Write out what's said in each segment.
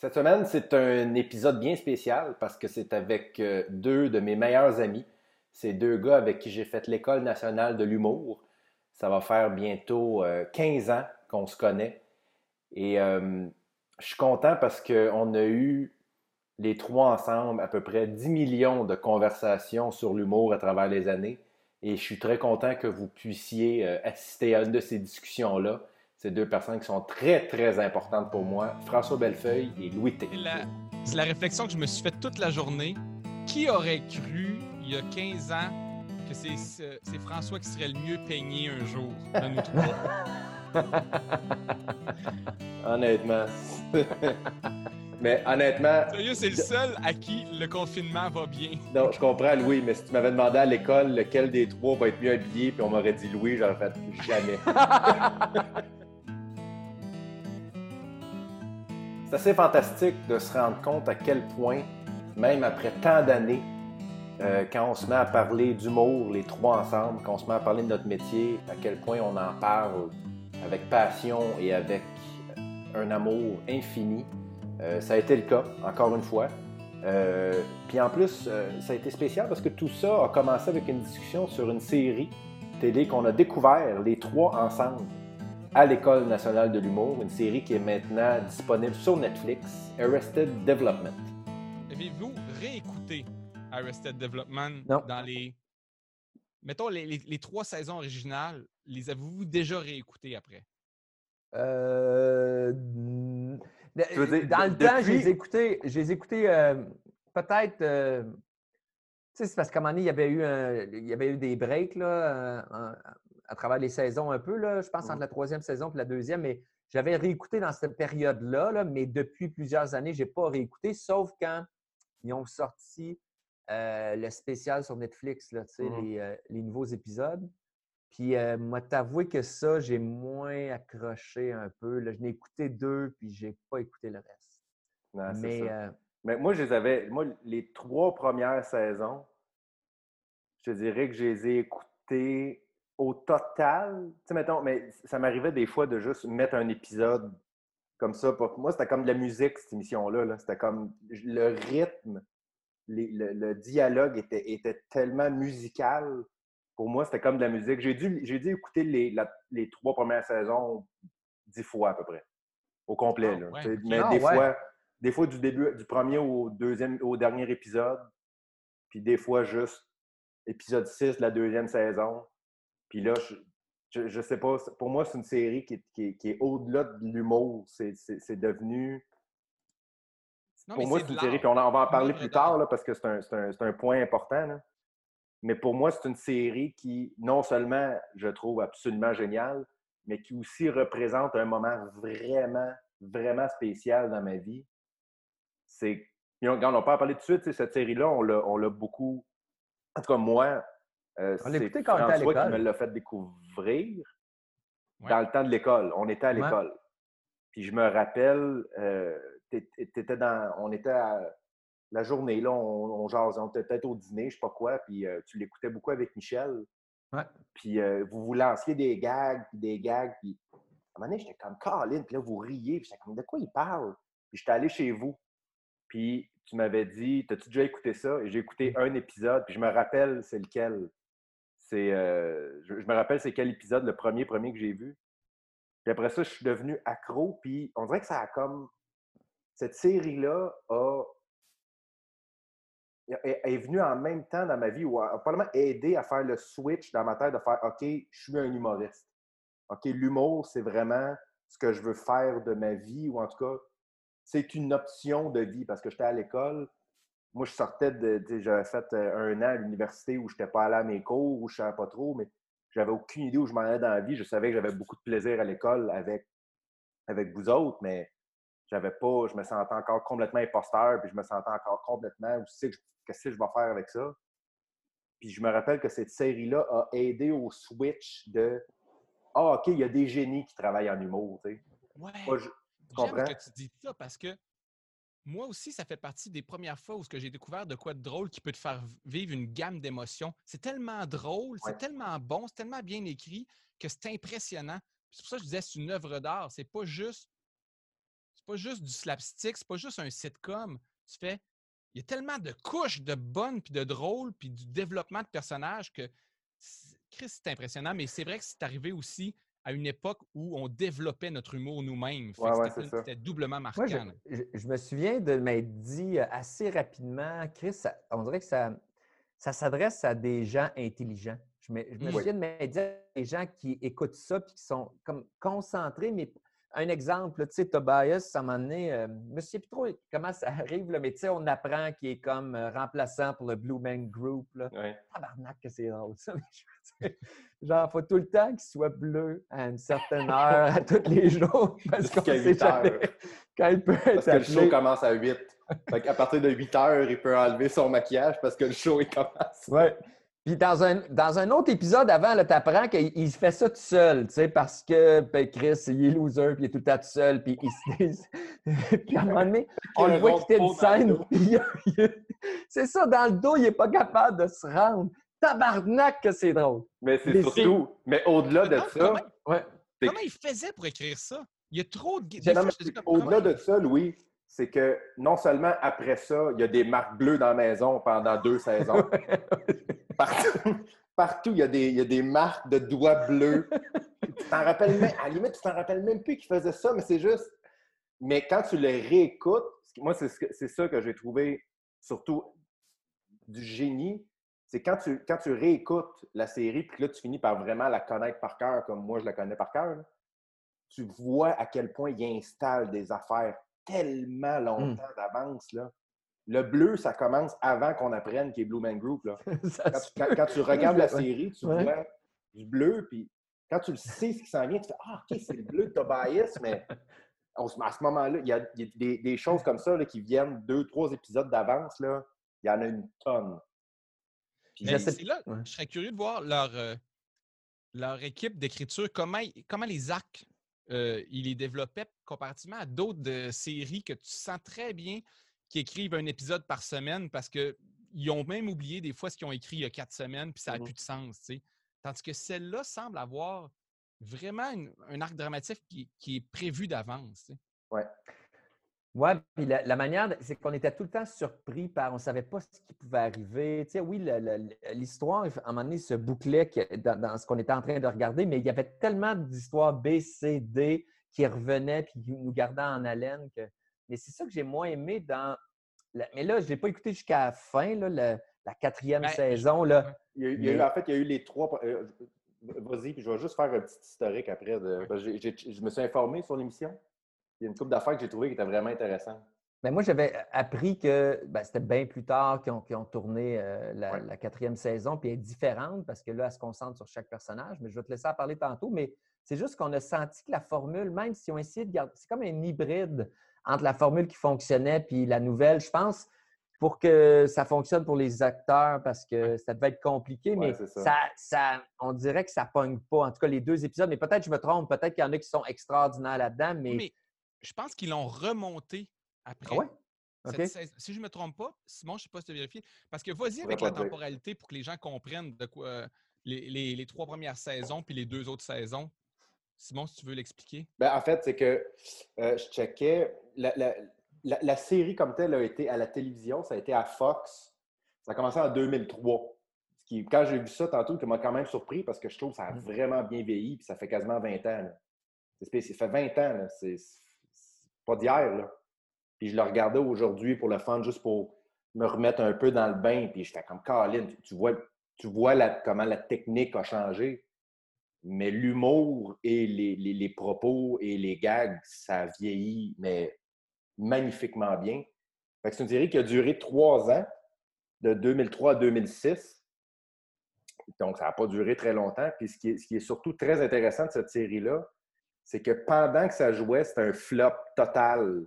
Cette semaine, c'est un épisode bien spécial parce que c'est avec euh, deux de mes meilleurs amis. C'est deux gars avec qui j'ai fait l'École nationale de l'humour. Ça va faire bientôt 15 euh, ans qu'on se connaît. Et euh, je suis content parce qu'on a eu les trois ensemble à peu près 10 millions de conversations sur l'humour à travers les années. Et je suis très content que vous puissiez assister à une de ces discussions-là. C'est deux personnes qui sont très, très importantes pour moi, François Bellefeuille et Louis T. C'est la, réflexion que je me suis faite toute la journée. Qui aurait cru, il y a 15 ans, que c'est François qui serait le mieux peigné un jour de nous trois? honnêtement. mais honnêtement. Sérieux, c'est le seul à qui le confinement va bien. Non, je comprends, Louis, mais si tu m'avais demandé à l'école lequel des trois va être mieux habillé, puis on m'aurait dit Louis, j'aurais fait jamais. C'est assez fantastique de se rendre compte à quel point, même après tant d'années, euh, quand on se met à parler d'humour, les trois ensemble, quand on se met à parler de notre métier, à quel point on en parle avec passion et avec un amour infini. Euh, ça a été le cas, encore une fois. Euh, puis en plus, ça a été spécial parce que tout ça a commencé avec une discussion sur une série télé qu'on a découvert les trois ensemble à l'École nationale de l'humour, une série qui est maintenant disponible sur Netflix, Arrested Development. Avez-vous réécouté Arrested Development dans les. Mettons, les, trois saisons originales, les avez-vous déjà réécoutées après? Euh, dans le temps, je les écouté euh, peut-être. Euh, tu sais, c'est parce qu'à un moment donné, il y avait eu, il y avait eu des breaks là, à travers les saisons un peu, là, je pense, entre mmh. la troisième saison et la deuxième, mais j'avais réécouté dans cette période-là, mais depuis plusieurs années, je n'ai pas réécouté, sauf quand ils ont sorti euh, le spécial sur Netflix, là, mmh. euh, les, nouveaux épisodes. Puis, euh, moi, t'avouer que ça, j'ai moins accroché un peu. Là, je n'ai écouté deux, puis je n'ai pas écouté le reste. mais, mais moi, je les avais. Moi, les trois premières saisons, je dirais que je les ai écoutées au total, tu sais, mettons, mais ça m'arrivait des fois de juste mettre un épisode comme ça. Pour moi, c'était comme de la musique, cette émission-là. c'était comme le rythme, le, dialogue était, était, tellement musical. Pour moi, c'était comme de la musique. J'ai dû, j'ai dû écouter les, les, trois premières saisons dix fois à peu près, au complet. Ah, mais ah, des, fois, des fois, du début, du premier au deuxième, au dernier épisode, puis des fois juste épisode 6 de la deuxième saison. Puis là, je, je, sais pas, pour moi, c'est une série qui, est au-delà de l'humour. C'est devenu. pour moi, c'est une série, puis on, va en parler plus tard là, parce que c'est un, un, point important. Mais pour moi, c'est une série qui, non seulement, je trouve absolument géniale, mais qui aussi représente un moment vraiment, vraiment spécial dans ma vie. C'est. On n'a pas parlé tout de suite, cette série-là, on l'a beaucoup. En tout cas, moi, euh, c'est François qui me l'a fait découvrir dans le temps de l'école. On était à l'école. Puis je me rappelle, euh, étais dans, on était à la journée, là, on, on jasait, on était peut-être au dîner, je sais pas quoi, puis euh, tu l'écoutais beaucoup avec Michel. Puis euh, vous vous lanciez des gags, puis des gags, puis à un moment donné, j'étais comme Colin, puis là, vous riez, puis j'étais comme, de quoi il parle? Puis j'étais allé chez vous, puis tu m'avais dit, t'as-tu déjà écouté ça? Et j'ai écouté un épisode, puis je me rappelle c'est lequel? C'est, euh, je, me rappelle c'est quel épisode, le premier, premier que j'ai vu. Puis après ça, je suis devenu accro. Puis on dirait que ça a comme. Cette série-là a, est, venue en même temps dans ma vie ou a, probablement aidé à faire le switch dans ma tête de faire OK, je suis un humoriste. OK, l'humour, c'est vraiment ce que je veux faire de ma vie ou en tout cas, c'est une option de vie parce que j'étais à l'école moi, je sortais de. J'avais fait euh, un an à l'université où je n'étais pas allé à mes cours, où je ne savais pas trop, mais j'avais aucune idée où je m'en allais dans la vie. Je savais que j'avais beaucoup de plaisir à l'école avec, avec vous autres, mais j'avais pas. Je me sentais encore complètement imposteur, puis je me sentais encore complètement. Qu'est-ce que je vais faire avec ça? Puis je me rappelle que cette série-là a aidé au switch de Ah, OK, il y a des génies qui travaillent en humour. Tu sais. Ouais. tu comprends? que tu dis ça parce que moi aussi, ça fait partie des premières fois où j'ai découvert de quoi de drôle qui peut te faire vivre une gamme d'émotions. C'est tellement drôle, c'est tellement bon, c'est tellement bien écrit que c'est impressionnant. C'est pour ça que je disais c'est une œuvre d'art. C'est pas juste pas juste du slapstick, c'est pas juste un sitcom. Tu fais, il y a tellement de couches de bonnes, puis de drôles, puis du développement de personnages que Chris, c'est impressionnant, mais c'est vrai que c'est arrivé aussi à une époque où on développait notre humour nous-mêmes. c'était doublement marquant. je, me souviens de m'être dit euh, assez rapidement, Chris, on dirait que ça, ça s'adresse à des gens intelligents. Je me, je me souviens de m'être dit à des gens qui écoutent ça et qui sont comme concentrés, mais un exemple, tu sais, Tobias, à un moment donné, euh, je ne sais plus trop comment ça arrive, là, mais tu sais, on apprend qu'il est comme euh, remplaçant pour le Blue Man Group. Là. Tabarnak que c'est drôle, ça. Genre, il faut tout le temps qu'il soit bleu à une certaine heure, à tous les jours, parce qu'on sait jamais quand il peut être Parce que le show commence à 8. à partir de 8 heures, il peut enlever son maquillage parce que le show, il commence. Ouais. Puis dans un, dans un autre épisode avant, tu apprends qu'il fait ça tout seul, tu sais, parce que ben, Chris, il est loser, puis il est tout le temps tout seul, puis il se... puis à un moment donné, on le voit quitter une scène, c'est ça, dans le dos, il n'est pas capable de se rendre. Tabarnak que c'est drôle. Mais c'est surtout, mais au-delà de ça... Comment, ouais. comment il faisait pour écrire ça? Il y a trop de... Au-delà de ça, Louis, c'est que non seulement après ça, il y a des marques bleues dans la maison pendant deux saisons. Partout, il, y a des, des, marques de doigts bleus. tu t'en rappelles même, à la limite, tu t'en rappelles même plus qu'ils faisaient ça, mais c'est juste. Mais quand tu le réécoutes, moi, c'est ça que j'ai trouvé surtout du génie. C'est quand tu, quand tu réécoutes la série, puis là, tu finis par vraiment la connaître par cœur, comme moi, je la connais par cœur, tu vois à quel point il installe des affaires tellement longtemps mmh. d'avance. Là. Le bleu, ça commence avant qu'on apprenne qu'il est Blue Man Group. Là. quand, tu, regardes la série, tu vois du bleu, puis quand tu le sais ce qui s'en vient, tu fais Ah, OK, c'est le bleu de Tobias, mais à ce moment-là, il y a, des, choses comme ça qui viennent deux, trois épisodes d'avance. Il y en a une tonne. là, je serais curieux de voir leur, euh, leur équipe d'écriture, comment, comment les arcs euh, ils les développaient comparativement à d'autres séries que tu sens très bien qui écrivent un épisode par semaine parce qu'ils ont même oublié des fois ce qu'ils ont écrit il y a quatre semaines, puis ça n'a mmh plus de sens. Tandis que celle-là semble avoir vraiment un arc dramatique qui, est prévu d'avance. Oui. Oui, puis la, manière, c'est qu'on était tout le temps surpris par, on ne savait pas ce qui pouvait arriver. Tu sais, oui, l'histoire, à un moment donné, se bouclait dans, dans ce qu'on était en train de regarder, mais il y avait tellement d'histoires B, C, D qui revenaient puis qui nous gardaient en haleine que mais c'est ça que j'ai moins aimé dans. Mais là, je ne l'ai pas écouté jusqu'à la fin, là, la quatrième ben, saison. Là. Il y a, en fait, il y a eu les trois. Euh, vas-y, puis je vais juste faire un petit historique après. De... je me suis informé sur l'émission. Il y a une couple d'affaires que j'ai trouvées qui étaient vraiment intéressantes. Mais moi, j'avais appris que ben, c'était bien plus tard qu'ils ont, tourné euh, la, quatrième saison, puis elle est différente parce que là, elle se concentre sur chaque personnage. Mais je vais te laisser en parler tantôt. Mais c'est juste qu'on a senti que la formule, même si on essayé de garder, c'est comme un hybride entre la formule qui fonctionnait puis la nouvelle, je pense, pour que ça fonctionne pour les acteurs, parce que ça devait être compliqué, mais ça. Ça, on dirait que ça pogne pas. En tout cas, les deux épisodes, mais peut-être je me trompe, peut-être qu'il y en a qui sont extraordinaires là-dedans, mais... je pense qu'ils l'ont remonté après. Ah si je ne me trompe pas, Simon, je ne sais pas si tu as vérifié, parce que vas-y avec la temporalité pour que les gens comprennent de quoi euh, les, trois premières saisons puis les deux autres saisons. Simon, si tu veux l'expliquer. Ben, en fait, c'est que euh, je checkais. La, série comme telle a été à la télévision, ça a été à Fox. Ça a commencé en 2003. Ce qui, quand j'ai vu ça tantôt, ça m'a quand même surpris parce que je trouve que ça a mmh. vraiment bien vieilli puis ça fait quasiment 20 ans. Ça fait 20 ans. C'est pas d'hier. Puis je le regardais aujourd'hui pour le fun, juste pour me remettre un peu dans le bain. Puis j'étais comme, Colin, tu, vois, tu vois comment la technique a changé mais l'humour et les, propos et les gags, ça vieillit, mais magnifiquement bien. c'est une série qui a duré trois ans, de 2003 à 2006. Donc, ça n'a pas duré très longtemps. Puis ce qui, est, surtout très intéressant de cette série-là, c'est que pendant que ça jouait, c'était un flop total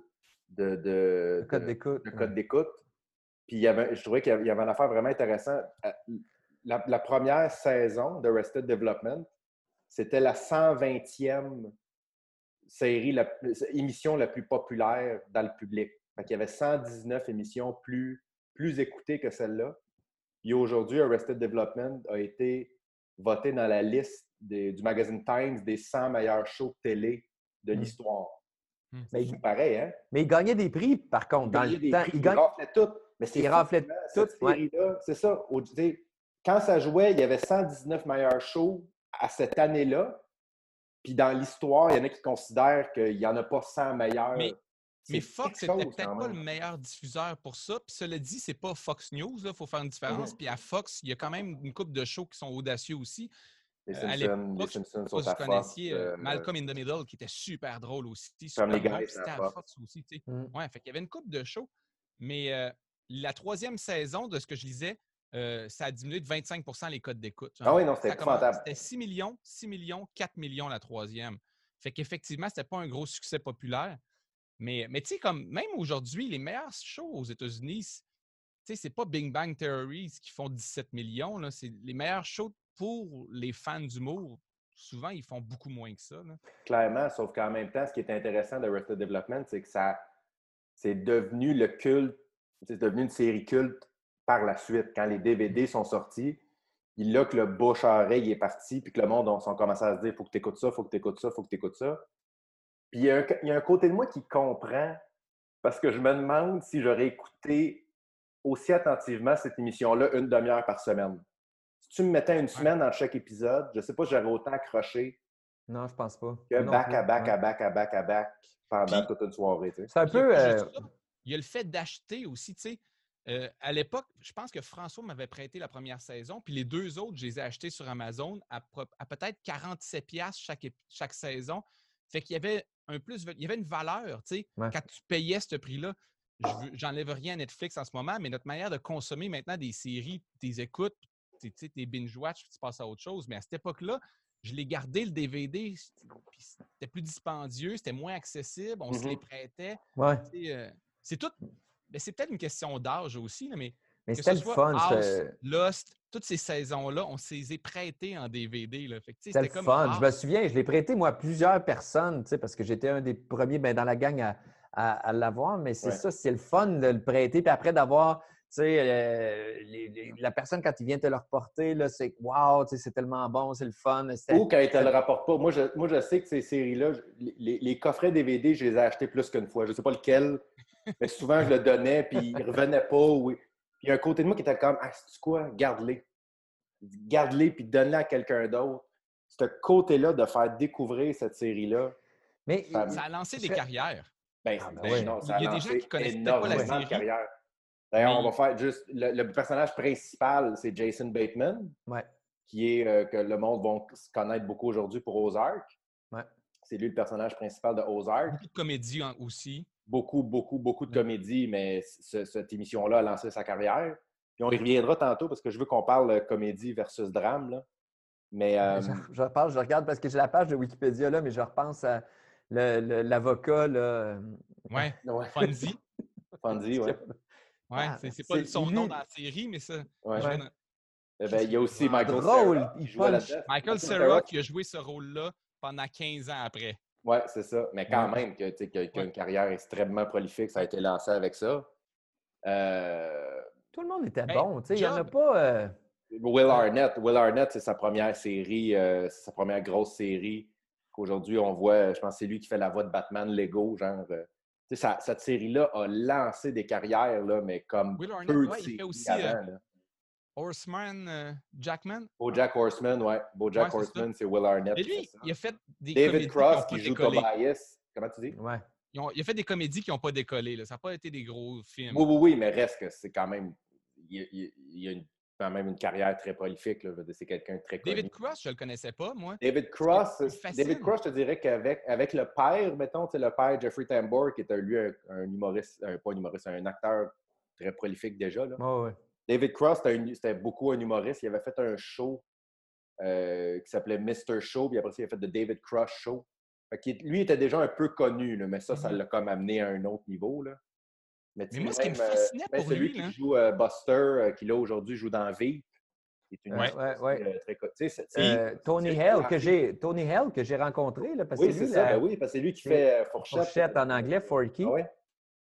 de, de, code d'écoute. code d'écoute. Puis il y avait, je trouvais qu'il y avait une affaire vraiment intéressante. Euh, la, la, première saison de Rested Development, c'était la 120e série, la, émission la plus populaire dans le public. il y avait 119 émissions plus, plus écoutées que celle-là. Et aujourd'hui, Arrested Development a été voté dans la liste du magazine Times des 100 meilleurs shows de télé de mmh. l'histoire. Hmm. Mais c'est pareil, hein? Mais il gagnait des prix, par contre, dans le temps. il, raflait tout. Mais c'est raflait tout. C'est ça. quand ça jouait, il y avait 119 meilleurs shows à cette année-là. Puis dans l'histoire, il y en a qui considèrent qu'il n'y en a pas 100 meilleurs. Mais, Fox n'était peut-être pas le meilleur diffuseur pour ça. Puis cela dit, c'est pas Fox News, il faut faire une différence. Puis à Fox, il y a quand même une coupe de shows qui sont audacieux aussi. Les euh, Simpsons, les Simpsons sont à Fox. Euh, Malcolm in the Middle, qui était super drôle aussi. Comme les gars, c'était à Fox aussi. Mm. Ouais, fait qu'il y avait une coupe de shows. Mais euh, la troisième saison, de ce que je lisais, ça a diminué de 25% les codes d'écoute. Ah oui, non, c'était fantastique. C'était 6 millions, 6 millions, 4 millions la troisième. Fait qu'effectivement, c'était pas un gros succès populaire. Mais, mais tu sais, comme même aujourd'hui, les meilleurs shows aux États-Unis, tu sais, c'est pas Bing Bang Theory qui font 17 millions. C'est les meilleurs shows pour les fans d'humour. Souvent, ils font beaucoup moins que ça. Clairement, sauf qu'en même temps, ce qui est intéressant de Arrested Development, c'est que ça c'est devenu le culte, c'est devenu une série culte par la suite. Quand les DVD sont sortis, il là que le bouche-oreille est parti, puis que le monde a commencé à se dire faut que tu écoutes ça, faut que tu écoutes ça, faut que tu écoutes ça. Puis il y, a un, côté de moi qui comprend parce que je me demande si j'aurais écouté aussi attentivement cette émission-là une demi-heure par semaine. Si tu me mettais une semaine dans chaque épisode, je ne sais pas si j'aurais autant accroché. Non, je pense pas. Que back à back à back à back à back pendant toute une soirée. C'est un peu. Euh, il y a le fait d'acheter aussi, tu sais. Euh, à l'époque, je pense que François m'avait prêté la première saison, puis les deux autres, je les ai achetés sur Amazon à, peut-être 47$ chaque, chaque saison. Fait qu'il y avait un plus, il y avait une valeur, tu sais, quand tu payais ce prix-là. J'enlève rien à Netflix en ce moment, mais notre manière de consommer maintenant des séries, des écoutes, des binge-watch, tu passes à autre chose. Mais à cette époque-là, je l'ai gardé le DVD, c'était plus dispendieux, c'était moins accessible, on se les mm-hmm. prêtait. Euh, c'est tout. Mais c'est peut-être une question d'âge aussi, mais, mais c'était le fun. Lost, toutes ces saisons-là, on s'est les prêtées en DVD. C'était le fun. Je me souviens, je l'ai prêté, moi, à plusieurs personnes, parce que j'étais un des premiers ben, dans la gang à, à, l'avoir. Mais c'est ça, c'est le fun de le prêter. Puis après, d'avoir euh, la personne, quand il vient te le reporter, c'est wow, c'est tellement bon, c'est le fun. Ou quand il te le rapporte pas. Moi je, moi, je sais que ces séries-là, les, les, coffrets DVD, je les ai achetés plus qu'une fois. Je ne sais pas lequel, mais souvent, je le donnais, puis il ne revenait pas. Ou il y a un côté de moi qui était comme Ah, c'est quoi, garde-les. Garde-les puis donne-les à quelqu'un d'autre. Ce côté-là de faire découvrir cette série-là. Mais ça, a lancé des carrières. Ben, ah, ben il y a des gens qui connaissent pas la série. Carrière. D'ailleurs, on va faire juste. Le, personnage principal, c'est Jason Bateman. Ouais. Qui est euh, que le monde va se connaître beaucoup aujourd'hui pour Ozark. Ouais. C'est lui le personnage principal de Ozark. Beaucoup de comédie aussi beaucoup, beaucoup, beaucoup de comédie, mais cette émission-là a lancé sa carrière. Puis on y reviendra tantôt parce que je veux qu'on parle comédie versus drame. Là. Mais, euh, je, je, je regarde parce que j'ai la page de Wikipédia là, mais je repense à l'avocat. Le, ouais, ouais. Fonzie. Fonzie, oui. Ouais, ah, c'est pas son nom dans la série, mais ça. Ouais. Eh ben, il y a aussi ah, Michael Cera. Michael Cera qui a joué ce rôle-là pendant 15 ans après. Oui, c'est ça. Mais quand même, que, tu a une carrière extrêmement prolifique, ça a été lancé avec ça. Euh, Tout le monde était bon. Il n'y en a pas. Euh, Will Arnett. Will Arnett, c'est sa première série, euh, c'est sa première grosse série qu'aujourd'hui on voit. Je pense que c'est lui qui fait la voix de Batman Lego, genre. Ça, cette série-là a lancé des carrières, là, mais comme Will Arnett, peu de il fait aussi, avant, Horseman euh, Jackman? Jack Horseman, ouais. Jack Horseman, c'est Will Arnett. Et lui, il a fait des David Cross qui, joue Tobias. Comment tu dis? Ouais. il a fait des comédies qui n'ont pas décollé. Là. Ça n'a pas été des gros films. Oui, oui, oui, mais reste que c'est quand même. Il, y a quand même une carrière très prolifique. C'est quelqu'un de très connu. David Cross, je ne le connaissais pas, moi. David Cross, David Cross, je te dirais qu'avec avec le père, mettons, le père Jeffrey Tambor, qui était lui un, humoriste, un, pas un humoriste, un acteur très prolifique déjà. Là. Oh, ouais. David Cross, c'était beaucoup un humoriste. Il avait fait un show euh, qui s'appelait Mr. Show, puis après ça, il a fait The David Cross Show. Lui, lui était déjà un peu connu, mais ça, ça mm-hmm. l'a comme amené à un autre niveau. Là. Mais, moi, ce qui me euh, fascinait pour lui, lui qui joue euh, Buster, qui là aujourd'hui joue dans Veep. Une ouais, ouais, très Tony Hale que j'ai Tony que j'ai rencontré là, parce oui, c'est ça, ben oui, parce que c'est lui qui fait Fourchette. Fourchette en anglais, Forky. Ah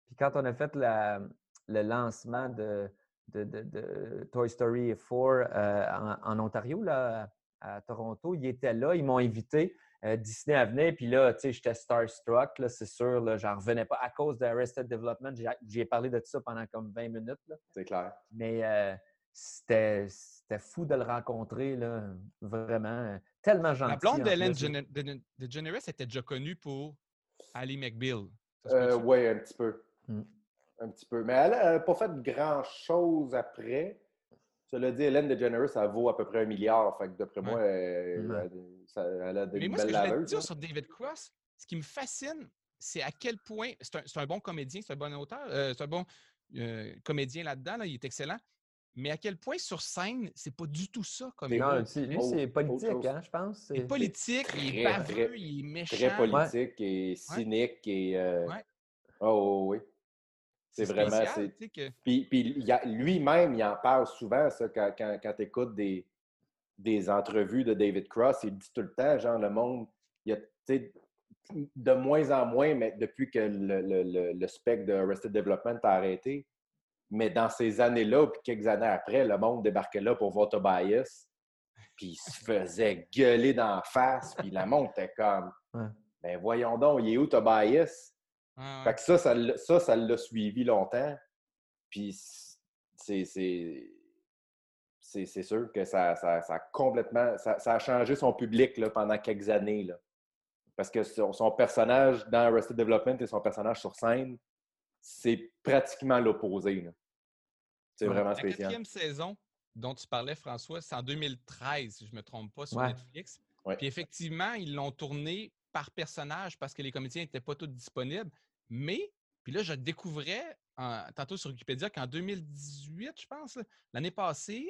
Puis quand on a fait la, le lancement de de, Toy Story 4 euh, en, Ontario, là, à Toronto. Ils étaient là, ils m'ont invité. euh, Disney à venir. Puis là, tu sais, j'étais starstruck, là, c'est sûr. Là, j'en revenais pas à cause d'Arrested Development. J'ai parlé de ça pendant comme 20 minutes. C'est clair. Mais euh, c'était fou de le rencontrer, là, vraiment. Tellement gentil. La blonde d'Hélène DeGeneres était déjà connue pour Ali McBeal. Euh, oui, un petit peu. Hmm. Un petit peu. Mais elle n'a pas fait grand-chose après. Cela dit, Hélène DeGeneres, ça vaut à peu près un milliard. Fait que d'après moi, elle, a des Mais moi, ce que je voulais dire sur David Cross, ce qui me fascine, c'est à quel point. C'est un, bon comédien, c'est un bon auteur, euh, c'est un bon euh, comédien là-dedans, il est excellent. Mais à quel point sur scène, c'est pas du tout ça comme Non, lui, c'est politique, hein, je pense. C'est politique, il est baveux, il est méchant. Très politique et cynique et. Euh... Oh, oui. C'est vraiment. Puis, puis lui-même, il en parle souvent, ça, quand, quand, quand tu écoutes des, des entrevues de David Cross, il dit tout le temps, genre, le monde, il y a, de moins en moins, mais depuis que le, le, le, spec de Arrested Development a arrêté, mais dans ces années-là, puis quelques années après, le monde débarquait là pour voir Tobias, puis il se faisait gueuler d'en face, puis la monde était comme, ben voyons donc, il est où Tobias? Fait que ça, ça, ça l'a suivi longtemps. Puis c'est c'est sûr que ça, ça, ça, a complètement ça, ça, a changé son public là, pendant quelques années. Là. Parce que son, son, personnage dans Arrested Development et son personnage sur scène, c'est pratiquement l'opposé. C'est vraiment spécial. La quatrième saison dont tu parlais, François, c'est en 2013, si je ne me trompe pas, sur Netflix. Puis effectivement, ils l'ont tourné par personnage parce que les comédiens n'étaient pas tous disponibles. Mais, puis là, je découvrais tantôt sur Wikipédia qu'en 2018, je pense, l'année passée,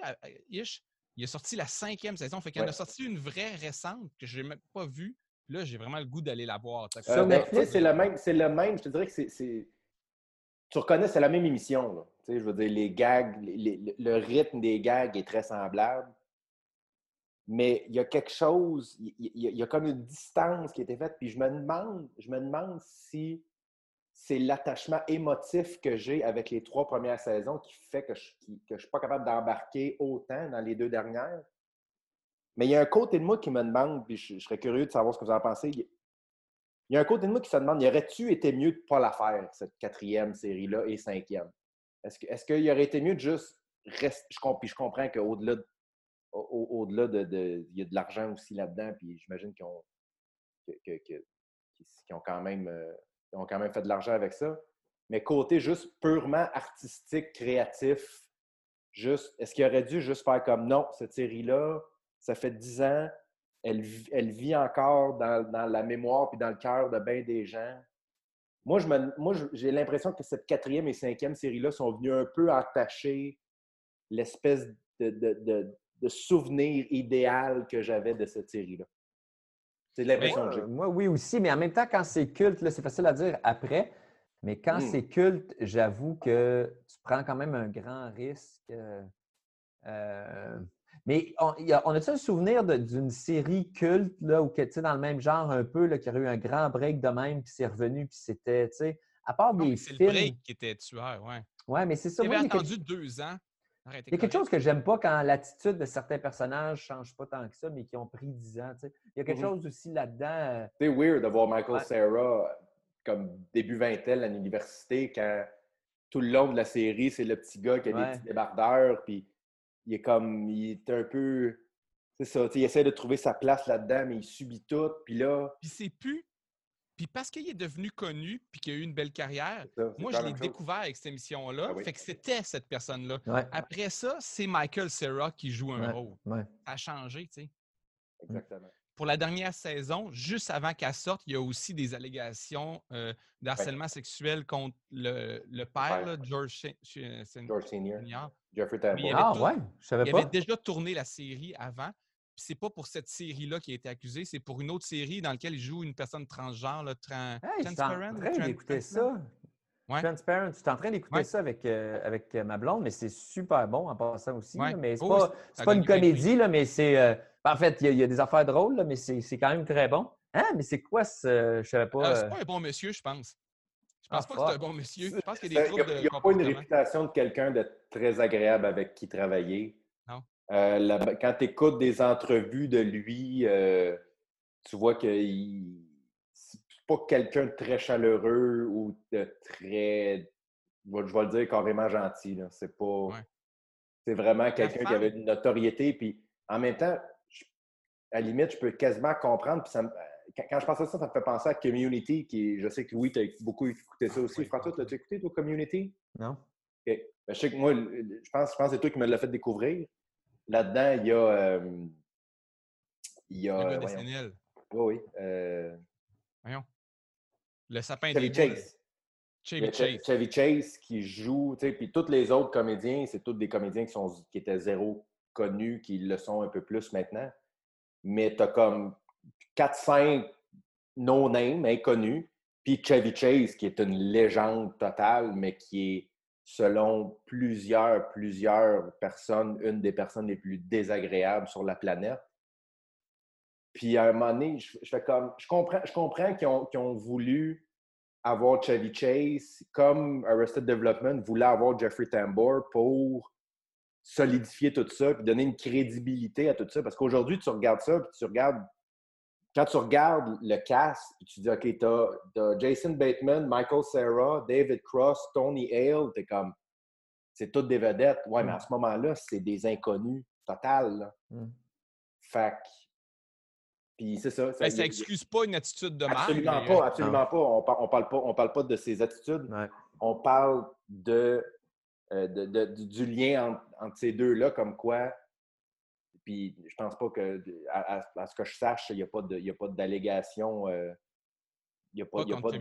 Ish, il a sorti la cinquième saison. Fait qu'il en a sorti une vraie récente que je n'ai même pas vue. Là, j'ai vraiment le goût d'aller la voir. Euh, ben, c'est le même, c'est le même. Je te dirais que c'est, tu reconnais, c'est la même émission. Je veux dire, les gags, le rythme des gags est très semblable. Mais il y a quelque chose, il y, y, a comme une distance qui a été faite. Puis je me demande, je me demande si c'est l'attachement émotif que j'ai avec les trois premières saisons qui fait que je ne suis pas capable d'embarquer autant dans les deux dernières. Mais il y a un côté de moi qui me demande, puis je, serais curieux de savoir ce que vous en pensez. Il y a un côté de moi qui se demande, y aurait-tu été mieux de ne pas la faire, cette quatrième série-là et cinquième? Est-ce qu'il y aurait été mieux de juste rester. Je, je comprends qu'au-delà de, au-delà de, Il y a de l'argent aussi là-dedans, puis j'imagine qu'ils ont, ont quand même. Euh, ils ont quand même fait de l'argent avec ça. Mais côté juste purement artistique, créatif, juste, est-ce qu'il aurait dû juste faire comme non, cette série-là, ça fait dix ans, elle, vit encore dans, la mémoire puis dans le cœur de bien des gens? Moi, j'ai l'impression que cette quatrième et cinquième série-là sont venues un peu attacher l'espèce de, souvenir idéal que j'avais de cette série-là. C'est l'impression que j'ai. Moi, oui aussi, mais en même temps, quand c'est culte, c'est facile à dire après. Mais quand hmm. c'est culte, j'avoue que tu prends quand même un grand risque. Euh, euh, mais on, on a-tu un souvenir d'une série culte là, ou que, dans le même genre un peu, là, qui a eu un grand break de même, puis c'est revenu, puis c'était, tu sais, à part des films... C'est le break qui était tueur, ouais. Ouais, mais c'est ça. J'avais attendu deux ans il y a quelque chose que j'aime pas quand l'attitude de certains personnages ne change pas tant que ça, mais qui ont pris 10 ans. Il y a quelque mm-hmm. chose aussi là-dedans. Euh, c'est weird de voir Michael Sarah comme début vingtaine à l'université quand tout le long de la série, c'est le petit gars qui a des petits débardeurs, puis il est comme, il est un peu, c'est ça, il essaie de trouver sa place là-dedans, mais il subit tout, puis là... Puis c'est plus puis parce qu'il est devenu connu puis qu'il a eu une belle carrière, moi, je l'ai découvert avec cette émission-là. Ah fait que c'était cette personne-là. Après ça, c'est Michael Serra qui joue un rôle. Ça a changé, tu sais. Exactement. Pour la dernière saison, juste avant qu'elle sorte, il y a aussi des allégations euh, d'harcèlement sexuel contre le, le père, George, George Senior. Jeffrey Ah ouais, je savais pas. Il avait déjà tourné la série avant c'est pas pour cette série-là qui a été accusé, c'est pour une autre série dans laquelle il joue une personne transgenre, là, transparent. Je suis en train d'écouter ça. Transparent. Tu es en train d'écouter ça avec, euh, avec euh, ma blonde, mais c'est super bon en passant aussi. mais c'est oh, pas, pas une comédie, là, mais c'est. Euh, en fait, il y, a des affaires drôles, là, mais c'est quand même très bon. Hein? Mais c'est quoi ce. Je savais pas. c'est pas un bon monsieur, je pense. Je pense ah, pas que c'est un bon monsieur. Je pense qu'il y a des Il n'y a, pas une réputation de quelqu'un de très agréable avec qui travailler. Euh, quand tu écoutes des entrevues de lui, euh, tu vois qu'il c'est pas quelqu'un de très chaleureux ou de très, je vais le dire, carrément gentil. C'est pas. C'est vraiment quelqu'un qui avait une notoriété. Puis en même temps, à la limite, je peux quasiment comprendre. Puis ça quand, je pense à ça, ça me fait penser à Community, qui je sais que Louis, tu as beaucoup écouté ça aussi. François, tu l'as écouté, toi, Community? Non. Ben, je sais que moi, je pense, je pense que c'est toi qui me l'as fait découvrir. Là-dedans, il y a. Euh, il y a. Le gars Oui, oui. Euh, Voyons. Le sapin Chevy Chase. Chevy Chase. Chevy Chase qui joue, tu sais, puis tous les autres comédiens, c'est tous des comédiens qui, sont, qui étaient zéro connus, qui le sont un peu plus maintenant. Mais tu as comme 4-5 no-name, inconnus, puis Chevy Chase, qui est une légende totale, mais qui est, selon plusieurs, plusieurs personnes, une des personnes les plus désagréables sur la planète. Puis à un moment donné, je, fais comme. Je comprends, je comprends qu'ils ont, ont, voulu avoir Chevy Chase, comme Arrested Development voulait avoir Jeffrey Tambor pour solidifier tout ça, puis donner une crédibilité à tout ça. Parce qu'aujourd'hui, tu regardes ça, puis tu regardes quand tu regardes le cast, puis tu dis, OK, tu as, Jason Bateman, Michael Sarah, David Cross, Tony Hale, t'es comme, c'est toutes des vedettes. Ouais, mais à mm. ce moment-là, c'est des inconnus total. Mm. Fait puis c'est ça. Ça, ben, excuse pas une attitude de marque. Absolument pas, absolument pas. On, on, parle pas. on parle pas de ces attitudes. On parle de, euh, de, du lien entre ces deux-là, comme quoi puis je pense pas que, à, ce que je sache, il n'y a pas d'allégation. Euh, il n'y a pas, de,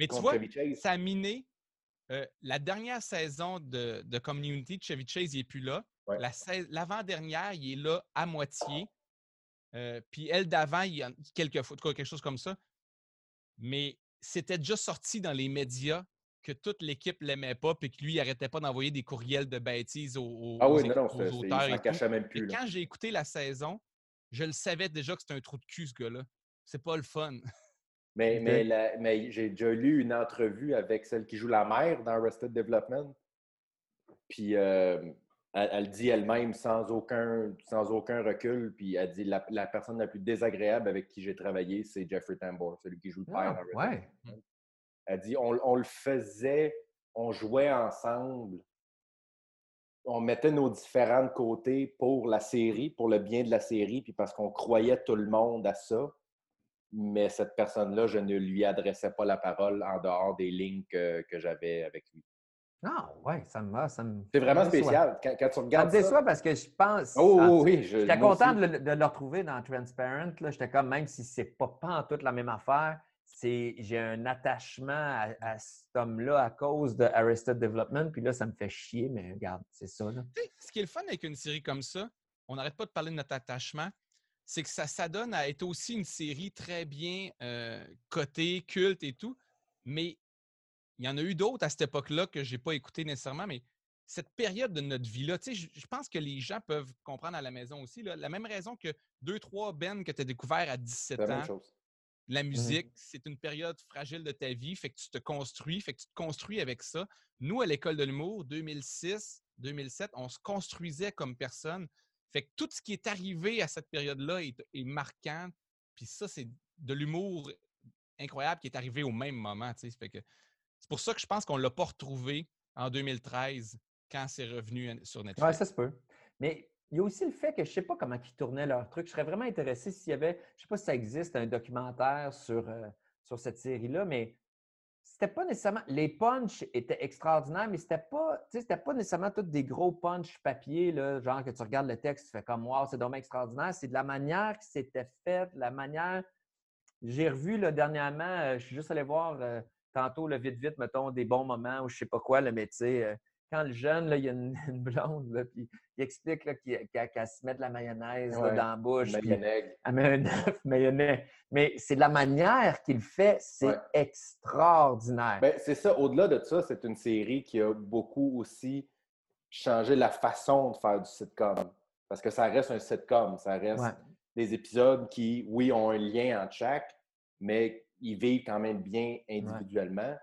Mais tu vois, ça a miné euh, la dernière saison de, de, Community, Chevy Chase, il n'est plus là. L'avant-dernière, il est là à moitié. Euh, puis elle d'avant, il y a quelques fois, quelque chose comme ça. Mais c'était déjà sorti dans les médias que toute l'équipe l'aimait pas, puis que lui, il arrêtait pas d'envoyer des courriels de bêtises aux, ah oui, non, non, auteurs. même plus. quand j'ai écouté la saison, je le savais déjà que c'était un trou de cul, ce gars-là. C'est pas le fun. Mais, mais, mais j'ai déjà lu une entrevue avec celle qui joue la mère dans Arrested Development. Puis euh, elle, dit elle-même sans aucun, sans aucun recul. Puis elle dit la, la personne la plus désagréable avec qui j'ai travaillé, c'est Jeffrey Tambor, celui qui joue le père ah, dans Arrested ouais. Elle dit on, le faisait, on jouait ensemble, on mettait nos différents côtés pour la série, pour le bien de la série, puis parce qu'on croyait tout le monde à ça. Mais cette personne-là, je ne lui adressais pas la parole en dehors des lignes que, j'avais avec lui. Ah, ouais, ça me. Ça me c'est vraiment spécial. Quand, tu regardes. Ça me déçoit parce que je pense. Oh, oh oui, J'étais content de le, retrouver dans Transparent. J'étais comme, même si c'est pas, pas en toute la même affaire, j'ai un attachement à, cet homme-là à cause de Arrested Development. Puis là, ça me fait chier, mais regarde, c'est ça. Ce qui est le fun avec une série comme ça, on n'arrête pas de parler de notre attachement, c'est que ça s'adonne à être aussi une série très bien euh, cotée, culte et tout. Mais il y en a eu d'autres à cette époque-là que je n'ai pas écouté nécessairement, mais cette période de notre vie-là, je, pense que les gens peuvent comprendre à la maison aussi. la même raison que deux, trois Ben que tu as découvert à 17 ans, la mmh musique, c'est une période fragile de ta vie, fait que tu te construis, fait que tu te construis avec ça. Nous, à l'école de l'humour, 2006, 2007, on se construisait comme personne. Fait que tout ce qui est arrivé à cette période-là est, marquant. Puis ça, c'est de l'humour incroyable qui est arrivé au même moment. Fait que c'est pour ça que je pense qu'on ne l'a pas retrouvé en 2013 quand c'est revenu sur Netflix. Oui, ça se peut. Mais il y a aussi le fait que je ne sais pas comment ils tournaient leur truc. Je serais vraiment intéressé s'il y avait, je ne sais pas si ça existe, un documentaire sur, euh, sur cette série-là, mais c'était pas nécessairement. Les punchs étaient extraordinaires, mais c'était pas, c'était pas nécessairement tous des gros punchs papier, là, genre que tu regardes le texte, tu fais comme Wow, c'est dommage extraordinaire. C'est de la manière qui c'était fait, la manière. J'ai revu là, dernièrement, euh, je suis juste allé voir euh, tantôt le vite, vite, mettons, des bons moments ou je sais pas quoi, le métier quand le jeune, là, il y a une, blonde, là, puis il explique qu'elle se met de la mayonnaise dans la bouche. Elle met un œuf, mayonnaise. Mais c'est la manière qu'il fait, c'est extraordinaire. Ben, c'est ça. Au-delà de ça, c'est une série qui a beaucoup aussi changé la façon de faire du sitcom. Parce que ça reste un sitcom. Ça reste des épisodes qui, oui, ont un lien entre chaque, mais ils vivent quand même bien individuellement.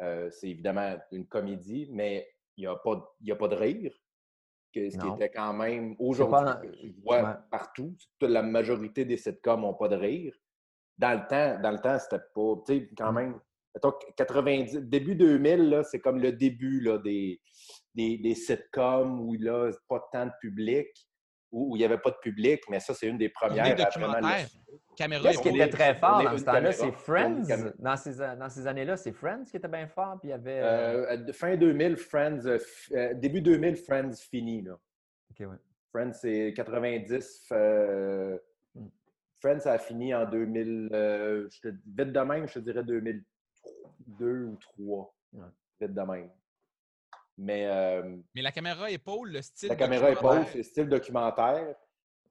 Euh, c'est évidemment une comédie, mais il n'y a, pas, a pas de rire. Que, ce qui était quand même aujourd'hui, vois partout. La majorité des sitcoms n'ont pas de rire. dans le temps, dans le temps, c'était pas. Tu sais, quand même. 90, début 2000, c'est comme le début là, des, des, des, sitcoms où là, pas tant de public, où, il n'y avait pas de public, mais ça, c'est une des premières à vraiment Qu'est-ce qui était très fort dans ce temps-là? C'est Friends. Dans ces, dans ces années-là, c'est Friends qui était bien fort. Puis il y avait... Euh, fin 2000, Friends, euh, début 2000, Friends fini. Là. Ouais. Friends, c'est 90. Euh, hmm. Friends, ça a fini en 2000. je te, vite de même, je te dirais 2002 ou 2003. Vite de même. Mais, Mais la caméra épaule, le style. La caméra épaule, c'est le style documentaire.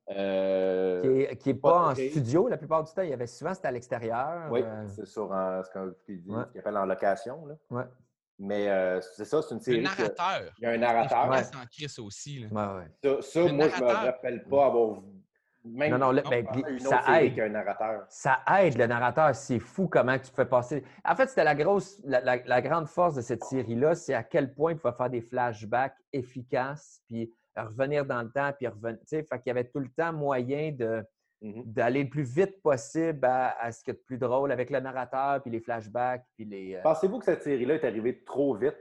Euh, qui n'est pas, en studio la plupart du temps. Il y avait souvent, c'était à l'extérieur. Oui, euh. c'est sur ce qu'on appelle en location. Là. Ouais. Mais euh, c'est ça, c'est une série. Un narrateur. Il y a un narrateur. Ouais. en Chris aussi. Là. Ça, ça moi, je ne me rappelle pas avoir même non, non, ben, ça aide. Un narrateur. Ça aide le narrateur. C'est fou comment tu fais passer. En fait, c'était la grosse, la, la, grande force de cette série-là, c'est à quel point il faut faire des flashbacks efficaces, puis revenir dans le temps, puis revenir. Fait qu'il y avait tout le temps moyen de, mmh d'aller le plus vite possible à, ce qui est de plus drôle avec le narrateur, puis les flashbacks, puis les. Euh Pensez-vous que cette série-là est arrivée trop vite?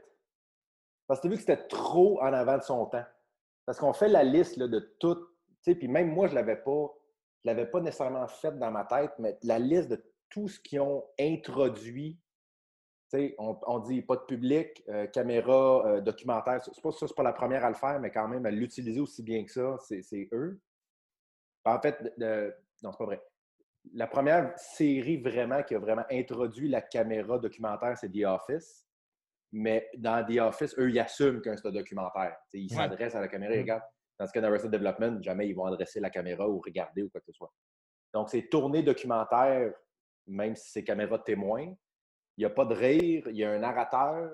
Parce que vu que c'était trop en avant de son temps. Parce qu'on fait la liste là, de puis même moi, je ne l'avais pas, je l'avais pas nécessairement faite dans ma tête, mais la liste de tout ce qu'ils ont introduit on, dit pas de public, euh, caméra, euh, documentaire. C'est pas ça, c'est pas la première à le faire, mais quand même, à l'utiliser aussi bien que ça, c'est eux. En fait, non, c'est pas vrai. La première série vraiment qui a vraiment introduit la caméra documentaire, c'est The Office. Mais dans The Office, eux, ils assument qu'un c'est un documentaire. ils s'adressent à la caméra, ils mm. regardent. Dans ce cas, dans Development, jamais ils vont adresser la caméra ou regarder ou quoi que ce soit. Donc, c'est tourné documentaire, même si c'est caméra témoin, il n'y a pas de rire, il y a un narrateur,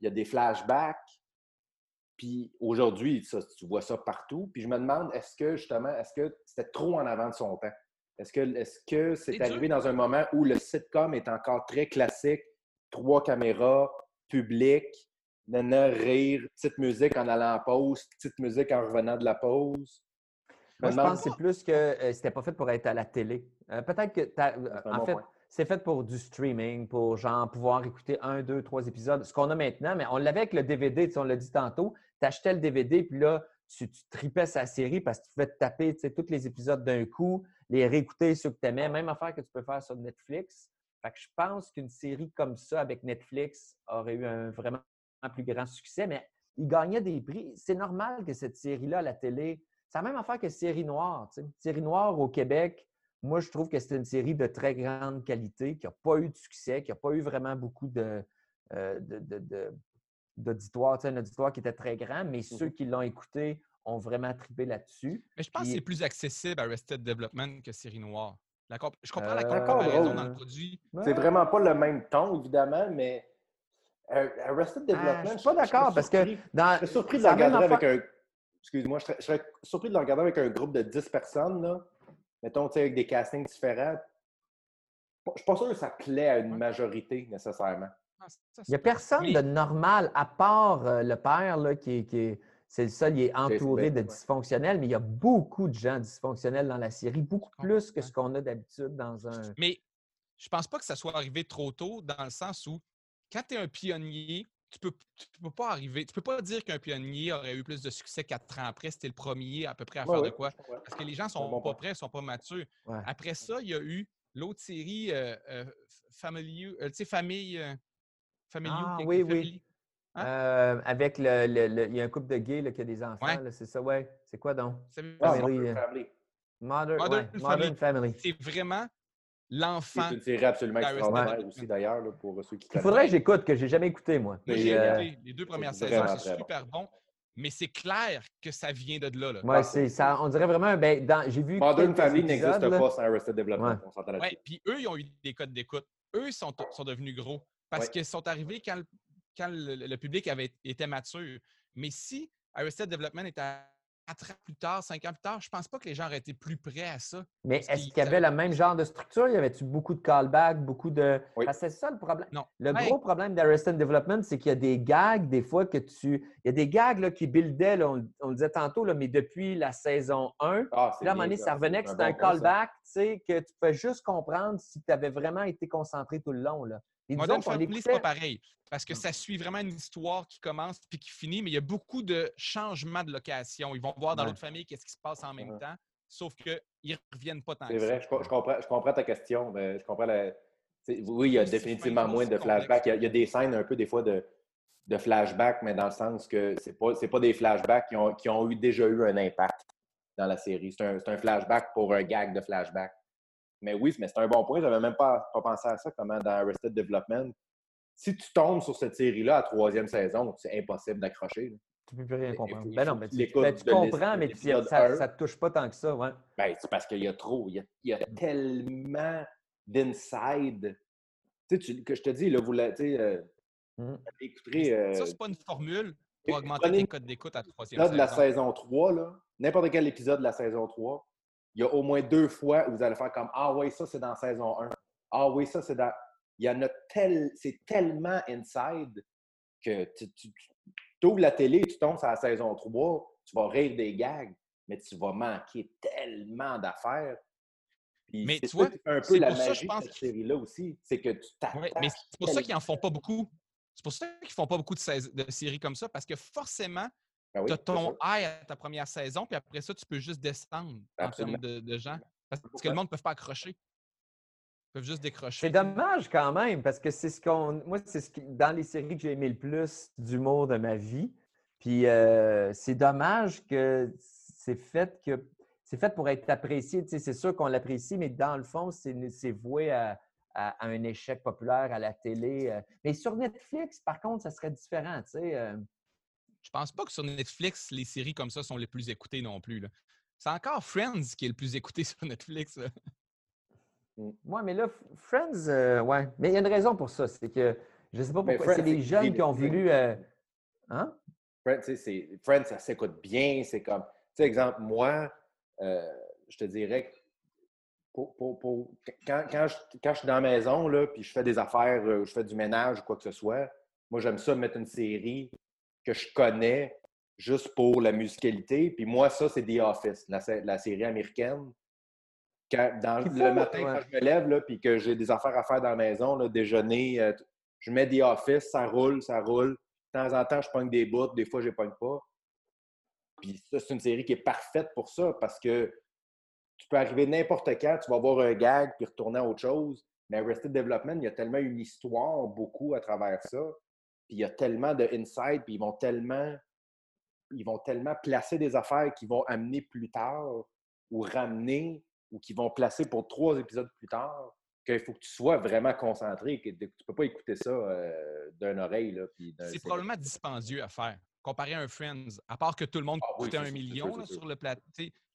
il y a des flashbacks. Puis aujourd'hui, tu vois ça partout. Puis je me demande, est-ce que justement, est-ce que c'était trop en avant de son temps? Est-ce que est-ce que c'est arrivé dans un moment où le sitcom est encore très classique, trois caméras, public, nana, rire, petite musique en allant en pause, petite musique en revenant de la pause? Moi, je pense que c'est plus que euh, c'était pas fait pour être à la télé. Euh, peut-être que, en fait, c'est fait pour du streaming, pour genre pouvoir écouter un, deux, trois épisodes. Ce qu'on a maintenant, mais on l'avait avec le DVD, on l'a dit tantôt. Tu achetais le DVD, puis là, tu, tripais sa série parce que tu pouvais te taper tous les épisodes d'un coup, les réécouter ceux que tu aimais, même affaire que tu peux faire sur Netflix. Fait que je pense qu'une série comme ça avec Netflix aurait eu un vraiment plus grand succès, mais il gagnait des prix. C'est normal que cette série-là à la télé, c'est la même affaire que Série Noire. Série Noire au Québec, moi, je trouve que c'est une série de très grande qualité, qui n'a pas eu de succès, qui n'a pas eu vraiment beaucoup de, euh, d'auditoire. un auditoire qui était très grand, mais mmh ceux qui l'ont écouté ont vraiment tripé là-dessus. Mais je pense que c'est plus accessible à Arrested Development que Série Noire. Je comprends la euh, comparaison dans le produit. C'est vraiment pas le même ton, évidemment, mais Arrested ah, Development. je suis pas d'accord parce que dans. Je suis surpris de le regarder avec un. Excuse-moi, je serais, surpris de le regarder avec un groupe de 10 personnes. Là mettons, avec des castings différents, je ne suis pas sûr que ça plaît à une majorité nécessairement. Ah, il n'y a personne de normal, à part euh, le père, là, qui, est, c'est le seul, il est entouré de dysfonctionnels, mais il y a beaucoup de gens dysfonctionnels dans la série, beaucoup plus que ce qu'on a d'habitude dans un. Mais je pense pas que ça soit arrivé trop tôt, dans le sens où, quand tu es un pionnier, tu peux, peux pas arriver, tu peux pas dire qu'un pionnier aurait eu plus de succès quatre ans après, c'était le premier à peu près à faire de quoi. Parce que les gens sont pas prêts, sont pas matures. Après ça, il y a eu l'autre série euh, euh, Family, euh, tu sais, Famille. family ah, oui, oui. Hein? avec le, Il y a un couple de gays là, qui a des enfants, c'est ça, ouais. C'est quoi donc? Modern Family. Modern Family. C'est vraiment l'enfant. C'est une série absolument extraordinaire aussi, d'ailleurs, pour ceux qui Il faudrait que j'écoute, que je n'ai jamais écouté, moi. J'ai euh, écouté les deux premières saisons, c'est super bon. Mais c'est clair que ça vient de là. là. Ouais, c'est ça. On dirait vraiment. Ben, j'ai vu. Modern Family n'existe pas sans Arrested Development. On s'entend là-dessus. Ouais, puis eux, ils ont eu des codes d'écoute. Eux sont, sont devenus gros parce qu'ils sont arrivés quand, quand le, public avait été mature. Mais si Arrested Development était quatre ans plus tard, cinq ans plus tard, je pense pas que les gens auraient été plus prêts à ça. Mais est-ce qu'il y avait le même genre de structure? Y avait-tu beaucoup de callbacks, beaucoup de. Oui. c'est ça le problème. Non. Le gros problème d'Arrested Development, c'est qu'il y a des gags, des fois, que tu. Il y a des gags là, qui buildaient, on, le disait tantôt, là, mais depuis la saison 1. Ah, là, à un moment donné, ça revenait que c'était un, callback, tu sais, que tu peux juste comprendre si tu avais vraiment été concentré tout le long. Là. Modern Family, c'est pas pareil. Parce que ça suit vraiment une histoire qui commence puis qui finit, mais il y a beaucoup de changements de location. Ils vont voir dans l'autre famille qu'est-ce qui se passe en même temps, sauf qu'ils ne reviennent pas tant C'est vrai, je, comprends, je comprends ta question. Mais je comprends Oui, il y a définitivement moins de flashbacks. Il y, a, des scènes un peu des fois de, de flashbacks, mais dans le sens que ce pas, pas des flashbacks qui ont, qui ont eu, déjà eu un impact dans la série. C'est un, un, flashback pour un gag de flashback. Mais oui, mais c'est un bon point. Je n'avais même pas, pas, pensé à ça, comment dans Arrested Development. Si tu tombes sur cette série-là à troisième saison, c'est impossible d'accrocher. Tu ne peux plus rien comprendre. Ben non, mais tu, ben, comprends, mais ça ne te touche pas tant que ça. Ouais. Ben, c'est parce qu'il y a trop. Il y a, tellement d'inside. Tu sais, que je te dis, là, vous l'avez euh, mmh. euh, ça, c'est pas une formule pour augmenter tes codes d'écoute à troisième saison. de la saison 3, n'importe quel épisode de la saison 3, il y a au moins deux fois où vous allez faire comme Ah oui, ça c'est dans saison 1. Ah oui, ça c'est dans. Il y en a tel. C'est tellement inside que tu, tu, ouvres la télé, tu tombes sur la saison 3, tu vas rire des gags, mais tu vas manquer tellement d'affaires. Mais tu vois, un peu la magie ça, je pense... de cette série-là aussi. C'est que tu Mais c'est pour ça qu'ils n'en font pas beaucoup. C'est pour ça qu'ils font pas beaucoup de, de séries comme ça, parce que forcément, ben tu as ton high à ta première saison, puis après ça, tu peux juste descendre en termes de, gens. Parce que le monde ne peut pas accrocher. Ils peuvent juste décrocher. C'est dommage quand même, parce que c'est ce qu'on. Moi, c'est ce qui, dans les séries que j'ai aimé le plus d'humour de ma vie. Puis euh, c'est dommage que c'est fait que c'est fait pour être apprécié. c'est sûr qu'on l'apprécie, mais dans le fond, c'est voué à, un échec populaire à la télé. Euh. Mais sur Netflix, par contre, ça serait différent. Tu sais, euh. Je pense pas que sur Netflix, les séries comme ça sont les plus écoutées non plus. C'est encore Friends qui est le plus écouté sur Netflix. Oui, mm. mais là, Friends, euh, ouais. Mais il y a une raison pour ça. C'est que je sais pas pourquoi. C'est les jeunes qui ont voulu. Euh, hein? Friends, ça s'écoute bien. C'est comme. Tu sais, exemple, moi, euh, je te dirais que pour, quand, quand, je, quand, je, suis dans la maison, là, puis je fais des affaires, je fais du ménage ou quoi que ce soit, moi, j'aime ça mettre une série que je connais juste pour la musicalité. Puis moi, ça, c'est The Office, la, série américaine. dans, le matin, quand je me lève, là, puis que j'ai des affaires à faire dans la maison, là, déjeuner, euh, je mets The Office, ça roule, ça roule. De temps en temps, je pogne des bouts, des fois, je ne pogne pas. Puis ça, c'est une série qui est parfaite pour ça parce que tu peux arriver n'importe quand, tu vas voir un gag puis retourner à autre chose. Mais Arrested Development, il y a tellement une histoire, beaucoup à travers ça il y a tellement de insight, puis ils vont tellement, ils vont tellement placer des affaires qui vont amener plus tard ou ramener ou qui vont placer pour trois épisodes plus tard qu'il faut que tu sois vraiment concentré, que tu ne peux pas écouter ça euh, d'une oreille. C'est probablement dispendieux à faire, comparé à un Friends. À part que tout le monde ah coûtait un million sur le plateau.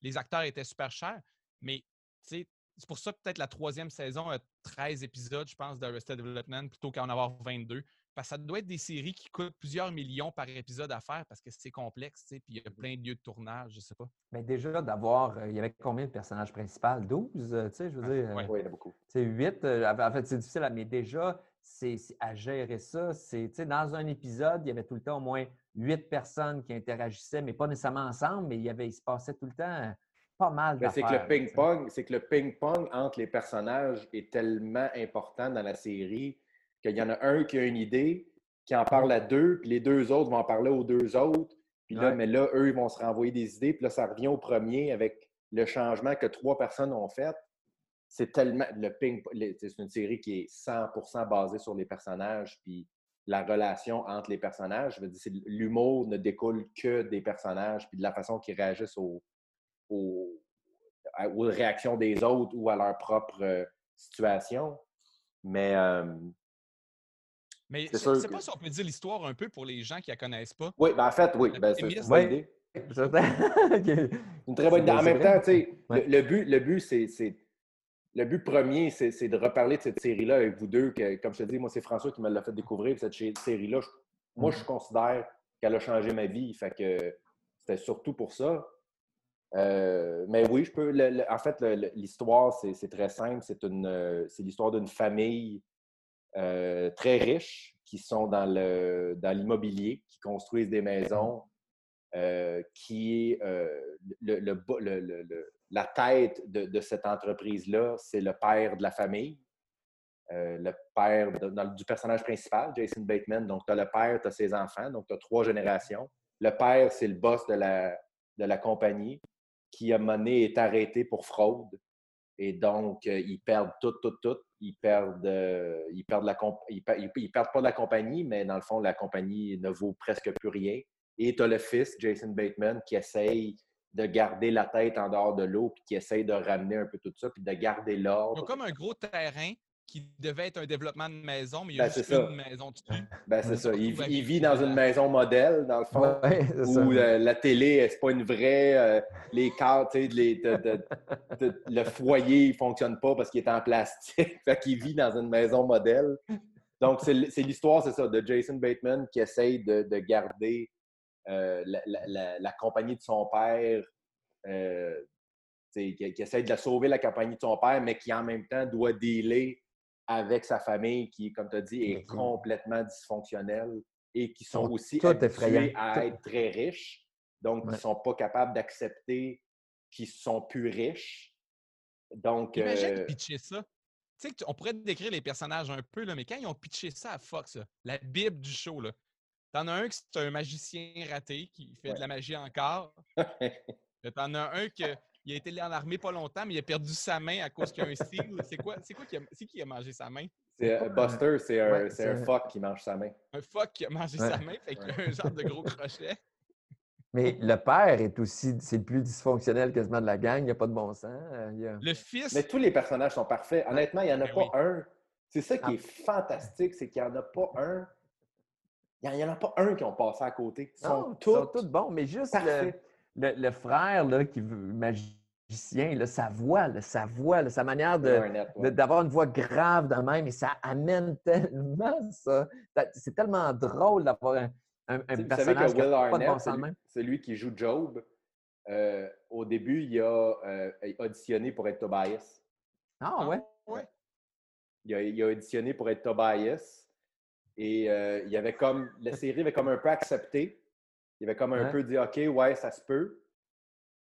Les acteurs étaient super chers, mais c'est pour ça que peut-être la troisième saison a 13 épisodes, je pense, d'Arrested Development, plutôt qu'en avoir 22. Parce que ça doit être des séries qui coûtent plusieurs millions par épisode à faire parce que c'est complexe, tu sais, puis il y a plein de lieux de tournage, je sais pas. Mais déjà, d'avoir, euh, il y avait combien de personnages principaux? 12, euh, tu sais, je veux dire. Oui, il y en a beaucoup. C'est 8. Euh, en fait, c'est difficile, mais déjà, c'est à gérer ça. C'est, dans un épisode, il y avait tout le temps au moins huit personnes qui interagissaient, mais pas nécessairement ensemble, mais il, y avait, il se passait tout le temps pas mal C'est que le ping-pong, c'est que le ping-pong entre les personnages est tellement important dans la série qu'il y en a un qui a une idée, qui en parle à deux, puis les deux autres vont en parler aux deux autres. Puis là, mais là, eux, ils vont se renvoyer des idées. Puis là, ça revient au premier avec le changement que trois personnes ont fait. C'est tellement. Le ping C'est une série qui est 100% basée sur les personnages, puis la relation entre les personnages. Je veux dire, l'humour ne découle que des personnages, puis de la façon qu'ils réagissent aux, aux, réactions des autres ou à leur propre euh, situation. Mais euh, mais je ne sais pas si on peut dire l'histoire un peu pour les gens qui ne la connaissent pas? Oui, ben en fait, oui. Ben, c'est une bonne idée. une très bonne idée. En même temps, tu sais, le, but, le but c'est. Le but premier, c'est de reparler de cette série-là avec vous deux. Que, comme je te dis, moi, c'est François qui me l'a fait découvrir. Cette série-là, moi, je mm. considère qu'elle a changé ma vie. Fait que c'était surtout pour ça. mais oui, je peux. en fait, l'histoire, c'est très simple. C'est l'histoire d'une famille très riche qui sont dans l'immobilier, qui construisent des maisons, qui est le, la tête de, cette entreprise-là, c'est le père de la famille. le père du personnage principal, Jason Bateman. Donc, tu as le père, tu as ses enfants, donc tu as trois générations. Le père, c'est le boss de la, de la compagnie qui, a mené est arrêté pour fraude. Et donc, ils perdent tout, tout, tout. Ils perdent, ils, perdent la ils, perdent pas de la compagnie, mais dans le fond, la compagnie ne vaut presque plus rien. Et tu as le fils, Jason Bateman, qui essaye de garder la tête en dehors de l'eau, puis qui essaye de ramener un peu tout ça, puis de garder l'ordre. comme un gros terrain qui devait être un développement de maison, mais il y a ben, juste une maison dessus. Ben, c'est ça. Il, vit dans une maison modèle, dans le fond, où euh, la télé, c'est pas une vraie. Euh, les cartes, le foyer, il fonctionne pas parce qu'il est en plastique. fait qu'il vit dans une maison modèle. Donc, c'est l'histoire, c'est ça, de Jason Bateman qui essaye de, garder euh, la, compagnie de son père qui, qui, essaie de la sauver, la compagnie de son père, mais qui en même temps doit dealer avec sa famille qui, comme tu as dit, est complètement dysfonctionnelle et qui sont aussi habitués à être très riches. Donc, ils ne sont pas capables d'accepter qu'ils sont plus riches. Donc. Imagine euh... pitcher ça. Tu sais, on pourrait décrire les personnages un peu, là, mais quand ils ont pitché ça à Fox, la Bible du show, là, t'en as un qui c'est un magicien raté qui fait de la magie encore. t'en as un qui il a été en armée pas longtemps, mais il a perdu sa main à cause qu'il y a un seal. C'est quoi, c'est quoi qui a, qui a mangé sa main? C'est euh, Buster, c'est un, c'est un phoque qui mange sa main. Un phoque qui a mangé sa main, fait qu'il a un genre de gros crochet. Mais le père est aussi, c'est le plus dysfonctionnel quasiment de la gang. Il n'y a pas de bon sens. Euh, le fils. Mais tous les personnages sont parfaits. Honnêtement, il n'y en a ben pas un. C'est ça qui est ah. fantastique, c'est qu'il n'y en a pas un. Il n'y en a pas un qui ont passé à côté. Ils sont, tous, sont tous bons, mais juste le, le, frère là, qui veut magicien, sa voix, sa voix, sa manière d'avoir une voix grave de même, et ça amène tellement ça. C'est tellement drôle d'avoir un, un, personnage qui n'a pas de bon sens même. C'est lui qui joue Job. Euh, au début, il a euh, auditionné pour être Tobias. Ah, ah ouais? ouais. Il, a, il, a, auditionné pour être Tobias. Et euh, il avait comme, la série avait comme un peu accepté. Il avait comme un peu dit OK, ouais, ça se peut.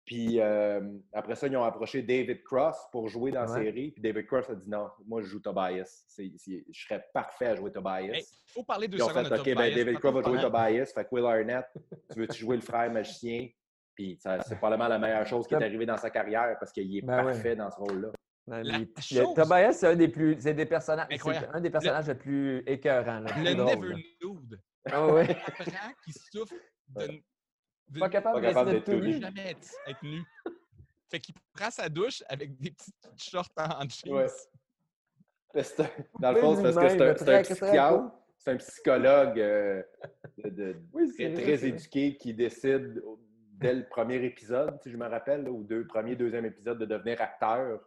Puis euh, après ça, ils ont approché David Cross pour jouer dans la série. Puis David Cross a dit non, moi je joue Tobias. je serais parfait à jouer Tobias. Il faut parler de ça. fait, OK, ben, David Cross va jouer Tobias. Fait que Will Arnett, tu veux-tu jouer le frère magicien? Puis c'est probablement la meilleure chose qui est arrivée dans sa carrière parce qu'il est ben parfait dans ce rôle-là. Tobias, c'est un des plus. C'est des personnages. un des personnages les plus écœurants. le Never Nude. Ah ouais. qui souffre de, pas capable, d'être nu. jamais être, nu. Fait qu'il prend sa douche avec des petites shorts en jeans. Ouais. Dans le fond, c'est parce que c'est un, psychiatre, c'est un psychologue euh, de, très éduqué qui décide dès le premier épisode, si je me rappelle, ou deux, premier, deuxième épisode, de devenir acteur.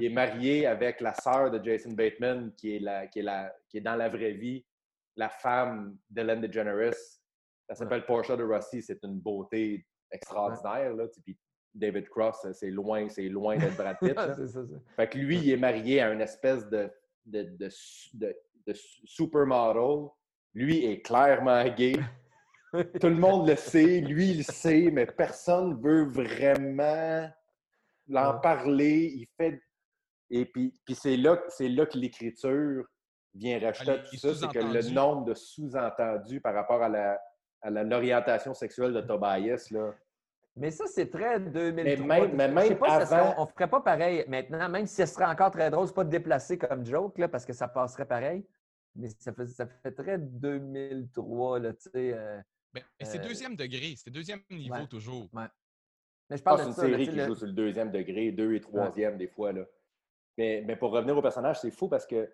Il est marié avec la sœur de Jason Bateman, qui est, la, qui, est la, qui est dans la vraie vie la femme d'Ellen DeGeneres ça s'appelle Porsche de Rossi. C'est une beauté extraordinaire. Là, puis David Cross, c'est loin, c'est loin d'être Brad Pitt. Fait que lui, il est marié à une espèce de, de, de, de, supermodel. Lui est clairement gay. Tout le monde le sait, lui il le sait, mais personne ne veut vraiment l'en parler. Il fait. Et puis, puis c'est là, là que l'écriture vient racheter tout ça, c'est que le nombre de sous-entendus par rapport à la, à l'orientation sexuelle de Tobias. Là. Mais ça, c'est très 2003. Mais même, mais même avant... on ne ferait pas pareil maintenant, même si ce serait encore très drôle, c'est pas de déplacer comme joke, là, parce que ça passerait pareil. Mais ça fait, ça fait très 2003, là, tu sais. Euh, ben, c'est euh, deuxième degré, c'est deuxième niveau toujours. Ouais. Mais je parle ah, de C'est une série qui joue sur le deuxième degré, deux et troisième des fois. Là. Mais, mais pour revenir au personnage, c'est fou parce que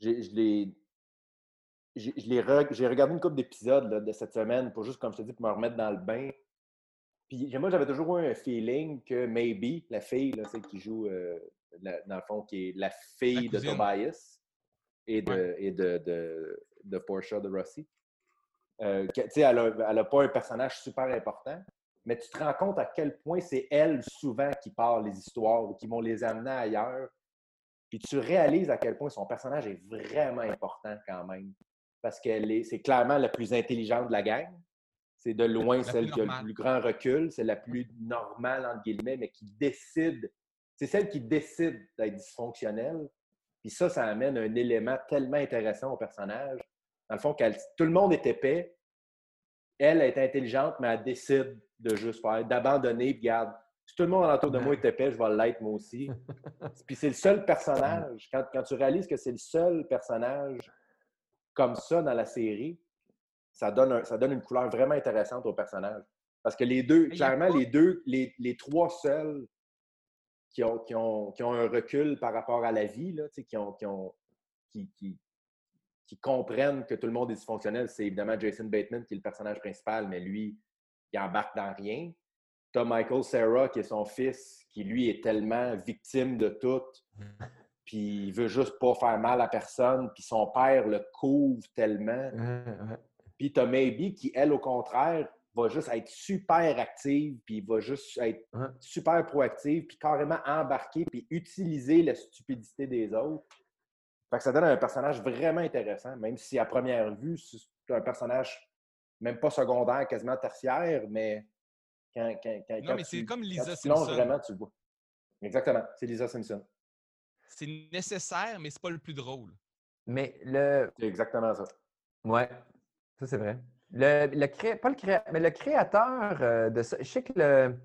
je l'ai j'ai regardé une couple d'épisodes de cette semaine pour juste, comme je te dis, pour me remettre dans le bain. Puis moi, j'avais toujours eu un feeling que Maybe, la fille, là, celle qui joue, euh, dans le fond, qui est la fille de Tobias et de, et de, de, de Portia de Rossi, euh, elle n'a pas un personnage super important, mais tu te rends compte à quel point c'est elle souvent qui parle les histoires ou qui vont les amener ailleurs. Puis tu réalises à quel point son personnage est vraiment important quand même. Parce qu'elle est, c'est clairement la plus intelligente de la gang. C'est de loin celle qui a le plus grand recul. C'est la plus normale, entre guillemets, mais qui décide. C'est celle qui décide d'être dysfonctionnelle. Puis ça, ça amène un élément tellement intéressant au personnage. Dans le fond, tout le monde est épais. Elle est intelligente, mais elle décide de juste faire, d'abandonner, puis garde. Si tout le monde autour de moi est épais, je vais l'être moi aussi. puis c'est le seul personnage. Quand, quand tu réalises que c'est le seul personnage comme ça dans la série, ça donne, ça donne une couleur vraiment intéressante au personnage. Parce que les deux, clairement, les deux, les, les, trois seuls qui ont, qui, ont, qui ont, un recul par rapport à la vie, là, qui, ont, qui, ont, qui, qui, qui, comprennent que tout le monde est dysfonctionnel, c'est évidemment Jason Bateman qui est le personnage principal, mais lui, il embarque dans rien. Tu as Michael Sarah, qui est son fils, qui lui est tellement victime de tout, puis il veut juste pas faire mal à personne, puis son père le couvre tellement. Puis tu as Maybe qui, elle, au contraire, va juste être super active, puis va juste être super proactive, puis carrément embarquer, puis utiliser la stupidité des autres. Fait que ça donne un personnage vraiment intéressant, même si à première vue, c'est un personnage même pas secondaire, quasiment tertiaire, mais quand, quand, quand, non, mais c'est comme Lisa Simpson. vraiment, tu vois. Exactement, c'est Lisa Simpson. C'est nécessaire, mais c'est pas le plus drôle. Mais le. C'est exactement ça. Ouais, ça c'est vrai. Le, le cré... pas le cré... mais le créateur euh, de ça. Je sais que le.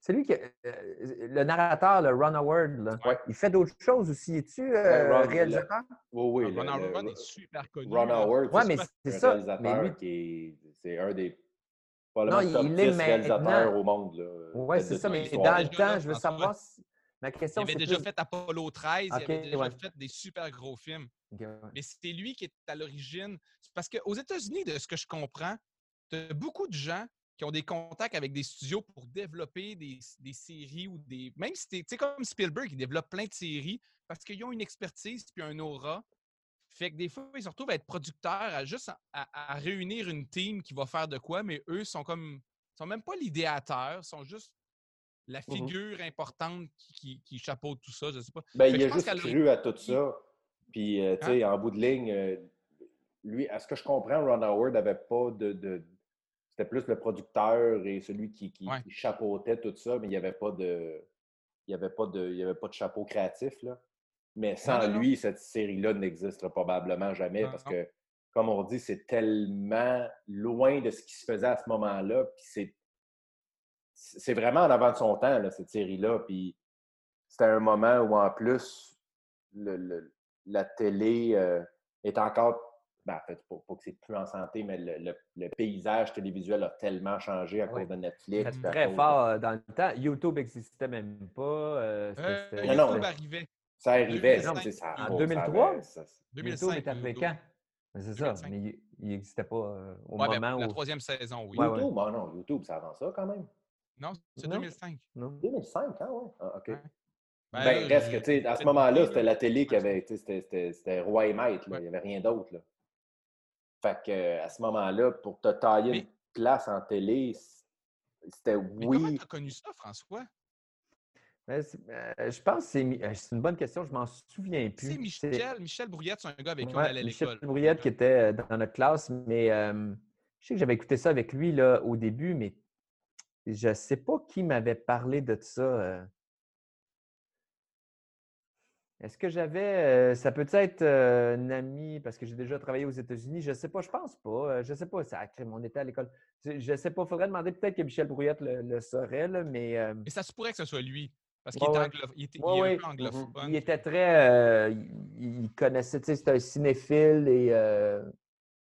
C'est lui qui. Euh, le narrateur, le Ron Howard, là, il fait d'autres choses aussi. Es-tu euh, réalisateur? Oui, oui. Ron Howard est super connu. Ron Howard, ouais, mais c'est ça. Mais lui... qui C'est un des. non, il est réalisateurs au monde. Oui, c'est ça. Mais dans le temps, je veux savoir si. Ma question, il avait déjà fait Apollo 13, il avait déjà fait des super gros films. Mais c'est lui qui est à l'origine. Parce qu'aux États-Unis, de ce que je comprends, tu as beaucoup de gens qui ont des contacts avec des studios pour développer des, séries ou des. Même si tu sais, comme Spielberg, qui développe plein de séries parce qu'ils ont une expertise puis un aura. Fait que des fois, ils se retrouvent à être producteurs, à juste à, réunir une team qui va faire de quoi, mais eux sont comme. sont même pas l'idéateur, sont juste la mmh figure importante qui, qui, chapeaute tout ça. Je sais pas. Ben, il a juste cru à tout ça. Puis, euh, tu sais, hein? en bout de ligne, euh, lui, à ce que je comprends, Ron Howard n'avait pas de c'était plus le producteur et celui qui, chapeautait tout ça, mais il n'y avait pas de. Il n'y avait, pas de, il avait pas de chapeau créatif. Là. Mais sans lui, cette série-là n'existera probablement jamais parce que, comme on dit, c'est tellement loin de ce qui se faisait à ce moment-là. Puis c'est, c'est vraiment en avant de son temps, cette série-là. Puis c'était un moment où, en plus, le, la télé euh, est encore ben, en fait, pas, que c'est plus en santé, mais le, paysage télévisuel a tellement changé à cause de Netflix. C'est très fort euh, dans le temps. YouTube n'existait même pas. Euh, euh non, YouTube arrivait. Ça arrivait. ça, en 2003? 2005. YouTube est arrivé quand? C'est ça, mais il n'existait pas euh, au ben, moment où... La troisième saison, oui. YouTube, ah non, YouTube, ça avant ça quand même. Non, c'est 2005. Non. 2005, hein, ouais. Ah, OK. Ben, ben reste que, tu sais, à ce moment-là, c'était la télé qui avait, c'était roi et maître, là. il n'y avait rien d'autre, là. Fait que, à ce moment-là, pour te tailler une place en télé, c'était oui. Comment tu as connu ça, François? Ben, euh, je pense que euh, c'est une bonne question, je m'en souviens plus. C'est Michel, Michel Brouillette, c'est un gars avec qui on allait à l'école. Michel Brouillette qui était euh, dans notre classe, mais je sais que j'avais écouté ça avec lui là, au début, mais je ne sais pas qui m'avait parlé de ça. Est-ce que j'avais. Euh, ça peut être euh, un ami, parce que j'ai déjà travaillé aux États-Unis. Je ne sais pas, je pense pas. Euh, je ne sais pas. Ça, on était à l'école. Je ne sais pas. Il faudrait demander peut-être que Michel Brouillette le, saurait, là, mais. Mais ça se pourrait que ce soit lui. Parce qu'il était, il un peu anglophone. Il était très. il connaissait, tu sais, c'était un cinéphile et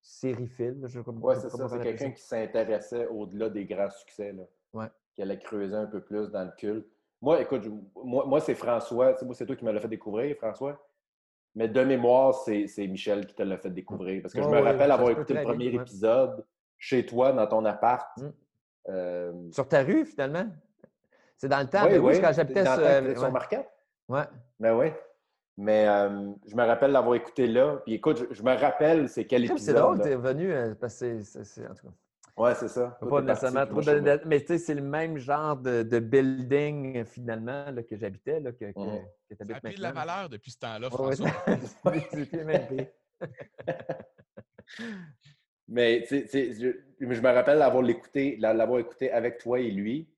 sériephile. Oui, c'est ça. C'est quelqu'un qui s'intéressait au-delà des grands succès. Là, ouais. Qui allait creuser un peu plus dans le culte. Moi, écoute, moi, moi c'est François. Moi, c'est toi qui me l'as fait découvrir, François. Mais de mémoire, c'est Michel qui te l'a fait découvrir. Parce que je me rappelle avoir écouté le premier épisode chez toi, dans ton appart. Mmh. Euh, sur ta rue, finalement? C'est dans le temps, oui, oui, quand j'habitais sur, euh, sur Marquette? Ouais. Ben oui. Mais euh, je me rappelle l'avoir écouté là. Puis écoute, je, me rappelle c'est quel épisode. C'est drôle, tu es venu parce que c'est. En tout cas. Ouais, c'est ça. Pas nécessairement trop Mais tu sais, c'est le même genre de, building finalement que j'habitais. Que, que, mmh. ça a pris de la valeur depuis ce temps-là, François. Mais tu sais, je, je, me rappelle l'avoir écouté, l'avoir écouté avec toi et lui.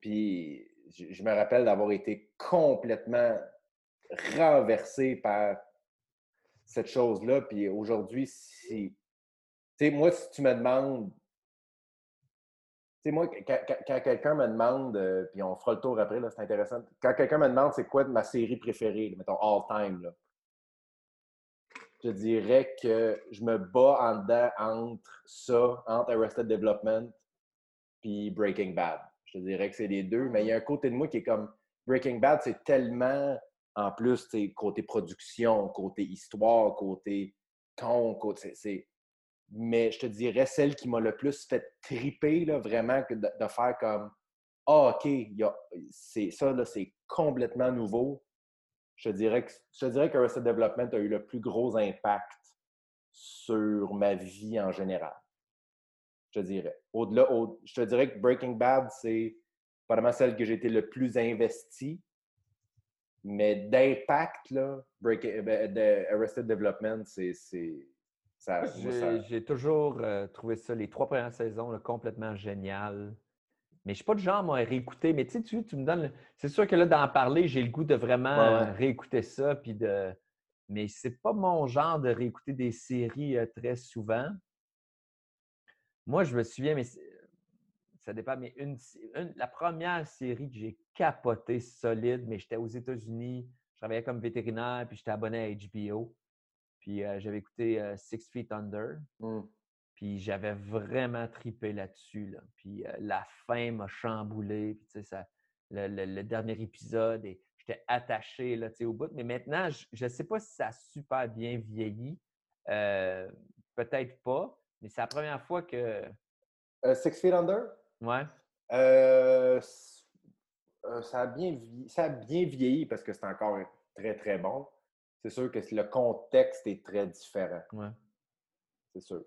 Puis je, me rappelle d'avoir été complètement renversé par cette chose-là. Puis aujourd'hui, si. Tu sais, moi, si tu me demandes. Tu sais, moi, quand, quelqu'un me demande, euh, puis on fera le tour après, c'est intéressant. Quand quelqu'un me demande c'est quoi ma série préférée, mettons all time, là, je dirais que je me bats en dedans entre ça, entre Arrested Development puis Breaking Bad. Je dirais que c'est les deux, mais il y a un côté de moi qui est comme Breaking Bad, c'est tellement en plus, côté production, côté histoire, côté ton, côté. Mais je te dirais celle qui m'a le plus fait triper, là, vraiment, de, faire comme Ah, OK, c'est, ça, là, c'est complètement nouveau. Je te dirais que je te dirais que Arrested Development a eu le plus gros impact sur ma vie en général je dirais. Au-delà, je te dirais que Breaking Bad, c'est probablement celle que j'ai été le plus investi. Mais d'impact, là, Breaking, ben, Arrested Development, c'est. Ça, j'ai toujours euh, trouvé ça, les trois premières saisons, complètement génial. Mais je ne suis pas du genre à réécouter. Mais tu, tu me donnes. C'est sûr que là, d'en parler, j'ai le goût de vraiment réécouter ça. Puis de... Mais c'est pas mon genre de réécouter des séries euh, très souvent. Moi, je me souviens, mais ça dépend, mais une, la première série que j'ai capotée solide, mais j'étais aux États-Unis, je travaillais comme vétérinaire, puis j'étais abonné à HBO. Puis euh, j'avais écouté euh, Six Feet Under. Mmh. Puis j'avais vraiment tripé là-dessus. Là. Puis euh, la fin m'a chamboulé. Puis tu sais, ça, le, dernier épisode, et j'étais attaché là, au bout. Mais maintenant, je ne sais pas si ça a super bien vieilli. Peut-être pas. Mais c'est la première fois que. Six Feet Under? Ouais. Ça, a bien ça a bien vieilli parce que c'est encore très, très bon. C'est sûr que le contexte est très différent. Ouais. C'est sûr.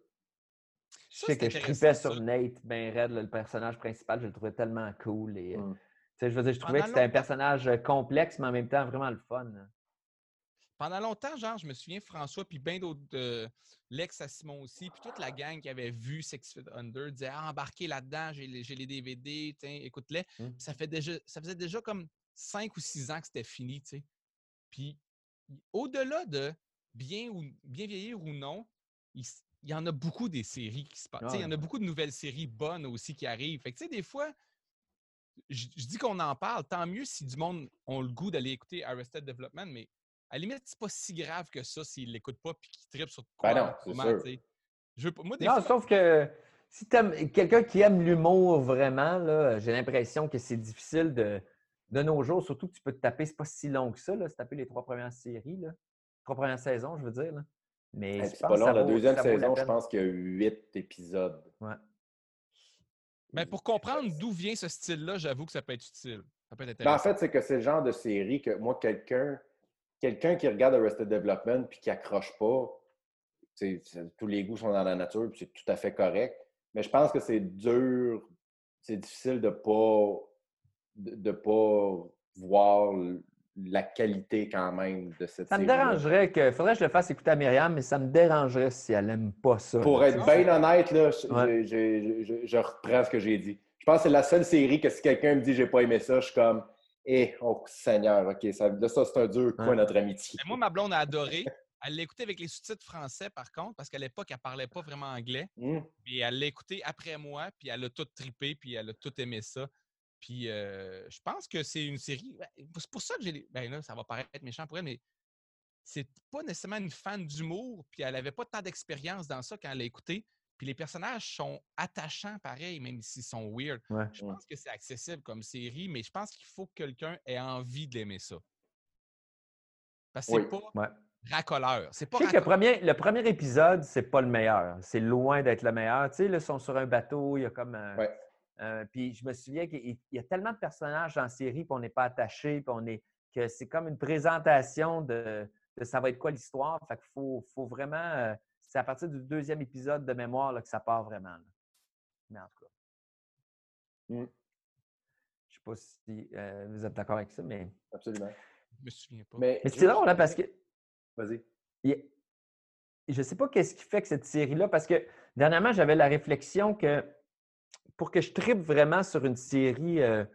Je sais que je tripais sur Nate, ben Red, le personnage principal, je le trouvais tellement cool. Et, mmh. Je veux dire, je trouvais que c'était un personnage complexe, mais en même temps vraiment le fun. Pendant longtemps, genre, je me souviens, François, puis bien d'autres, euh, Lex à Simon aussi, puis toute la gang qui avait vu Six Feet Under disait ah, embarquez là-dedans, j'ai les, les, DVD, écoute-les. Mmh. Ça, fait déjà, ça faisait déjà comme cinq ou six ans que c'était fini, tu sais. Puis, au-delà de bien, ou, bien vieillir ou non, il, y en a beaucoup des séries qui se passent. Il y en a beaucoup de nouvelles séries bonnes aussi qui arrivent. Fait que, tu sais, des fois, je, dis qu'on en parle, tant mieux si du monde ont le goût d'aller écouter Arrested Development, mais à la limite, c'est pas si grave que ça s'il l'écoute pas puis qu'il tripe sur quoi. Ben non, Je moi, non, sauf que si tu quelqu'un qui aime l'humour vraiment, j'ai l'impression que c'est difficile de, de nos jours, surtout que tu peux te taper, c'est pas si long que ça, là, se taper les trois premières séries, là. trois premières saisons, je veux dire. Là. Mais c'est pas long. La deuxième saison, je pense qu'il y a huit épisodes. Ouais. Mais pour comprendre d'où vient ce style-là, j'avoue que ça peut être utile. Ça peut être ben, en fait, c'est que c'est le genre de série que moi, quelqu'un quelqu'un qui regarde Arrested Development puis qui accroche pas, tous les goûts sont dans la nature, puis c'est tout à fait correct. Mais je pense que c'est dur, c'est difficile de pas de, pas voir la qualité quand même de cette Ça me dérangerait que. Faudrait que je le fasse écouter à Myriam, mais ça me dérangerait si elle n'aime pas ça. Pour être bien honnête, là, je, reprends ce que j'ai dit. Je pense que c'est la seule série que si quelqu'un me dit j'ai pas aimé ça, je suis comme eh, oh Seigneur, OK, ça, là, ça, c'est un dur quoi, notre amitié. moi, ma blonde a adoré. Elle l'a écouté avec les sous-titres français, par contre, parce qu'à l'époque, elle ne parlait pas vraiment anglais. Mmh. Puis elle l'a écouté après moi, puis elle a tout trippé, puis elle a tout aimé ça. Puis euh, je pense que c'est une série. C'est pour ça que j'ai. Ben là, ça va paraître méchant pour elle, mais c'est pas nécessairement une fan d'humour, puis elle n'avait pas tant d'expérience dans ça quand elle l'a écouté. Puis les personnages sont attachants pareil, même s'ils sont weird. Je pense que c'est accessible comme série, mais je pense qu'il faut que quelqu'un ait envie d'aimer ça. Parce que c'est pas racoleur. C'est pas le premier, le premier épisode, c'est pas le meilleur. C'est loin d'être le meilleur. Tu sais, ils sont sur un bateau, il y a comme un. Puis je me souviens qu'il y a tellement de personnages en série, puis on n'est pas attaché, puis on est que c'est comme une présentation de, ça va être quoi l'histoire. Fait qu'il faut, faut, vraiment. Euh, c'est à partir du deuxième épisode de mémoire là, que ça part vraiment. Mais en tout cas. Mmh. Je ne sais pas si euh, vous êtes d'accord avec ça, mais. Absolument. Je me souviens pas. Mais, c'est drôle, là, parce que. Vas-y. Je ne sais pas qu'est-ce qui fait que cette série-là, parce que dernièrement, j'avais la réflexion que pour que je tripe vraiment sur une série, euh,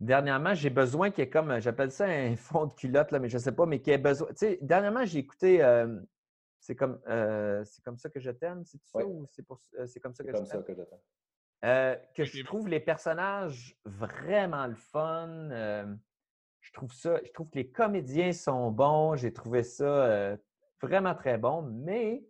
dernièrement, j'ai besoin qu'il y ait comme, j'appelle ça un fond de culotte, là, mais je ne sais pas, mais qu'il y ait besoin. Tu sais, dernièrement, j'ai écouté. Euh, c'est comme, euh, c'est comme ça que je t'aime, c'est ça ou c'est, pour, c'est comme ça que comme je t'aime? ça que je t'aime. que je trouve les personnages vraiment le fun. je trouve ça, je trouve que les comédiens sont bons. J'ai trouvé ça vraiment très bon, mais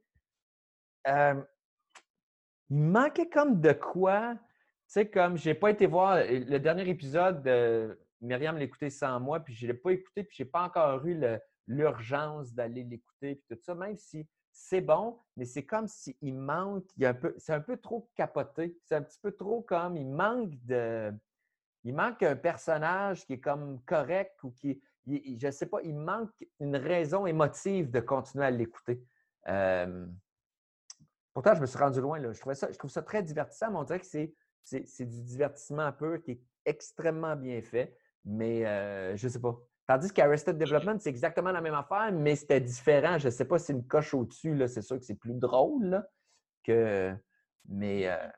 il manquait comme de quoi. Tu sais, comme j'ai pas été voir le dernier épisode de Myriam l'écouter sans moi, puis je l'ai pas écouté, puis j'ai pas encore eu l'urgence d'aller l'écouter, puis tout ça, même si c'est bon, mais c'est comme s'il manque, il y a un peu, c'est un peu trop capoté. C'est un petit peu trop comme, il manque de, il manque un personnage qui est comme correct ou qui, je ne sais pas, il manque une raison émotive de continuer à l'écouter. Euh, Pourtant, je me suis rendu loin. Là. Je, trouvais ça, je trouve ça très divertissant, mais on dirait que c'est, c'est, du divertissement peu qui est extrêmement bien fait. Mais euh, je ne sais pas. Tandis qu'Arrested Development, c'est exactement la même affaire, mais c'était différent. Je ne sais pas si c'est une coche au-dessus. Là. C'est sûr que c'est plus drôle que. Mais. Euh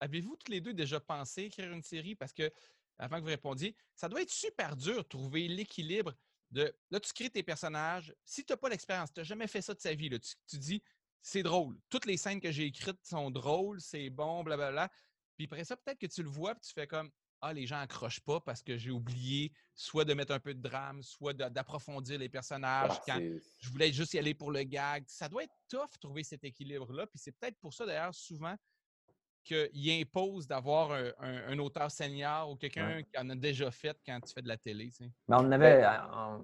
avez-vous tous les deux déjà pensé écrire une série? Parce que, avant que vous répondiez, ça doit être super dur de trouver l'équilibre de. Là, tu crées tes personnages. Si tu n'as pas l'expérience, tu n'as jamais fait ça de sa vie, là, tu, tu dis c'est drôle. Toutes les scènes que j'ai écrites sont drôles, c'est bon, blablabla. Puis après ça, peut-être que tu le vois, puis tu fais comme Ah, les gens accrochent pas parce que j'ai oublié soit de mettre un peu de drame, soit d'approfondir les personnages. Ah, quand je voulais juste y aller pour le gag. Ça doit être tough trouver cet équilibre-là. Puis c'est peut-être pour ça, d'ailleurs, souvent qu'il impose d'avoir un, auteur senior ou quelqu'un qui en a déjà fait quand tu fais de la télé. Mais on avait,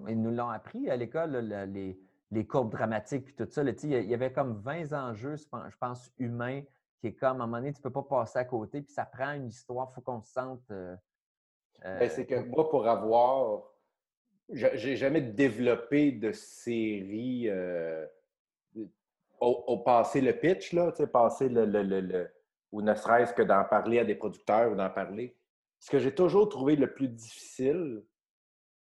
ils nous l'ont appris à l'école, les, les courbes dramatiques puis tout ça. il y avait comme 20 enjeux, je pense, humains, qui est comme, à un moment donné, tu ne peux pas passer à côté, puis ça prend une histoire, il faut qu'on se sente. Euh, ben, c'est que moi, pour avoir. J'ai jamais développé de série euh, au, passé le pitch, là, passer le, le, le, ou ne serait-ce que d'en parler à des producteurs ou d'en parler. Ce que j'ai toujours trouvé le plus difficile,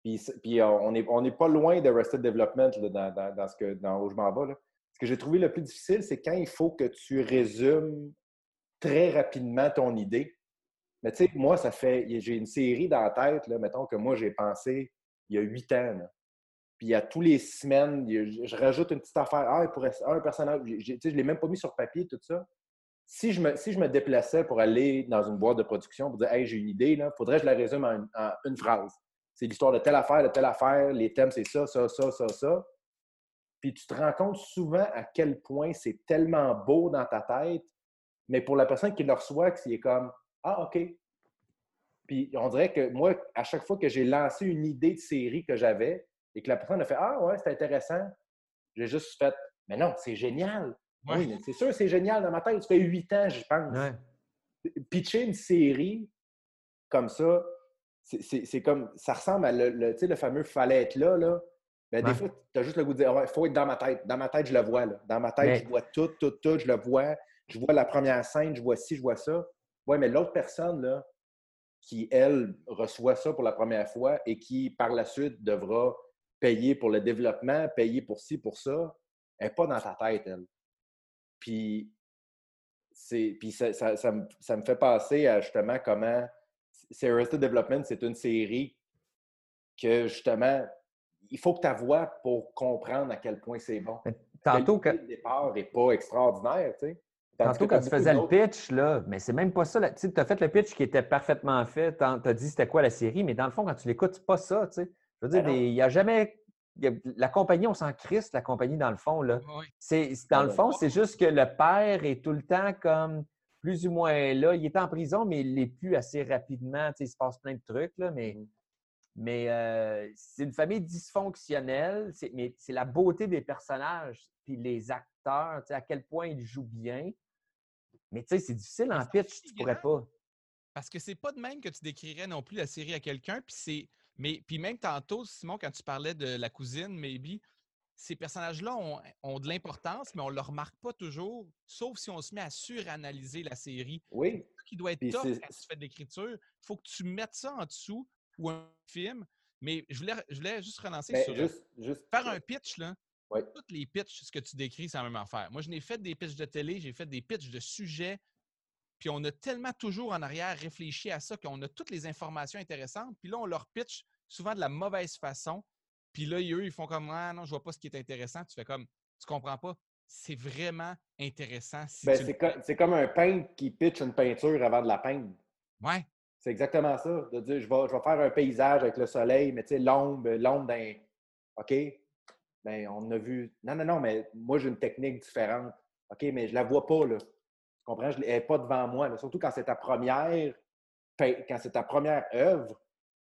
puis, euh, on n'est on est pas loin de Rested Development dans, ce que, dans où je m'en vais. Ce que j'ai trouvé le plus difficile, c'est quand il faut que tu résumes très rapidement ton idée. Mais tu sais, moi, ça fait. J'ai une série dans la tête, là, mettons, que moi, j'ai pensé il y a huit ans. Puis à tous les semaines, je, rajoute une petite affaire. Ah, il pourrait un personnage. Je ne l'ai même pas mis sur papier, tout ça. Si je, me, si je me déplaçais pour aller dans une boîte de production pour dire Hey, j'ai une idée, il faudrait que je la résume en une phrase. C'est l'histoire de telle affaire, de telle affaire, les thèmes, c'est ça, ça, ça, ça, ça. Puis tu te rends compte souvent à quel point c'est tellement beau dans ta tête, mais pour la personne qui le reçoit, c'est comme Ah, OK. Puis on dirait que moi, à chaque fois que j'ai lancé une idée de série que j'avais et que la personne a fait Ah, ouais, c'est intéressant, j'ai juste fait Mais non, c'est génial. Oui, c'est sûr, c'est génial dans ma tête. Ça fait huit ans, je pense. Pitcher une série comme ça, c'est comme, ça ressemble à le, le fameux fallait être là. là. Ben, Des fois, tu as juste le goût de dire, il faut être dans ma tête. Dans ma tête, je le vois. Là. Dans ma tête, je vois tout, tout, tout, je le vois. Je vois la première scène, je vois ci, je vois ça. Oui, mais l'autre personne, là, qui, elle, reçoit ça pour la première fois et qui, par la suite, devra payer pour le développement, payer pour ci, pour ça, elle n'est pas dans ta tête, elle. Puis, puis ça, ça, ça, me, ça, me, fait penser à justement comment c'est Arrested Development, c'est une série que justement, il faut que tu vois pour comprendre à quel point c'est bon. tantôt que. Le départ n'est pas extraordinaire, tu sais. Tantôt, quand tu faisais le pitch, là, mais c'est même pas ça. Tu as fait le pitch qui était parfaitement fait. Tu as dit c'était quoi la série, mais dans le fond, quand tu l'écoutes, c'est pas ça. Tu sais. Je veux dire, ben il n'y a jamais. la compagnie, on s'en crisse, la compagnie, dans le fond. Là. C'est, dans le fond, c'est juste que le père est tout le temps comme plus ou moins là. Il est en prison, mais il l'est plus assez rapidement. il se passe plein de trucs, là, mais, mmh. mais euh, c'est une famille dysfonctionnelle. Mais c'est la beauté des personnages, puis les acteurs, à quel point ils jouent bien. Mais tu sais, c'est difficile en pitch, tu pourrais pas. Parce que c'est pas de même que tu décrirais non plus la série à quelqu'un, puis c'est. Mais puis même tantôt, Simon, quand tu parlais de la cousine, maybe, ces personnages-là ont, de l'importance, mais on ne le remarque pas toujours, sauf si on se met à suranalyser la série. Oui. Ce qui doit être top quand tu fais de l'écriture, il faut que tu mettes ça en dessous ou un film. Mais je voulais, je voulais juste relancer ben, sur juste, juste, faire un pitch. Là. Oui. Toutes les pitchs, ce que tu décris, c'est la même affaire. Moi, je n'ai fait des pitchs de télé, j'ai fait des pitchs de sujets, puis on a tellement toujours en arrière réfléchi à ça qu'on a toutes les informations intéressantes, puis là, on leur pitch souvent de la mauvaise façon puis là, eux, ils font comme Ah non, je vois pas ce qui est intéressant. Tu fais comme Tu comprends pas. C'est vraiment intéressant. Ben, c'est, comme, un peintre qui pitch une peinture avant de la peindre. Ouais. C'est exactement ça. De dire je vais, je vais faire un paysage avec le soleil, mais tu sais, l'ombre, l'ombre d'un. OK? Ben, on a vu. Non, non, non, mais moi, j'ai une technique différente. OK, mais je la vois pas, là. Tu comprends? Je n'est pas devant moi. Surtout quand c'est ta première. Quand c'est ta première œuvre,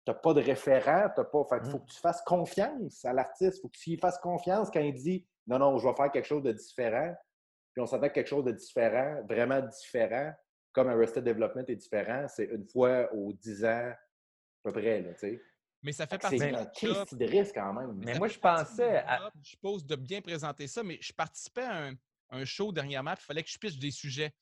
tu n'as pas de référent, t'as pas. Fait il faut mmh. que tu fasses confiance à l'artiste. Il faut que tu lui fasses confiance quand il dit Non, non, je vais faire quelque chose de différent. Puis on s'attend quelque chose de différent, vraiment différent, comme Arrested Development est différent, c'est une fois aux 10 ans à peu près, là, tu sais. Mais ça fait partie de de risque quand même. Mais, moi, je pensais. À... Je suppose de bien présenter ça, mais je participais à un, show dernièrement, puis il fallait que je pitche des sujets.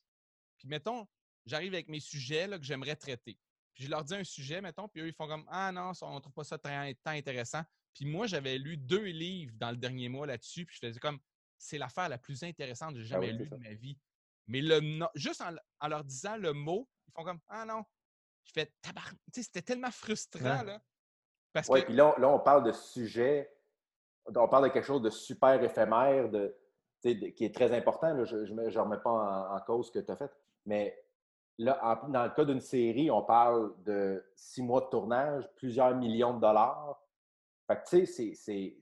Puis mettons, j'arrive avec mes sujets là, que j'aimerais traiter. Puis je leur dis un sujet, mettons, puis eux, ils font comme Ah non, on ne trouve pas ça très, intéressant. Puis moi, j'avais lu deux livres dans le dernier mois là-dessus, puis je faisais comme C'est l'affaire la plus intéressante que j'ai ah jamais lue de ma vie. Mais le juste en, leur disant le mot, ils font comme Ah non. Je fais tabar. Tu sais, c'était tellement frustrant, là. oui, puis là, on parle de sujet, on parle de quelque chose de super éphémère, de, qui est très important. je ne remets pas en, en cause ce que tu as fait. Mais Là, dans le cas d'une série, on parle de six mois de tournage, plusieurs millions de dollars. Fait que, tu sais,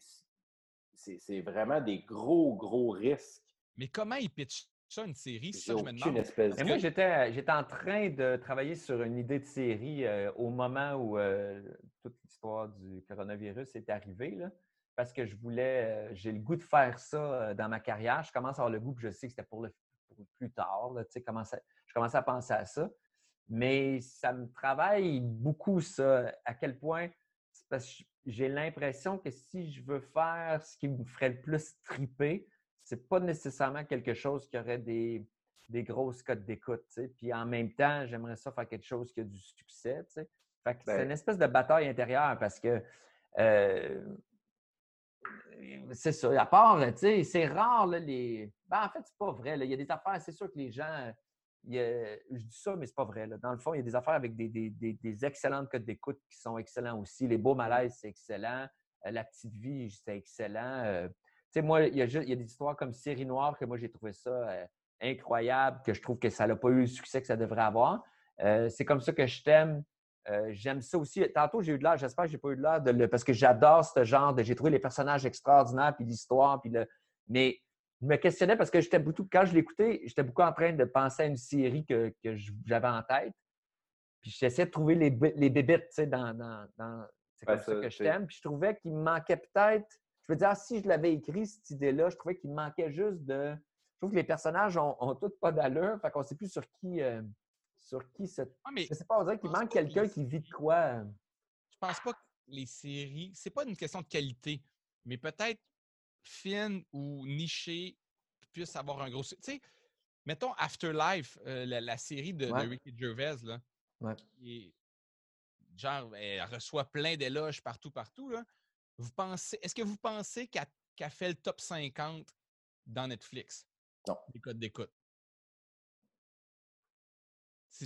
c'est vraiment des gros, gros risques. Mais comment ils pitchent ça, une série? C'est ça que je me demande. Espèce moi, j'étais en train de travailler sur une idée de série euh, au moment où euh, toute l'histoire du coronavirus est arrivée. Là, parce que je voulais, euh, j'ai le goût de faire ça dans ma carrière. Je commence à avoir le goût, que je sais que c'était pour le plus tard. Là, comment ça, je commençais à penser à ça. Mais ça me travaille beaucoup, ça. À quel point, parce que j'ai l'impression que si je veux faire ce qui me ferait le plus triper, c'est pas nécessairement quelque chose qui aurait des, des grosses cotes d'écoute. Puis en même temps, j'aimerais ça faire quelque chose qui a du succès. c'est ben une espèce de bataille intérieure parce que euh, c'est ça. À part, c'est rare, les. Ben, en fait, c'est pas vrai. Il y a des affaires, c'est sûr que les gens je dis ça, mais c'est pas vrai. Dans le fond, il y a des affaires avec des, des, excellentes codes d'écoute qui sont excellents aussi. Les beaux malaises, c'est excellent. Euh, la petite vie, c'est excellent. Euh, tu sais, moi, il y, a des histoires comme Série Noire que moi, j'ai trouvé ça euh, incroyable, que je trouve que ça n'a pas eu le succès que ça devrait avoir. c'est comme ça que je t'aime. J'aime ça aussi. Tantôt, j'ai eu de l'air, j'espère que j'ai pas eu de l'air, de parce que j'adore ce genre de. J'ai trouvé les personnages extraordinaires, puis l'histoire, puis le. Mais je me questionnais parce que j'étais beaucoup, quand je l'écoutais, j'étais beaucoup en train de penser à une série que, j'avais en tête. Puis j'essayais de trouver les, les bébites, tu sais, dans, dans, c'est comme ça, que je t'aime. Puis je trouvais qu'il me manquait peut-être, je veux dire, si je l'avais écrit, cette idée-là, je trouvais qu'il me manquait juste de. Je trouve que les personnages ont, ont tous pas d'allure, fait qu'on ne sait plus sur qui. Euh, sur qui ce... Ah, mais je sais pas, on dirait qu'il manque quelqu'un qui vit de quoi. Euh. Je pense pas que les séries, c'est pas une question de qualité, mais peut-être fine ou nichée puisse avoir un gros. Tu sais, mettons Afterlife, euh, la, série de, Ricky Gervais, là. genre, elle reçoit plein d'éloges partout, partout. Là. Vous pensez, est-ce que vous pensez qu'elle a fait le top 50 dans Netflix? Non. Les codes d'écoute.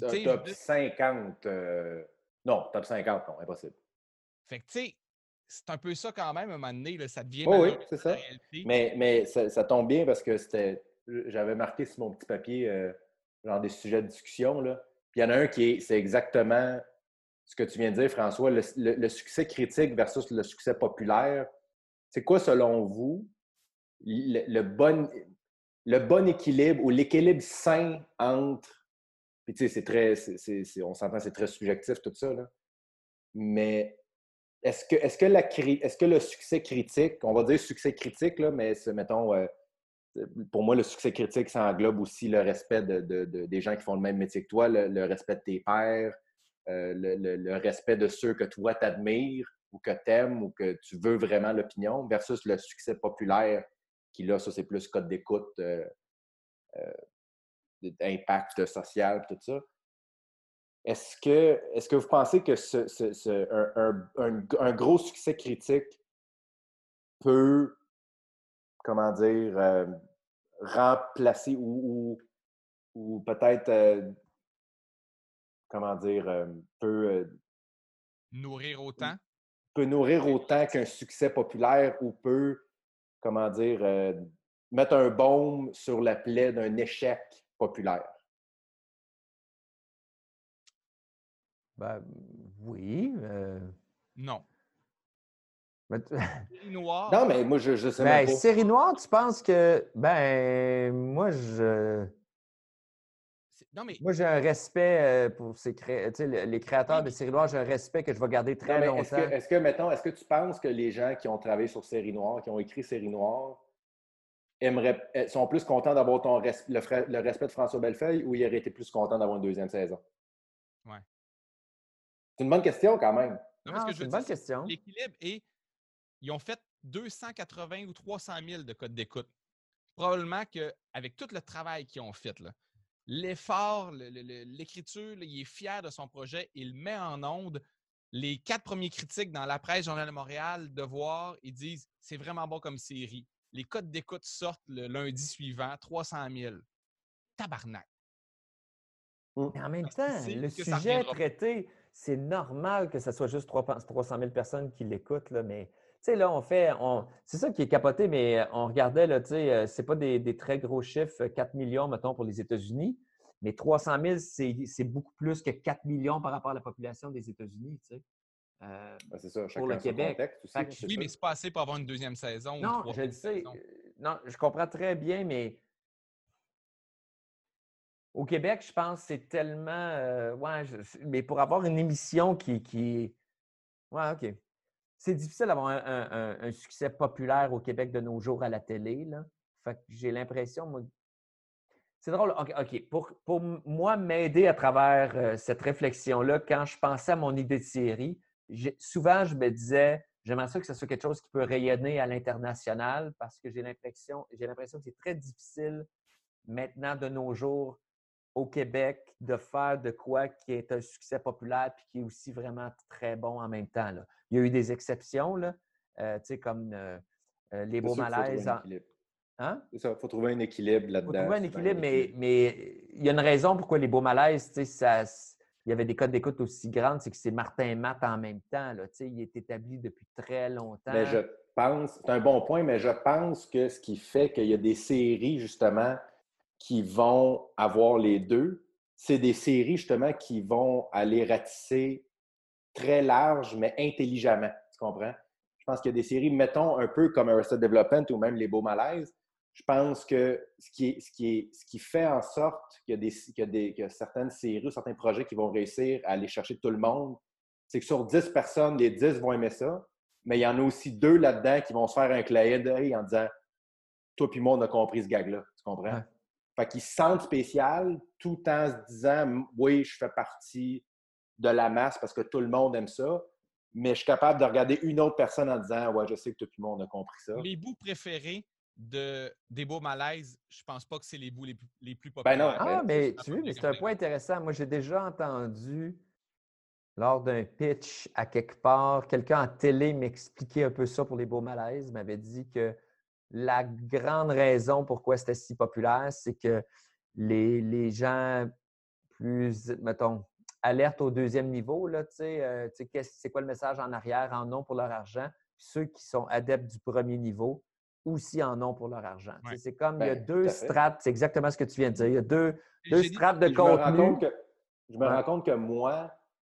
Top 50. Euh, non, top 50, non, impossible. Fait que, tu sais, c'est un peu ça quand même, à un moment donné, ça devient. oui, c'est ça. Mais, mais ça, tombe bien parce que c'était. J'avais marqué sur mon petit papier euh, genre des sujets de discussion. Là. Puis il y en a un qui est. C'est exactement ce que tu viens de dire, François, le, succès critique versus le succès populaire. C'est quoi, selon vous, le, bon, le bon équilibre ou l'équilibre sain entre. Puis tu sais, c'est très. on s'entend, c'est très subjectif tout ça. Là. Mais est-ce que, est que, le succès critique, on va dire succès critique, là, mais mettons, euh, pour moi, le succès critique, ça englobe aussi le respect de, des gens qui font le même métier que toi, le, respect de tes pairs, euh, le, respect de ceux que toi t'admires ou que tu aimes ou que tu veux vraiment l'opinion versus le succès populaire qui, là, ça, c'est plus code d'écoute, euh, euh, impact social, tout ça. Est-ce que, est que vous pensez que ce, un, gros succès critique peut, comment dire, euh, remplacer ou, ou, peut-être, euh, comment dire, euh, peut... nourrir autant? Peut nourrir autant qu'un succès populaire ou peut, comment dire, mettre un baume sur la plaie d'un échec populaire? Ben, oui. Non. série noire. Non, mais moi, je, je sais ben, pas. Série noire, tu penses que. Ben, moi, je. Non, mais... Moi, j'ai un respect pour ces cré... les créateurs de série noire, j'ai un respect que je vais garder très longtemps. Est-ce que, est que, mettons, est-ce que tu penses que les gens qui ont travaillé sur série noire, qui ont écrit série noire, aimeraient, eh, sont plus contents d'avoir ton le, le, respect de François Bellefeuille ou ils auraient été plus contents d'avoir une deuxième saison? Ouais. C'est une bonne question quand même. Non, c'est une bonne question. L'équilibre est ils ont fait 280 ou 300 000 de codes d'écoute. Probablement qu'avec tout le travail qu'ils ont fait, l'effort, l'écriture, il est fier de son projet, il met en onde. Les quatre premiers critiques dans la presse Journal de Montréal, de voir, ils disent c'est vraiment bon comme série. Les codes d'écoute sortent le lundi suivant, 300 000. Tabarnak. Mais en même temps, le sujet traité, c'est normal que ce soit juste 300 000 personnes qui l'écoutent, mais sais, là, on fait. C'est ça qui est capoté, mais euh, on regardait, là, tu sais, euh, c'est pas des, très gros chiffres, 4 millions, mettons, pour les États-Unis, mais 300 000, c'est beaucoup plus que 4 millions par rapport à la population des États-Unis, tu sais. Euh, ben, c'est ça, pour le Québec. Aussi, oui, mais c'est pas assez pour avoir une deuxième saison. Non, je le sais. Non, je comprends très bien, mais au Québec, je pense que c'est tellement. ouais, mais pour avoir une émission qui. Ouais, OK c'est difficile d'avoir un, succès populaire au Québec de nos jours à la télé. Là. Fait que j'ai l'impression, moi. C'est drôle. OK. Pour, pour moi, m'aider à travers euh, cette réflexion-là, quand je pensais à mon idée de série, souvent, je me disais, j'aimerais ça que ce soit quelque chose qui peut rayonner à l'international parce que j'ai l'impression que c'est très difficile maintenant de nos jours au Québec de faire de quoi qui est un succès populaire puis qui est aussi vraiment très bon en même temps. Là. Il y a eu des exceptions, là, euh, comme euh, euh, les beaux malaises. Hein? Il faut trouver un équilibre là-dedans. Il faut trouver un équilibre, mais, mais il y a une raison pourquoi les beaux malaises, ça, il y avait des codes d'écoute aussi grandes, c'est que c'est Martin et Matt en même temps. Là, il est établi depuis très longtemps. Mais je pense, c'est un bon point, mais je pense que ce qui fait qu'il y a des séries, justement, qui vont avoir les deux, c'est des séries justement qui vont aller ratisser très large, mais intelligemment. Tu comprends? Je pense qu'il y a des séries, mettons un peu comme Arrested Development ou même Les Beaux Malaises. Je pense que ce qui, est, ce qui, est, ce qui fait en sorte qu'il y, a des, qu'il y a des, certaines séries ou certains projets qui vont réussir à aller chercher tout le monde, c'est que sur 10 personnes, les 10 vont aimer ça, mais il y en a aussi deux là-dedans qui vont se faire un clin d'œil en disant Toi puis moi, on a compris ce gag-là. Tu comprends? Fait qu'ils se sentent spécial tout en se disant Oui, je fais partie de la masse parce que tout le monde aime ça, mais je suis capable de regarder une autre personne en disant Ouais, je sais que tout le monde a compris ça. Les bouts préférés de, des beaux malaises, je pense pas que c'est les bouts les, les plus populaires. Ben non, ah, mais tu vois, c'est un point intéressant. Moi, j'ai déjà entendu lors d'un pitch à quelque part, quelqu'un en télé m'expliquait un peu ça pour les beaux malaises, m'avait dit que la grande raison pourquoi c'était si populaire, c'est que les, les, gens plus, mettons, alerte au deuxième niveau, là, euh, c'est quoi le message en arrière, en nom pour leur argent? ceux qui sont adeptes du premier niveau aussi en ont pour leur argent. C'est comme il y a ben, deux strates, c'est exactement ce que tu viens de dire. Il y a deux, deux strates de contenu. je me rends compte que moi,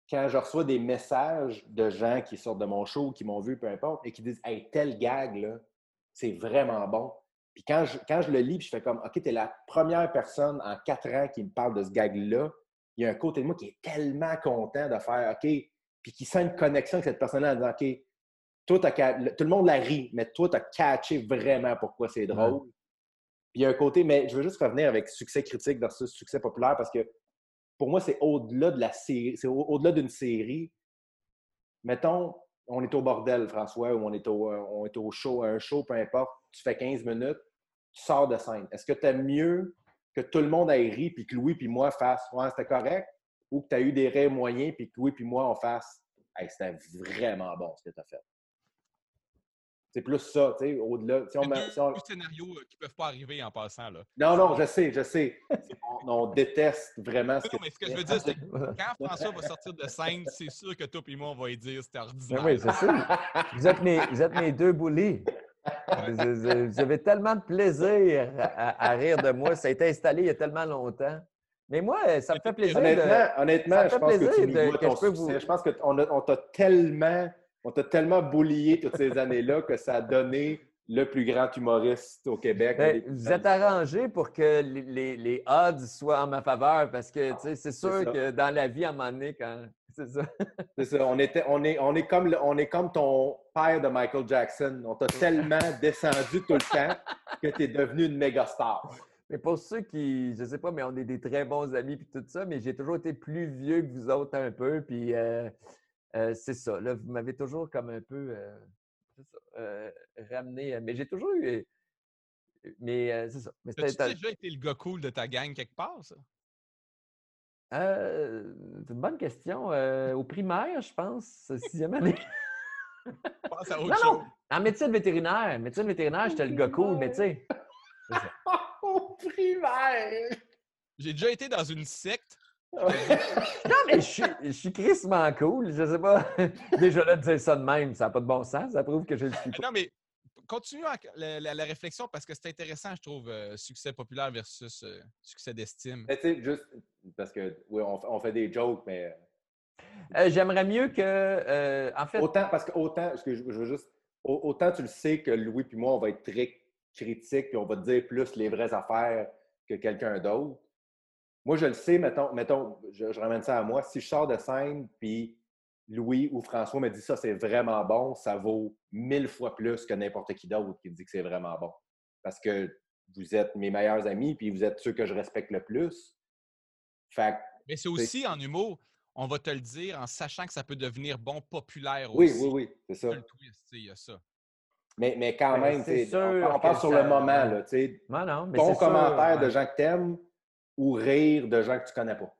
quand je reçois des messages de gens qui sortent de mon show, qui m'ont vu, peu importe, et qui disent Hey, tel gag, là, c'est vraiment bon. Puis quand je, quand je le lis, je fais comme OK, tu es la première personne en quatre ans qui me parle de ce gag-là il y a un côté de moi qui est tellement content de faire OK, puis qui sent une connexion avec cette personne-là en disant OK, toi, tout le monde la rit, mais toi, tu as catché vraiment pourquoi c'est drôle. Puis il y a un côté, mais je veux juste revenir avec succès critique versus succès populaire parce que pour moi, c'est au-delà de la série, c'est au-delà d'une série. Mettons, on est au bordel, François, ou on est au, on est au show, un show, peu importe, tu fais 15 minutes, tu sors de scène. Est-ce que tu aimes mieux que tout le monde ait ri puis que Louis puis moi fasse Ouais, c'était correct, ou que tu as eu des rêves moyens puis que Louis puis moi on fasse Hey, c'était vraiment bon ce que tu as fait. C'est plus ça, tu sais, au-delà. Si on, deux, si on... scénarios euh, qui ne peuvent pas arriver en passant. Là. Non, non, je sais, je sais. On, déteste vraiment ce non, que. mais ce que je veux dire, c'est que quand François va sortir de scène, c'est sûr que toi et moi, on va lui dire c'était ordinaire. oui, c'est sûr. Vous êtes mes, vous êtes mes deux boulis. Vous, avez tellement de plaisir à, rire de moi. Ça a été installé il y a tellement longtemps. Mais moi, ça me fait plaisir. Honnêtement, honnêtement je, pense que tu de, ton je, je pense qu'on t'a tellement on t'a tellement boulié toutes ces années-là que ça a donné le plus grand humoriste au Québec. Ben, vous êtes arrangé pour que les, les, odds soient en ma faveur parce que c'est sûr que dans la vie, à un moment donné, quand. C'est ça. c'est ça. On, était, on, est, on, est comme, on est comme ton père de Michael Jackson. On t'a tellement descendu tout le temps que tu es devenu une méga star. Mais pour ceux qui, je sais pas, mais on est des très bons amis puis tout ça, mais j'ai toujours été plus vieux que vous autres un peu. Puis euh, euh, c'est ça. Là, vous m'avez toujours comme un peu euh, euh, ramené. Mais j'ai toujours eu. Mais c'est ça. Mais As-tu déjà été le gars cool de ta gang quelque part, ça? c'est une bonne question. au primaire, je pense, sixième année. pense à autre chose. Non. En médecine vétérinaire. Médecine vétérinaire, j'étais le gars cool, mais tu sais. au primaire! J'ai déjà été dans une secte non, mais je suis, je suis crissement cool. Je sais pas. Déjà là, de dire ça de même, ça n'a pas de bon sens. Ça prouve que je le suis pas. Non, mais continue la, réflexion parce que c'est intéressant, je trouve, euh, succès populaire versus euh, succès d'estime. Tu sais, juste parce que, oui, on, fait des jokes, mais. Euh, j'aimerais mieux que. en fait. Autant, parce que autant, que je, veux juste. Autant tu le sais que Louis puis moi, on va être très critiques puis on va te dire plus les vraies affaires que quelqu'un d'autre. Moi, je le sais, mettons, mettons je, ramène ça à moi. Si je sors de scène, puis Louis ou François me dit ça, c'est vraiment bon, ça vaut mille fois plus que n'importe qui d'autre qui me dit que c'est vraiment bon. Parce que vous êtes mes meilleurs amis, puis vous êtes ceux que je respecte le plus. Fait, Mais c'est aussi en humour, on va te le dire en sachant que ça peut devenir bon populaire oui, aussi. Oui, oui, oui, c'est ça. Le twist, il y a ça. Mais, mais quand ben, même, sûr on, on parle sur le moment. Là, non, non, mais bon commentaire de gens que t'aimes, ou rire de gens que tu ne connais pas?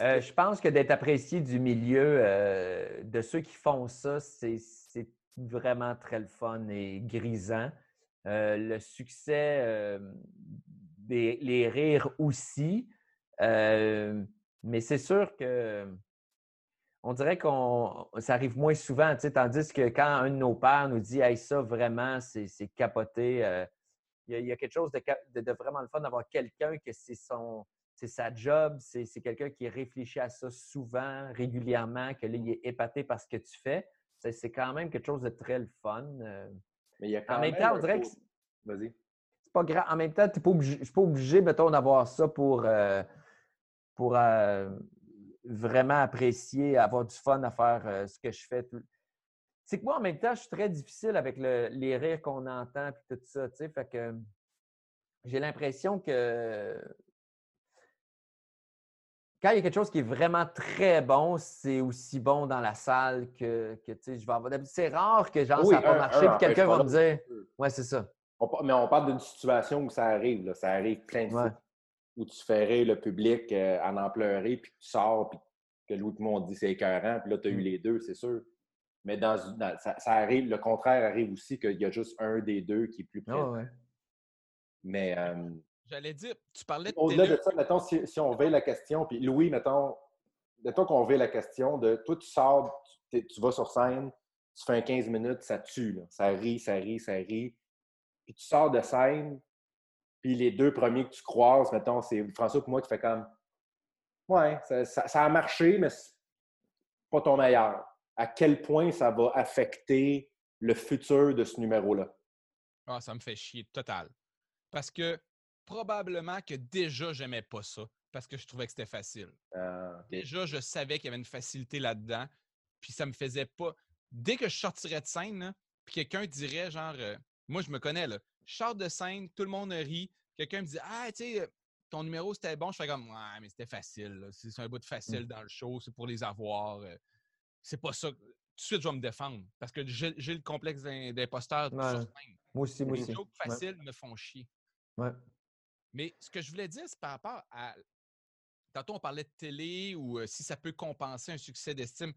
Euh, je pense que d'être apprécié du milieu, euh, de ceux qui font ça, c'est vraiment très le fun et grisant. Euh, le succès, des, les rires aussi. mais c'est sûr que on dirait qu'on ça arrive moins souvent, tandis que quand un de nos pères nous dit Hey, ça vraiment, c'est capoté il y, a, quelque chose de, vraiment le fun d'avoir quelqu'un que c'est son c'est sa job, c'est quelqu'un qui réfléchit à ça souvent, régulièrement, que là, il est épaté par ce que tu fais. C'est quand même quelque chose de très le fun. Euh. Mais il y a quand en même, temps, on dirait que. Vas-y. C'est pas grave. En même temps, tu ne suis pas obligé, mettons, d'avoir ça pour, euh, pour euh, vraiment apprécier, avoir du fun à faire ce que je fais. Tout c'est que moi, en même temps, je suis très difficile avec les rires qu'on entend et tout ça, tu sais. Fait que j'ai l'impression que quand il y a quelque chose qui est vraiment très bon, c'est aussi bon dans la salle que, tu sais, je vais avoir. C'est rare que genre, ça n'a pas marché et quelqu'un va me dire Ouais, c'est ça. mais on parle d'une situation où ça arrive. Ça arrive plein de fois. Où tu ferais le public euh, en en pleurer, puis tu sors, puis que l'autre monde dit c'est écœurant, puis là, tu as eu mmh. les deux, c'est sûr. Mais dans, ça, arrive, le contraire arrive aussi qu'il y a juste un des deux qui est plus près. Ah Mais. J'allais dire, tu parlais de. Au-delà de ça, mettons, si, on veut la question, puis Louis, mettons, mettons qu'on veut la question de toi, tu sors, tu, vas sur scène, tu fais un 15 minutes, ça tue, ça rit, ça rit, ça rit. Puis tu sors de scène, puis les deux premiers que tu croises, mettons, c'est François et moi, tu fais comme Ouais, ça, ça a marché, mais c'est pas ton meilleur à quel point ça va affecter le futur de ce numéro-là? Ah, ça me fait chier total. Parce que probablement que déjà, j'aimais pas ça parce que je trouvais que c'était facile. Ah, déjà, je savais qu'il y avait une facilité là-dedans. Puis ça me faisait pas. Dès que je sortirais de scène, puis quelqu'un dirait genre, euh, moi je me connais là, je sors de scène, tout le monde rit, quelqu'un me dit ah tu sais ton numéro c'était bon, je fais comme ouais mais c'était facile, c'est un bout de facile mmh. dans le show, c'est pour les avoir. Euh. C'est pas ça. Tout de suite, je vais me défendre parce que j'ai le complexe d'imposteur sur Moi aussi, moi Les aussi. jokes faciles me font chier. Ouais. Mais ce que je voulais dire, c'est par rapport à. Tantôt, on parlait de télé ou euh, si ça peut compenser un succès d'estime.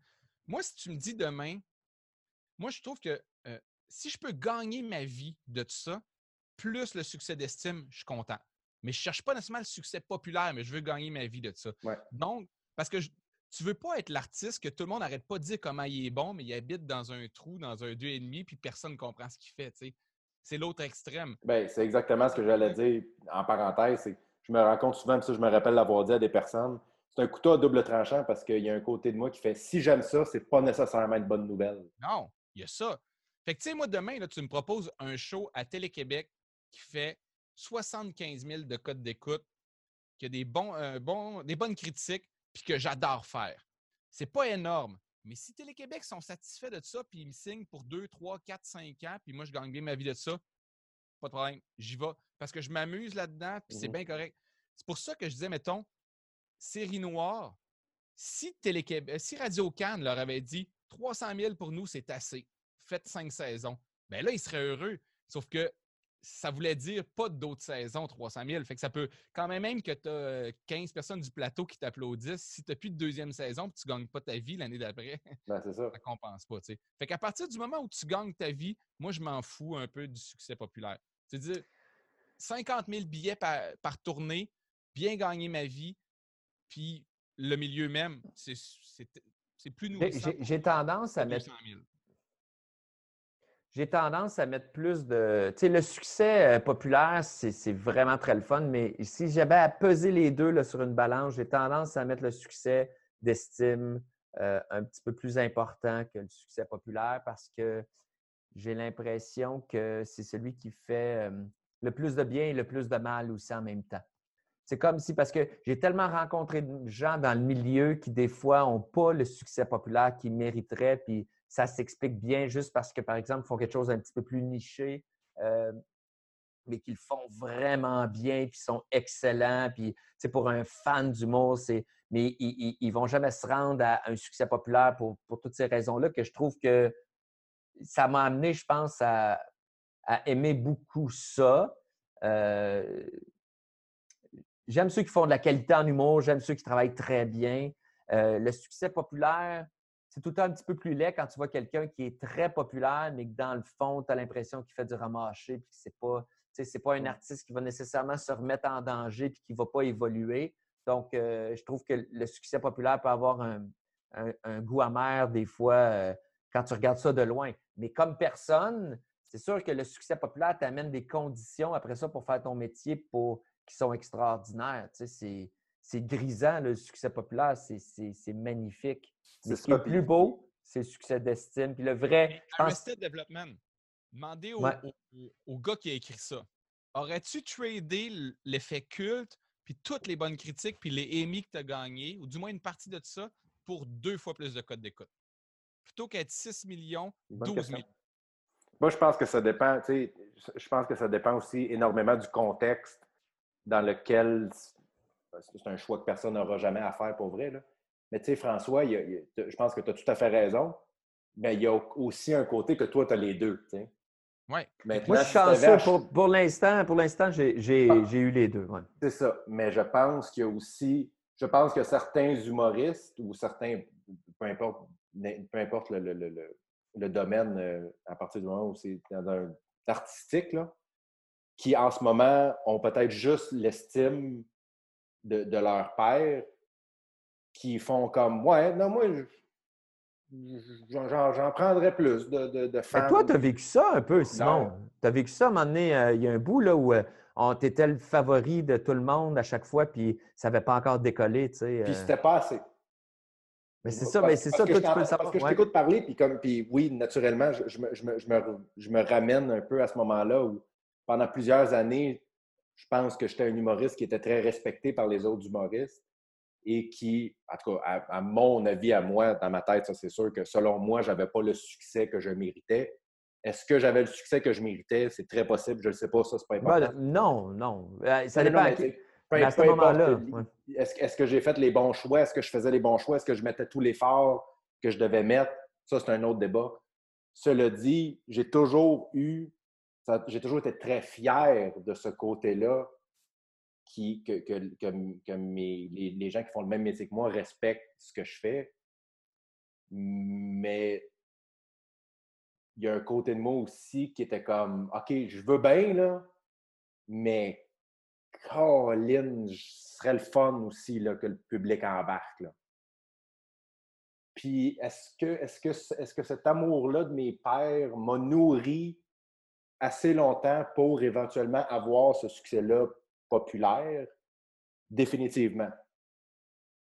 Moi, si tu me dis demain, moi, je trouve que euh, si je peux gagner ma vie de tout ça, plus le succès d'estime, je suis content. Mais je ne cherche pas nécessairement le succès populaire, mais je veux gagner ma vie de ça. Donc, parce que tu ne veux pas être l'artiste que tout le monde n'arrête pas de dire comment il est bon, mais il habite dans un trou, dans un deux et demi, puis personne ne comprend ce qu'il fait. C'est l'autre extrême. Ben, c'est exactement ce que j'allais dire en parenthèse. je me rends compte souvent, ça, je me rappelle l'avoir dit à des personnes. C'est un couteau à double tranchant parce qu'il y a un côté de moi qui fait si j'aime ça, c'est pas nécessairement une bonne nouvelle. Non, il y a ça. Fait que, tu sais, moi, demain, là, tu me proposes un show à Télé-Québec qui fait 75 000 de codes d'écoute, qui a des, bons, euh, bons, des bonnes critiques, puis que j'adore faire. C'est pas énorme. Mais si Télé-Québec sont satisfaits de ça, puis ils me signent pour 2, 3, 4, 5 ans, puis moi, je gagne bien ma vie de ça, pas de problème, j'y vais. Parce que je m'amuse là-dedans, puis c'est mmh bien correct. C'est pour ça que je disais, mettons, série noire, si, Télé si Radio Cannes leur avait dit 300 000 pour nous, c'est assez, faites cinq saisons, bien là, ils seraient heureux. Sauf que ça voulait dire pas d'autres saisons, 300 000. Fait que ça peut, quand même, même que tu as 15 personnes du plateau qui t'applaudissent, si tu n'as plus de deuxième saison et tu ne gagnes pas ta vie l'année d'après, ben, ça. ne compense pas. T'sais. Fait qu'à partir du moment où tu gagnes ta vie, moi, je m'en fous un peu du succès populaire. C'est-à-dire, 50 000 billets par, tournée, bien gagner ma vie, puis le milieu même, c'est plus nourrissant. J'ai tendance à mettre. J'ai tendance à mettre plus de. Tu sais, le succès euh, populaire, c'est vraiment très le fun, mais si j'avais à peser les deux là, sur une balance, j'ai tendance à mettre le succès d'estime euh, un petit peu plus important que le succès populaire parce que j'ai l'impression que c'est celui qui fait euh, le plus de bien et le plus de mal aussi en même temps. C'est comme si, parce que j'ai tellement rencontré de gens dans le milieu qui, des fois, n'ont pas le succès populaire qu'ils mériteraient, puis ça s'explique bien juste parce que, par exemple, ils font quelque chose d'un petit peu plus niché, euh, mais qu'ils font vraiment bien, puis sont excellents. Puis, pour un fan d'humour, c'est. Mais ils ne vont jamais se rendre à un succès populaire pour, toutes ces raisons-là que je trouve que ça m'a amené, je pense, à, aimer beaucoup ça. Euh, j'aime ceux qui font de la qualité en humour, j'aime ceux qui travaillent très bien. Euh, le succès populaire, c'est tout le temps un petit peu plus laid quand tu vois quelqu'un qui est très populaire, mais que dans le fond, tu as l'impression qu'il fait du ramaché, puis que c'est pas, c'est pas un artiste qui va nécessairement se remettre en danger puis qui ne va pas évoluer. Donc, euh, je trouve que le succès populaire peut avoir un, goût amer des fois euh, quand tu regardes ça de loin. Mais comme personne, c'est sûr que le succès populaire t'amène des conditions après ça pour faire ton métier pour, qui sont extraordinaires. c'est c'est grisant, le succès populaire, c'est magnifique. Mais ce qui est plus beau, c'est le succès d'estime. Puis le vrai. Arrested Development, demandez au, gars qui a écrit ça. Aurais-tu tradé l'effet culte, puis toutes les bonnes critiques, puis les Emmy que tu as gagné, ou du moins une partie de ça, pour deux fois plus de codes d'écoute? Plutôt qu'être 6 millions, 12 millions. Moi, je pense que ça dépend, je pense que ça dépend aussi énormément du contexte dans lequel c'est un choix que personne n'aura jamais à faire pour vrai. Là. Mais tu sais, François, je pense que tu as tout à fait raison. Mais il y a aussi un côté que toi, tu as les deux. Oui. Moi, je suis chanceux. Pour, pour l'instant, pour l'instant, j'ai ah. eu les deux. C'est ça. Mais je pense qu'il y a aussi. Je pense que certains humoristes ou certains, peu importe, peu importe le, le, domaine, euh, à partir du moment où c'est dans un artistique, là, qui en ce moment ont peut-être juste l'estime de, leur père qui font comme Ouais, non, moi, j'en prendrais plus de, de, femmes. toi, tu as vécu ça un peu, Simon. Tu as vécu ça à un moment donné, euh, il y a un bout là, où euh, on était le favori de tout le monde à chaque fois, puis ça n'avait pas encore décollé. Tu sais, Puis euh. c'était pas assez. Mais c'est ça, mais c'est ça, toi, tu peux le savoir. Parce que je t'écoute parler, puis, comme, puis oui, naturellement, je, me, je, me, je, me, ramène un peu à ce moment-là où pendant plusieurs années, je pense que j'étais un humoriste qui était très respecté par les autres humoristes et qui, en tout cas, à, mon avis, à moi, dans ma tête, ça c'est sûr que selon moi, je n'avais pas le succès que je méritais. Est-ce que j'avais le succès que je méritais? C'est très possible, je ne sais pas, ça, c'est pas ben, important. non, non. Euh, ça dépend. à ce moment-là. Est-ce que j'ai fait les bons choix? Est-ce que je faisais les bons choix? Est-ce que je mettais tout l'effort que je devais mettre, ça, c'est un autre débat. Cela dit, j'ai toujours eu, j'ai toujours été très fier de ce côté-là qui, que, que, que, mes, les, les, gens qui font le même métier que moi respectent ce que je fais. Mais il y a un côté de moi aussi qui était comme OK, je veux bien, là, mais Colin, ce serait le fun aussi là, que le public embarque. Là. Puis est-ce que, est-ce que, est-ce que cet amour-là de mes pères m'a nourri assez longtemps pour éventuellement avoir ce succès-là populaire? Définitivement.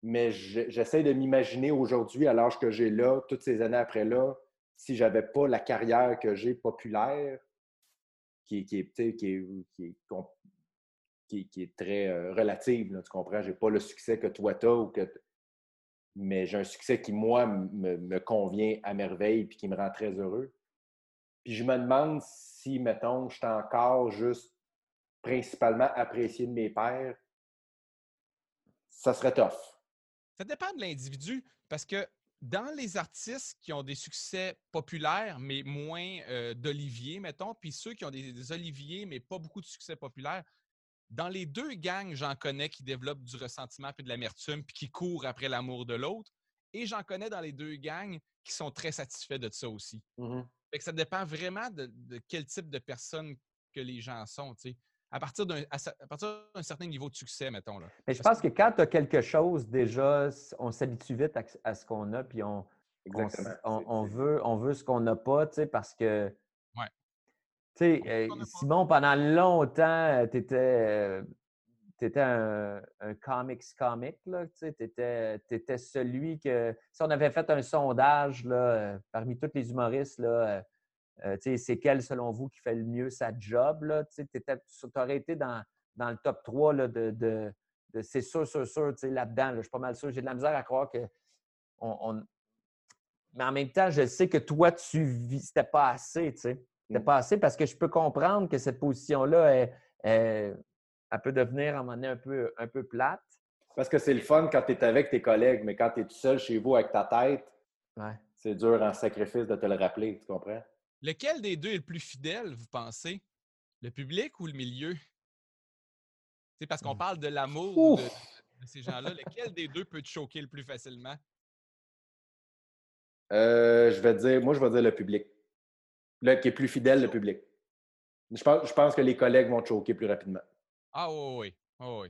Mais j'essaie de m'imaginer aujourd'hui, à l'âge que j'ai là, toutes ces années après là, si j'avais pas la carrière que j'ai populaire, qui, est, qui, qui, qui, est très euh, relative, tu comprends? J'ai pas le succès que toi tu as ou que mais j'ai un succès qui, moi, me, me, convient à merveille et qui me rend très heureux. Puis je me demande si, mettons, je suis encore juste principalement apprécié de mes pères, ça serait tough. Ça dépend de l'individu parce que dans les artistes qui ont des succès populaires, mais moins euh, d'Olivier, mettons, puis ceux qui ont des, Oliviers, mais pas beaucoup de succès populaire, dans les deux gangs, j'en connais qui développent du ressentiment et de l'amertume, puis qui courent après l'amour de l'autre. Et j'en connais dans les deux gangs qui sont très satisfaits de ça aussi. Que ça dépend vraiment de, quel type de personne que les gens sont. À partir d'un certain niveau de succès, mettons. Là. Mais je pense que quand tu as quelque chose, déjà, on s'habitue vite à, ce qu'on a, puis on, on, veut, on veut ce qu'on n'a pas, parce que. Ouais. Tu sais, euh, Simon, pendant longtemps, tu étais, étais, un, comics comic, tu étais, étais, celui que. Si on avait fait un sondage là, parmi tous les humoristes, là, euh, c'est quel, selon vous, qui fait le mieux sa job? Tu aurais été dans, dans, le top 3 là, de, de, c'est sûr, sûr, sûr, là-dedans. je suis pas mal sûr. J'ai de la misère à croire que. On, Mais en même temps, je sais que toi, tu vis. C'était pas assez, tu sais. C'était mm. pas assez parce que je peux comprendre que cette position-là, est, elle peut devenir à un moment donné un peu, un peu plate. Parce que c'est le fun quand tu es avec tes collègues, mais quand tu es tout seul chez vous avec ta tête, c'est dur en sacrifice de te le rappeler, tu comprends? Lequel des deux est le plus fidèle, vous pensez? Le public ou le milieu? C'est parce qu'on mmh. parle de l'amour de, ces gens-là. Lequel des deux peut te choquer le plus facilement? Euh, je vais dire, moi, je vais dire le public. Le qui est plus fidèle, le public. Je pense, je pense que les collègues vont te choquer plus rapidement. Ah oui, oui. Oui.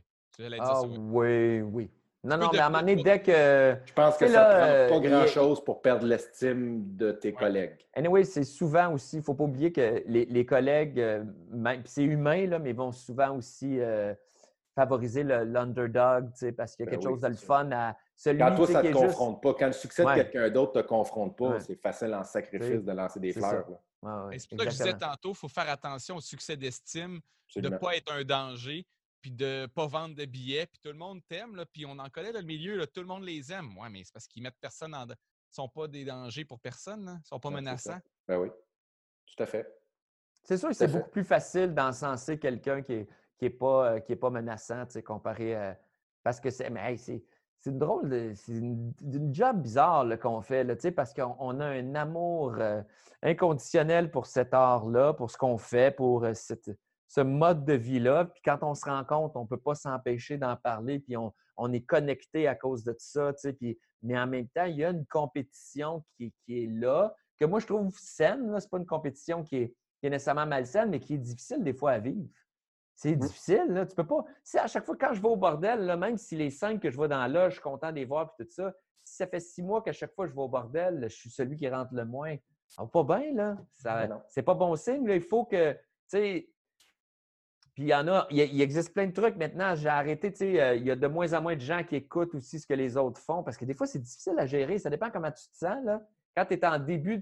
Ah, oui, oui. Non, non, mais à un moment donné, dès que. Je pense que ça ne prend pas euh, grand-chose pour perdre l'estime de tes collègues. Anyway, c'est souvent aussi, il ne faut pas oublier que les, collègues, euh, c'est humain, là, mais vont souvent aussi euh, favoriser l'underdog, parce qu'il y a ben quelque chose de le fun à celui Quand toi, ça ne te confronte pas, quand le succès de quelqu'un d'autre ne te confronte pas, c'est facile en sacrifice de lancer des fleurs. c'est pour ça que je disais tantôt, il faut faire attention au succès d'estime, de ne pas être un danger puis de pas vendre de billets, puis tout le monde t'aime, puis on en connaît dans le milieu, là, tout le monde les aime. Oui, mais c'est parce qu'ils mettent personne en. Ils sont pas des dangers pour personne, ils ne sont pas menaçants. Ben oui, tout à fait. C'est sûr que c'est beaucoup plus facile d'encenser quelqu'un qui n'est qui est pas, euh, qui est pas menaçant, comparé à. Parce que c'est. Mais c'est. C'est drôle, c'est une, job bizarre qu'on fait, là, parce qu'on a un amour euh, inconditionnel pour cet art-là, pour ce qu'on fait, pour euh, ce mode de vie-là. Puis quand on se rend compte, on ne peut pas s'empêcher d'en parler, puis on, est connecté à cause de ça. Puis, mais en même temps, il y a une compétition qui, est là, que moi, je trouve saine. Ce n'est pas une compétition qui est, nécessairement malsaine, mais qui est difficile des fois à vivre. C'est mmh. difficile, là. Tu peux pas. Si à chaque fois quand je vais au bordel, là, même si les cinq que je vois dans là, je suis content de les voir et tout ça, si ça fait six mois qu'à chaque fois que je vais au bordel, je suis celui qui rentre le moins. Ça va pas bien, là. c'est pas bon signe. Il faut que. Tu sais, puis il y en a, il, existe plein de trucs maintenant. J'ai arrêté, tu sais, euh, il y a de moins en moins de gens qui écoutent aussi ce que les autres font parce que des fois, c'est difficile à gérer. Ça dépend comment tu te sens. Là. Quand tu es en début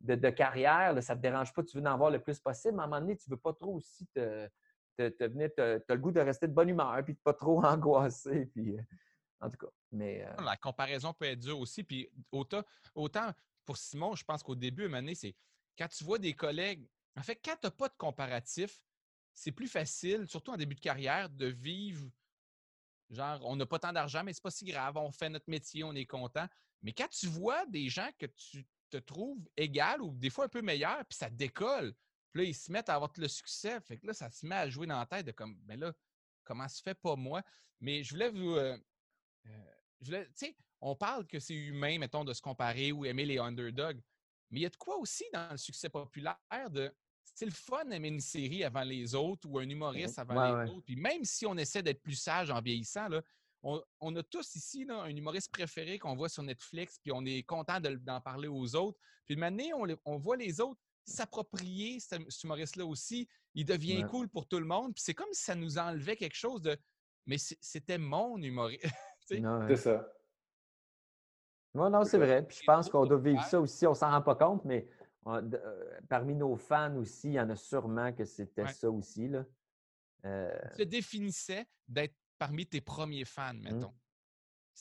de, carrière, ça ne te dérange pas, tu veux en avoir le plus possible, mais à un moment donné, tu ne veux pas trop aussi te, tu as le goût de rester de bonne humeur puis de pas trop angoisser. Puis, euh, en tout cas, mais. Euh La comparaison peut être dure aussi. Puis autant, autant pour Simon, je pense qu'au début, à c'est quand tu vois des collègues. En fait, quand tu n'as pas de comparatif, c'est plus facile, surtout en début de carrière, de vivre Genre, on n'a pas tant d'argent, mais c'est pas si grave. On fait notre métier, on est content. Mais quand tu vois des gens que tu te trouves égal ou des fois un peu meilleur, puis ça décolle, puis là, ils se mettent à avoir le succès. Fait que là, ça se met à jouer dans la tête de comme, mais là, comment se fait pas moi? Mais je voulais vous. Euh, euh, tu sais, on parle que c'est humain, mettons, de se comparer ou aimer les underdogs. Mais il y a de quoi aussi dans le succès populaire de c'est le fun d'aimer une série avant les autres ou un humoriste avant les autres. Puis même si on essaie d'être plus sage en vieillissant, là, on, a tous ici là, un humoriste préféré qu'on voit sur Netflix, puis on est content d'en parler aux autres. Puis de manière, on, on voit les autres s'approprier cet, humoriste-là aussi. Il devient cool pour tout le monde. Puis c'est comme si ça nous enlevait quelque chose de. Mais c'était mon humoriste. c'est ça. Non, non, c'est vrai. Puis je pense qu'on doit vivre ça aussi. On s'en rend pas compte, mais euh, parmi nos fans aussi, il y en a sûrement que c'était ça aussi. Là. Euh... Tu te définissais d'être parmi tes premiers fans, mmh.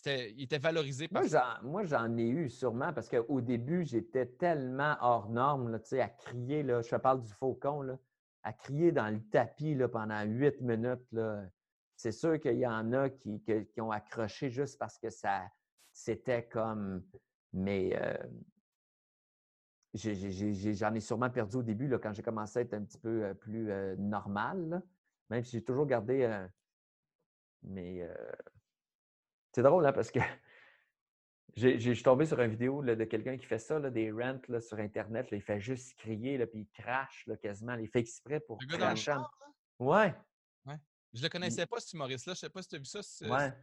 Il était valorisé par Moi, j'en ai eu sûrement parce qu'au début, j'étais tellement hors norme là, à crier. Là, je te parle du faucon, là, à crier dans le tapis là, pendant huit minutes. C'est sûr qu'il y en a qui, qui, ont accroché juste parce que ça c'était comme. Mais euh, j'en ai, sûrement perdu au début là, quand j'ai commencé à être un petit peu euh, plus euh, normal. Même si j'ai toujours gardé. mais c'est drôle hein, parce que j'ai suis tombé sur une vidéo de quelqu'un qui fait ça, des rents sur Internet. il fait juste crier, là, puis il crache quasiment. Il fait exprès pour cracher. Ouais. ouais. Je le connaissais pas, ce humoriste-là. Je sais pas si tu as vu ça. Ouais.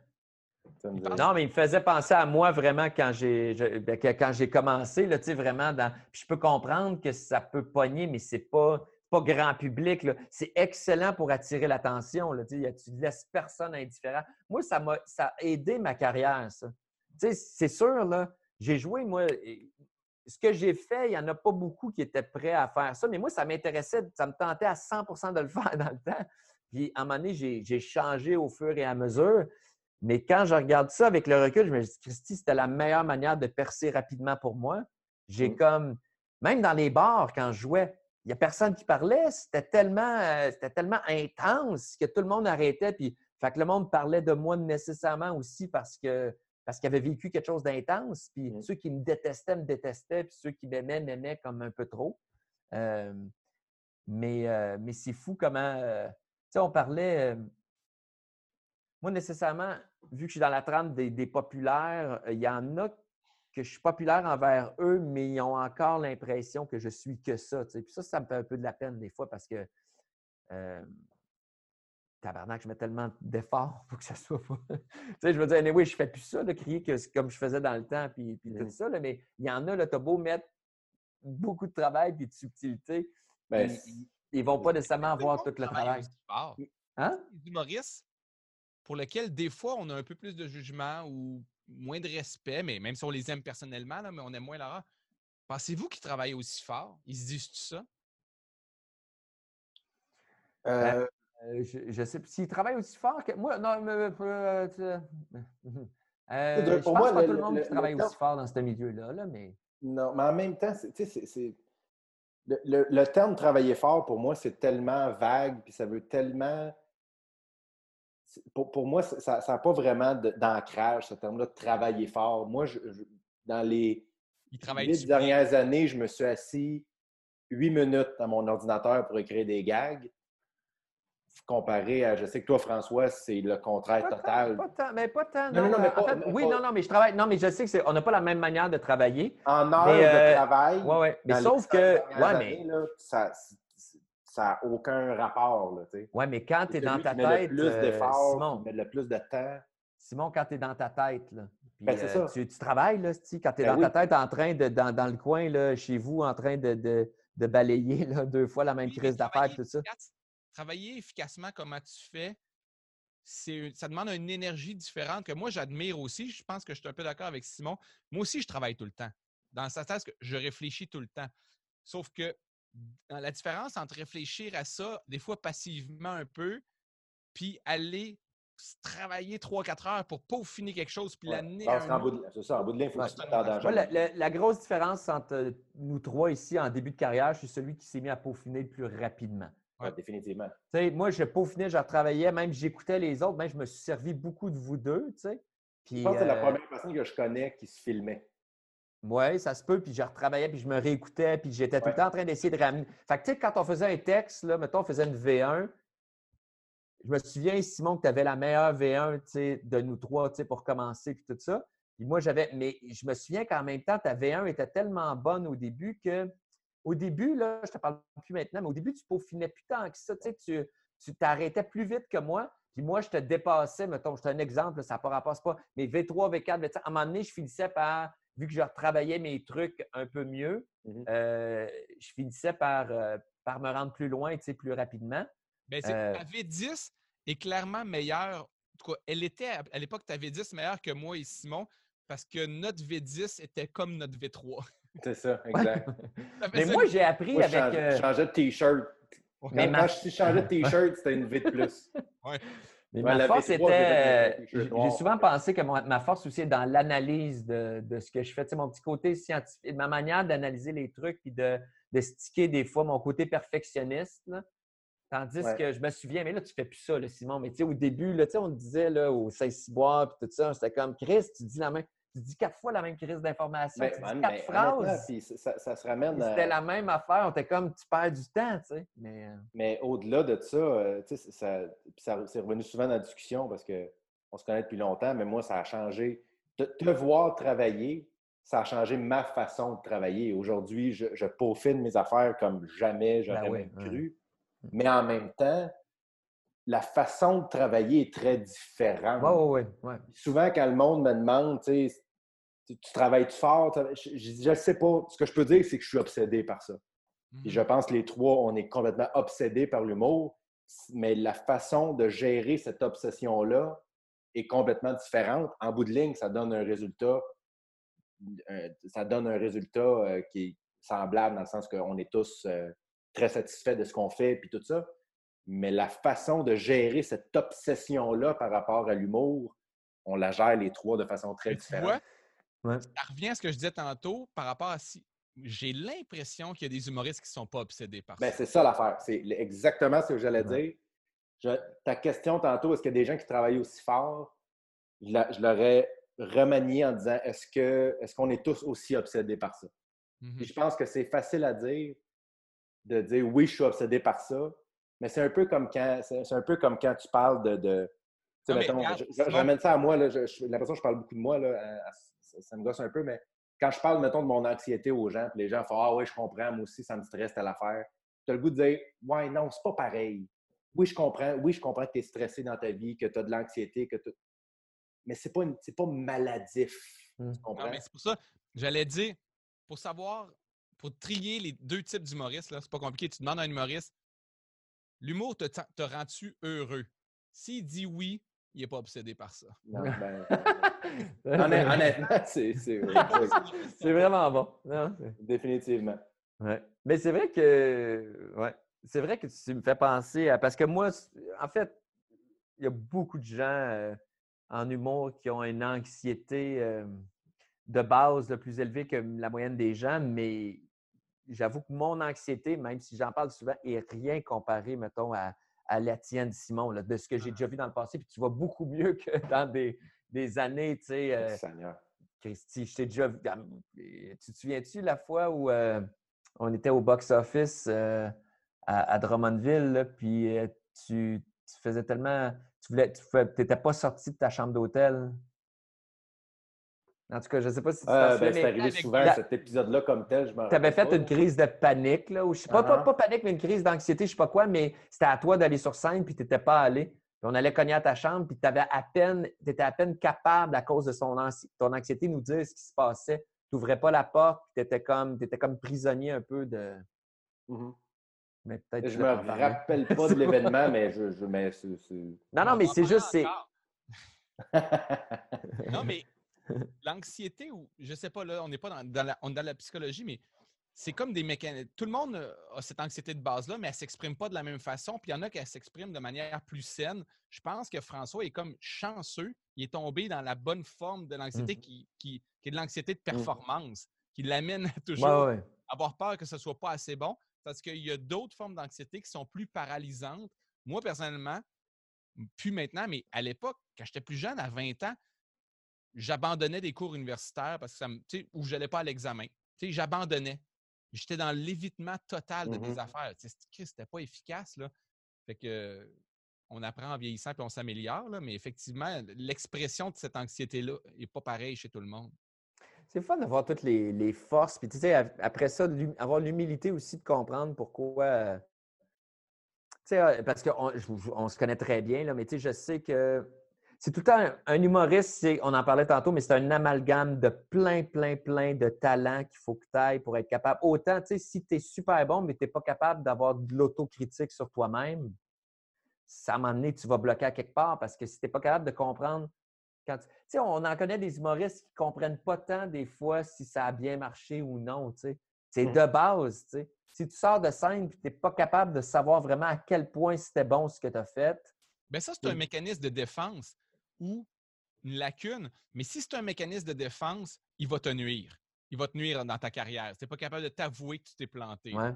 Non, mais il me faisait penser à moi vraiment quand j'ai ben, quand j'ai commencé, là, vraiment dans. je peux comprendre que ça peut pogner, mais c'est pas, pas grand public. C'est excellent pour attirer l'attention. Tu ne laisses personne indifférent. Moi, ça m'a ça a aidé ma carrière, ça. C'est sûr, là, j'ai joué, moi. Ce que j'ai fait, il n'y en a pas beaucoup qui étaient prêts à faire ça, mais moi, ça m'intéressait, ça me tentait à 100% de le faire dans le temps. Puis, à un moment donné, j'ai changé au fur et à mesure. Mais quand je regarde ça avec le recul, je me dis, Christy, c'était la meilleure manière de percer rapidement pour moi. J'ai mmh. comme, même dans les bars, quand je jouais, il n'y a personne qui parlait. C'était tellement, euh, tellement intense que tout le monde arrêtait. Puis, fait que le monde parlait de moi nécessairement aussi parce que parce qu'il avait vécu quelque chose d'intense. Puis mmh. ceux qui me détestaient, me détestaient. Puis ceux qui m'aimaient, m'aimaient comme un peu trop. mais euh, mais c'est fou comment. Euh, tu sais, on parlait. moi, nécessairement, vu que je suis dans la trame des, populaires, euh, il y en a que je suis populaire envers eux, mais ils ont encore l'impression que je suis que ça. Puis ça, ça me fait un peu de la peine des fois parce que euh, tabarnak, je mets tellement d'efforts pour que ça soit pas. tu sais, je veux dire, oui, je fais plus ça, de crier que, comme je faisais dans le temps, puis, puis tout ça, mais il y en a, tu as beau mettre beaucoup de travail et de subtilité, ben, ils, ne vont pas nécessairement avoir tout le travail. Hein? Les humoristes pour lequel des fois on a un peu plus de jugement ou moins de respect, mais même si on les aime personnellement, mais on aime moins Lara. Pensez-vous qu'ils travaillent aussi fort? Ils se disent ça? Ben, euh, euh, je, sais s'ils travaillent aussi fort que moi. Non, mais, euh, je pour pense moi, pas tout le monde qui travaille aussi fort dans ce milieu-là, là, mais. Non, mais en même temps, c'est. Le, le, terme travailler fort, pour moi, c'est tellement vague, puis ça veut tellement pour, moi, ça n'a pas vraiment d'ancrage, ce terme-là, de travailler fort. Moi, dans les huit dernières années, je me suis assis huit minutes dans mon ordinateur pour écrire des gags. Comparé à, je sais que toi, François, c'est le contraire total. pas tant, mais pas tant. Non, non, mais oui, non, non, mais je travaille. Non, mais je sais qu'on n'a pas la même manière de travailler. En heure de euh, travail. Oui, oui. Mais sauf que. Ouais, mais. ça, ça n'a aucun rapport. Oui, mais quand tu es dans ta tête. Le plus euh, d'efforts, Simon, le plus de temps. Simon, quand tu es dans ta tête, là, ben, euh, tu, tu, travailles, là, quand tu es ben dans ta tête en train de, dans, dans, le coin, là, chez vous, en train de, de, de balayer là, deux fois la même crise d'affaires, tout ça. Travailler efficacement comment tu fais, ça demande une énergie différente que moi, j'admire aussi. Je pense que je suis un peu d'accord avec Simon. Moi aussi, je travaille tout le temps. Dans ce sens que je réfléchis tout le temps. Sauf que la différence entre réfléchir à ça, des fois passivement un peu, puis aller travailler 3-4 heures pour peaufiner quelque chose, puis l'amener à C'est ça, en bout de ligne, la, la, grosse différence entre nous trois ici en début de carrière, je suis celui qui s'est mis à peaufiner le plus rapidement. Ouais, définitivement. moi, je peaufinais, je retravaillais, même j'écoutais les autres, même je me suis servi beaucoup de vous deux. Puis, je pense que c'est la euh, première personne que je connais qui se filmait. Oui, ça se peut. Puis je retravaillais, puis je me réécoutais, puis j'étais tout le temps en train d'essayer de ramener. Fait que, tu sais, quand on faisait un texte, là, mettons, on faisait une V1, je me souviens, Simon, que tu avais la meilleure V1 de nous trois pour commencer, puis tout ça. Puis moi, j'avais. Mais je me souviens qu'en même temps, ta V1 était tellement bonne au début que au début, là, je te parle plus maintenant, mais au début, tu peaufinais plus tant que ça. Tu tu t'arrêtais plus vite que moi. Puis moi, je te dépassais, mettons, je te un exemple, ça ne rapporte pas. Mais V3, V4, à un moment donné, je finissais par, vu que je retravaillais mes trucs un peu mieux, mmh euh, je finissais par, euh, par me rendre plus loin, tu sais, plus rapidement. Bien, euh, ta V10 est clairement meilleure. En tout cas, elle était à l'époque, ta V10 meilleure que moi et Simon parce que notre V10 était comme notre V3. C'est ça, exact. Mais moi, j'ai appris avec. Je changeais, de T-shirt. Mais quand je changeais de T-shirt, c'était une V de plus. ouais. Mais ma force était. J'ai souvent pensé que ma force aussi est dans l'analyse de, de, ce que je fais. Tu sais, mon petit côté scientifique, ma manière d'analyser les trucs puis de, de sticker des fois mon côté perfectionniste. Tandis que je me souviens, mais là, tu fais plus ça, là, Simon. Mais tu sais, au début, là, on disait là, au Saint-Cyboire puis tout ça, c'était comme Chris, tu dis la même tu dis quatre fois la même crise d'information. Ben, tu dis quatre phrases. ça, se ramène. C'était la même affaire. On était comme, tu perds du temps, tu sais. Mais, euh mais au-delà de ça, euh, tu sais, ça, ça c'est revenu souvent dans la discussion parce qu'on se connaît depuis longtemps, mais moi, ça a changé. Te, te voir travailler, ça a changé ma façon de travailler. Aujourd'hui, je, je, peaufine mes affaires comme jamais j'aurais ben cru. Mmh. Mais en même temps, la façon de travailler est très différente. Oui, oui, oui. Souvent, quand le monde me demande, tu sais, tu travailles fort, je ne sais pas. Ce que je peux dire, c'est que je suis obsédé par ça. Et je mhm. pense que les trois, on est complètement obsédés par l'humour, mais la façon de gérer cette obsession-là est complètement différente. En bout de ligne, ça donne un résultat, ça donne un résultat euh, qui est semblable dans le sens qu'on est tous euh, très satisfaits de ce qu'on fait et tout ça mais la façon de gérer cette obsession-là par rapport à l'humour, on la gère les trois de façon très différente. Ça revient à ce que je disais tantôt par rapport à si. J'ai l'impression qu'il y a des humoristes qui ne sont pas obsédés par ben, ça. C'est ça l'affaire. C'est exactement ce que j'allais dire. ta question tantôt, est-ce qu'il y a des gens qui travaillent aussi fort? Je, l'aurais remanié en disant est-ce que est-ce qu'on est tous aussi obsédés par ça? Mmh je pense que c'est facile à dire de dire oui, je suis obsédé par ça, mais c'est un peu comme quand c'est un peu comme quand tu parles de. de mettons, je, ramène ça à moi, j'ai l'impression que je parle beaucoup de moi, là, ça, me gosse un peu, mais quand je parle, mettons, de mon anxiété aux gens, puis les gens font Ah oui, je comprends, moi aussi, ça me stresse telle affaire. Tu as le goût de dire Ouais, non, c'est pas pareil. Oui, je comprends, oui, je comprends que tu es stressé dans ta vie, que tu as de l'anxiété, que tu. Mais c'est pas, pas maladif. Mmh. Tu comprends? c'est pour ça, j'allais dire, pour savoir, pour trier les deux types d'humoristes, c'est pas compliqué. Tu demandes à un humoriste L'humour te, te rend-tu heureux? S'il dit oui, il n'est pas obsédé par ça. Non, ben, honnêtement, c'est vraiment bon. Définitivement. Ouais. Mais c'est vrai que ouais. c'est vrai que tu me fais penser à. Parce que moi, en fait, il y a beaucoup de gens euh, en humour qui ont une anxiété euh, de base le plus élevée que la moyenne des gens, mais j'avoue que mon anxiété, même si j'en parle souvent, est rien comparé, mettons, à, la tienne, Simon, de ce que j'ai déjà vu dans le passé. Puis tu vas beaucoup mieux que dans des, années, tu sais. Euh, Christy, je t'ai déjà vu. Tu te souviens-tu la fois où euh, on était au box-office euh, à, Drummondville, puis tu, faisais tellement. Tu n'étais pas sorti de ta chambre d'hôtel? En tout cas, je ne sais pas si tu euh, ben, C'est arrivé souvent, cet épisode-là comme tel. Tu avais fait une crise de panique, là, ou je sais pas, pas, uh-huh. panique, mais une crise d'anxiété, je ne sais pas quoi, mais c'était à toi d'aller sur scène, puis tu n'étais pas allé. on allait cogner à ta chambre, puis tu à peine, étais à peine capable, à cause de son ton anxiété, nous dire ce qui se passait. Tu n'ouvrais pas la porte, puis tu étais comme, étais comme prisonnier un peu de. Mm-hmm. Mais peut-être. Je me rappelle pas de l'événement, mais je, je mais Non, non, mais c'est juste. c'est. non, mais l'anxiété, ou je sais pas, là, on n'est pas dans, la, dans la psychologie, mais c'est comme des mécanismes. Tout le monde a cette anxiété de base-là, mais elle ne s'exprime pas de la même façon. Puis il y en a qui s'expriment de manière plus saine. Je pense que François est comme chanceux. Il est tombé dans la bonne forme de l'anxiété mmh. qui, qui, est de l'anxiété de mmh. performance, qui l'amène à toujours avoir peur que ce ne soit pas assez bon. parce qu'il y a d'autres formes d'anxiété qui sont plus paralysantes. Moi, personnellement, plus maintenant, mais à l'époque, quand j'étais plus jeune, à 20 ans, j'abandonnais des cours universitaires parce que ça me, où je n'allais pas à l'examen. J'abandonnais. J'étais dans l'évitement total de des mmh affaires. C'était pas efficace. Là. Fait que on apprend en vieillissant et on s'améliore, mais effectivement, l'expression de cette anxiété-là n'est pas pareille chez tout le monde. C'est fun d'avoir toutes les, forces. Puis, tu sais, après ça, avoir l'humilité aussi de comprendre pourquoi. Euh, tu sais, ah, parce qu'on on se connaît très bien, là, mais tu sais, je sais que c'est tout le temps un, humoriste, on en parlait tantôt, mais c'est un amalgame de plein, plein, plein de talents qu'il faut que tu ailles pour être capable. Autant, tu sais, si tu es super bon, mais tu n'es pas capable d'avoir de l'autocritique sur toi-même, ça m'a amené, tu vas bloquer à quelque part parce que si tu n'es pas capable de comprendre quand tu sais, on en connaît des humoristes qui ne comprennent pas tant des fois si ça a bien marché ou non. Tu sais. C'est mmh. de base. Tu sais. Si tu sors de scène et tu n'es pas capable de savoir vraiment à quel point c'était bon ce que tu as fait. Bien, ça, c'est un mécanisme de défense ou une lacune. Mais si c'est un mécanisme de défense, il va te nuire. Il va te nuire dans ta carrière. Tu n'es pas capable de t'avouer que tu t'es planté. Ouais.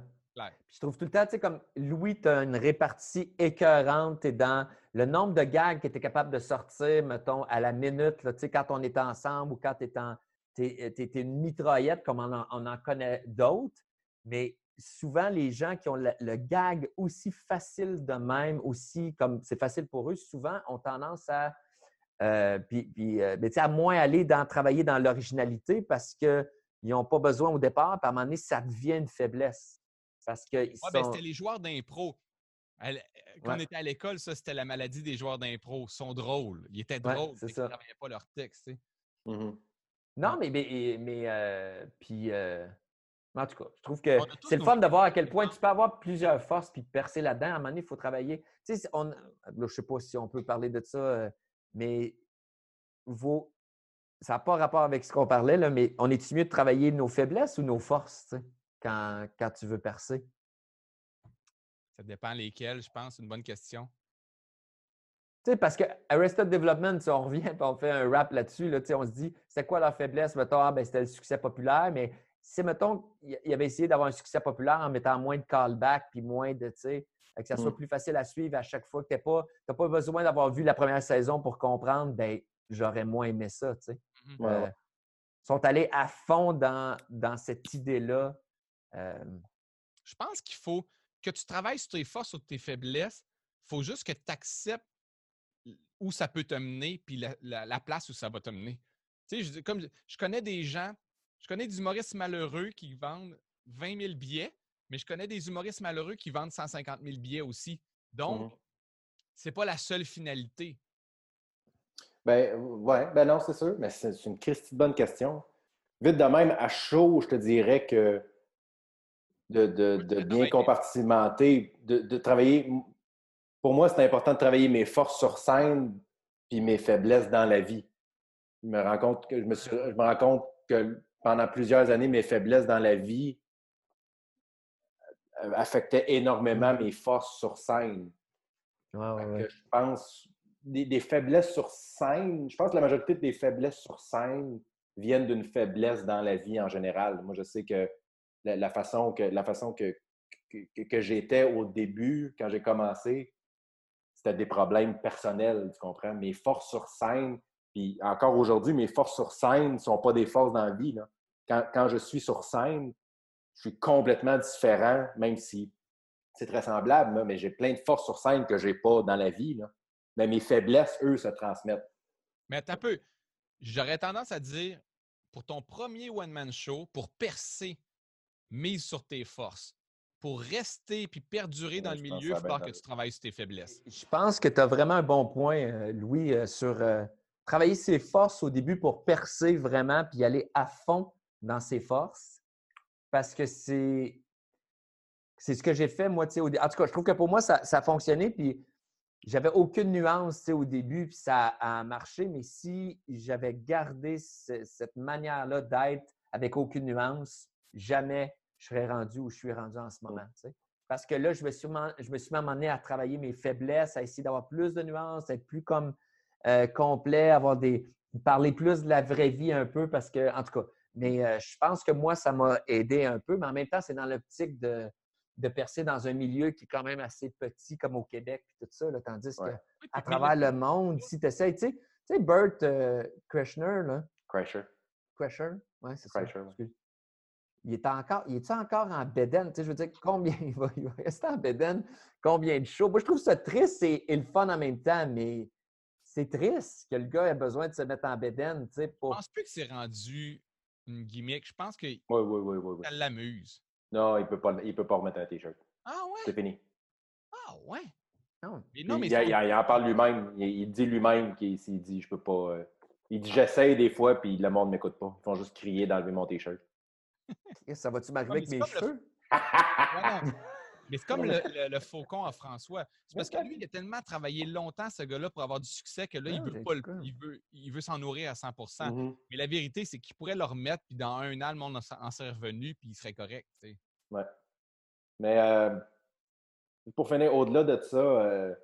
je trouve tout le temps, tu sais, comme Louis, tu as une répartie écœurante. dans le nombre de gags que tu es capable de sortir, mettons, à la minute, tu sais, quand on est ensemble ou quand tu es, une mitraillette, comme on en, connaît d'autres. Mais souvent, les gens qui ont le, gag aussi facile de même, aussi comme c'est facile pour eux, souvent ont tendance à, euh, puis, euh, à moins aller dans, travailler dans l'originalité parce qu'ils n'ont pas besoin au départ, puis à un moment donné, ça devient une faiblesse. Parce que ben, c'était les joueurs d'impro. Euh, quand on était à l'école, ça, c'était la maladie des joueurs d'impro. Ils sont drôles. Ils étaient drôles, mais ils ne travaillaient pas leur texte. Mmh non, mais, mais, euh, puis, euh, en tout cas, je trouve que c'est le fun de voir à quel point tu peux avoir plusieurs forces puis percer là-dedans. À un moment donné, il faut travailler. Tu sais, on, je ne sais pas si on peut parler de ça, mais vos, ça n'a pas rapport avec ce qu'on parlait, là, mais on est-tu mieux de travailler nos faiblesses ou nos forces quand, quand tu veux percer? Ça dépend lesquels, je pense. Une bonne question. Tu sais, parce que Arrested Development, on revient et on fait un rap là-dessus. Là, on se dit, c'est quoi leur faiblesse? Mettons, ah, ben, c'était le succès populaire, mais si, mettons, il avait essayé d'avoir un succès populaire en mettant moins de callback puis moins de, tu sais, que ça soit mmh. plus facile à suivre à chaque fois, que tu n'as pas, pas besoin d'avoir vu la première saison pour comprendre, ben j'aurais moins aimé ça, tu sais. Mmh euh, sont allés à fond dans, dans cette idée-là. Euh, Je pense qu'il faut que tu travailles sur tes forces, sur tes faiblesses. Il faut juste que tu acceptes où ça peut te mener, puis la, place où ça va te mener. Tu sais, je, comme je connais des gens, je connais des humoristes malheureux qui vendent 20 000 billets, mais je connais des humoristes malheureux qui vendent 150 000 billets aussi. Donc, mmh c'est pas la seule finalité. Ben, ouais, ben non, c'est sûr, mais c'est une Christie bonne question. Vite de même, à chaud, je te dirais que de, bien compartimenter, de, travailler. Pour moi, c'est important de travailler mes forces sur scène puis mes faiblesses dans la vie. Je me rends compte que je me, je me rends compte que pendant plusieurs années, mes faiblesses dans la vie euh, affectaient énormément mes forces sur scène. Je pense des, des, faiblesses sur scène. Je pense que la majorité des faiblesses sur scène viennent d'une faiblesse dans la vie en général. Moi, je sais que la, façon que, la façon que, que, j'étais au début, quand j'ai commencé, c'était des problèmes personnels, tu comprends? Mes forces sur scène, puis encore aujourd'hui, mes forces sur scène ne sont pas des forces dans la vie. Quand, quand, je suis sur scène, je suis complètement différent, même si c'est très semblable, mais j'ai plein de forces sur scène que je n'ai pas dans la vie. Mais mes faiblesses, eux, se transmettent. Mais un peu, j'aurais tendance à dire, pour ton premier one-man show, pour percer mise sur tes forces. Pour rester puis perdurer dans le milieu, il faut que tu travailles sur tes faiblesses. Je pense que tu as vraiment un bon point, euh, Louis, euh, sur euh, travailler ses forces au début pour percer vraiment puis aller à fond dans ses forces. Parce que c'est. C'est ce que j'ai fait, moi. Au... En tout cas, je trouve que pour moi, ça, a fonctionné. Puis j'avais aucune nuance au début, puis ça a marché. Mais si j'avais gardé cette manière-là d'être avec aucune nuance, jamais je serais rendu où je suis rendu en ce moment. Parce que là, je me suis, je me suis amené à travailler mes faiblesses, à essayer d'avoir plus de nuances, être plus comme euh, complet, avoir des. parler plus de la vraie vie un peu parce que, en tout cas, mais euh, je pense que moi, ça m'a aidé un peu, mais en même temps, c'est dans l'optique de, de percer dans un milieu qui est quand même assez petit, comme au Québec, puis tout ça, là, tandis qu'à à travers le monde, si tu essaies, tu sais, Bert euh, Kreshner, là. Crusher. Crusher, oui, c'est ça. Il est encore, il est encore en Beden? Tu sais, je veux dire, combien il va, il va rester en Beden? Combien de shows? Moi, je trouve ça triste et, le fun en même temps, mais c'est triste que le gars ait besoin de se mettre en Beden. Tu sais, pour... Je pense plus que c'est rendu une gimmick. Je pense que oui, oui, oui, oui, ça l'amuse. Non, il ne peut, pas, peut pas remettre un T-shirt. Ah ouais? C'est fini. Ah ouais? Non. Mais non mais il, il, en parle lui-même. Il, dit lui-même qu'il dit je peux pas. Euh, il dit j'essaye des fois, puis le monde ne m'écoute pas. Ils font juste crier d'enlever mon T-shirt. ça va-tu m'arriver avec mes cheveux? Mais c'est comme le, faucon à François. C'est parce que lui, il a tellement travaillé longtemps, ce gars-là, pour avoir du succès que là, il veut pas il veut, il veut s'en nourrir à 100 mm-hmm. Mais la vérité, c'est qu'il pourrait le remettre, puis dans un an, le monde en serait revenu, puis il serait correct. Ouais. Mais euh, pour finir, au-delà de ça, euh,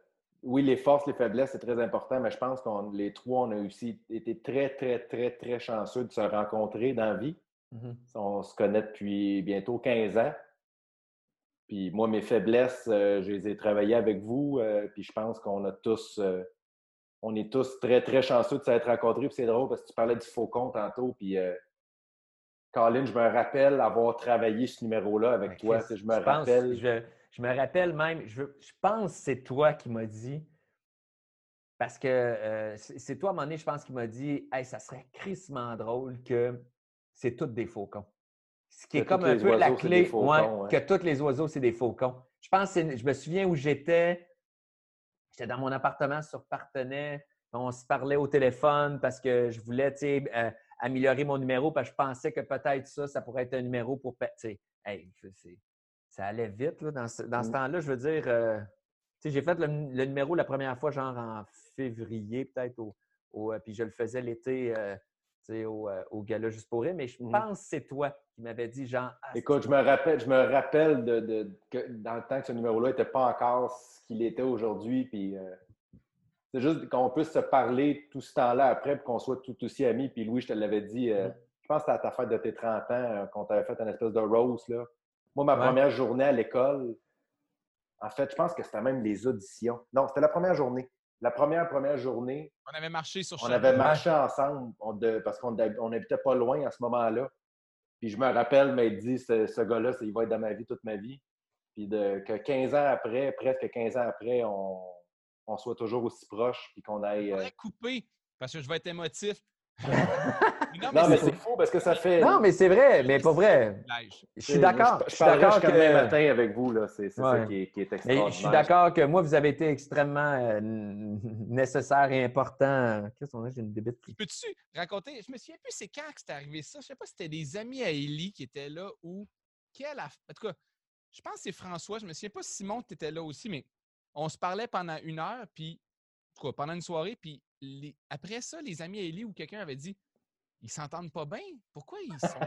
oui, les forces, les faiblesses, c'est très important, mais je pense qu'on les trois, on a aussi été très, très, très, très chanceux de se rencontrer dans la vie. Mm-hmm. On se connaît depuis bientôt 15 ans. Puis moi, mes faiblesses, euh, je les ai travaillées avec vous. Euh, puis je pense qu'on a tous, euh, on est tous très, très chanceux de s'être rencontrés. Puis c'est drôle parce que tu parlais du faucon tantôt. Puis Colin, je me rappelle avoir travaillé ce numéro-là avec toi. Je me rappelle. je, me rappelle même, je, pense que c'est toi qui m'as dit. Parce que c'est toi, à un moment donné, je pense, qui m'a dit Hey, ça serait crissement drôle que c'est tous des faucons. Ce qui est comme un peu la clé, que tous les oiseaux, c'est des faucons. Je pense, je me souviens où j'étais. J'étais dans mon appartement sur Partenay. On se parlait au téléphone parce que je voulais euh, améliorer mon numéro parce que je pensais que peut-être ça, ça pourrait être un numéro pour. Hey, ça allait vite là, dans ce, mmh. temps-là. Je veux dire, euh, j'ai fait le, numéro la première fois, genre en février, peut-être, au, euh, puis je le faisais l'été au, euh, au gala juste pour rire, mais je mmh pense que c'est toi qui m'avais dit, genre. Ah, Écoute, je me rappelle, je me rappelle de, que dans le temps que ce numéro-là n'était pas encore ce qu'il était aujourd'hui. Puis euh, c'est juste qu'on puisse se parler tout ce temps-là après, pour qu'on soit tout aussi amis. Puis Louis, je te l'avais dit, euh, mmh. je pense que c'était à ta fête de tes 30 ans, qu'on t'avait fait une espèce de rose. Là. Moi, ma première journée à l'école, en fait, je pense que c'était même les auditions. Non, c'était la première journée la première, première journée. On avait marché sur On avait marché ensemble parce qu'on n'habitait pas loin à ce moment-là. Puis je me rappelle m'a dit ce, gars-là, il va être dans ma vie toute ma vie. Puis de, que 15 ans après, presque 15 ans après, on, soit toujours aussi proche. Puis qu'on aille. Euh... couper parce que je vais être émotif non, mais, c'est faux parce que ça fait. Non, mais c'est vrai, mais pas vrai. Je suis d'accord. Je, suis d'accord que... matin avec vous, là. C'est ça qui est, qui est extraordinaire. je suis d'accord que moi, vous avez été extrêmement euh, nécessaire et important. Qu'est-ce qu'on a? J'ai une débite. Peux-tu raconter? Je me souviens plus c'est quand que c'était arrivé ça. Je sais pas si c'était des amis à Ellie qui étaient là ou quelle. En tout cas, je pense que c'est François. Je me souviens pas si Simon était là aussi, mais on se parlait pendant une heure, puis quoi, pendant une soirée, puis après ça, les amis Ellie ou quelqu'un avait dit Ils s'entendent pas bien. Pourquoi ils sont.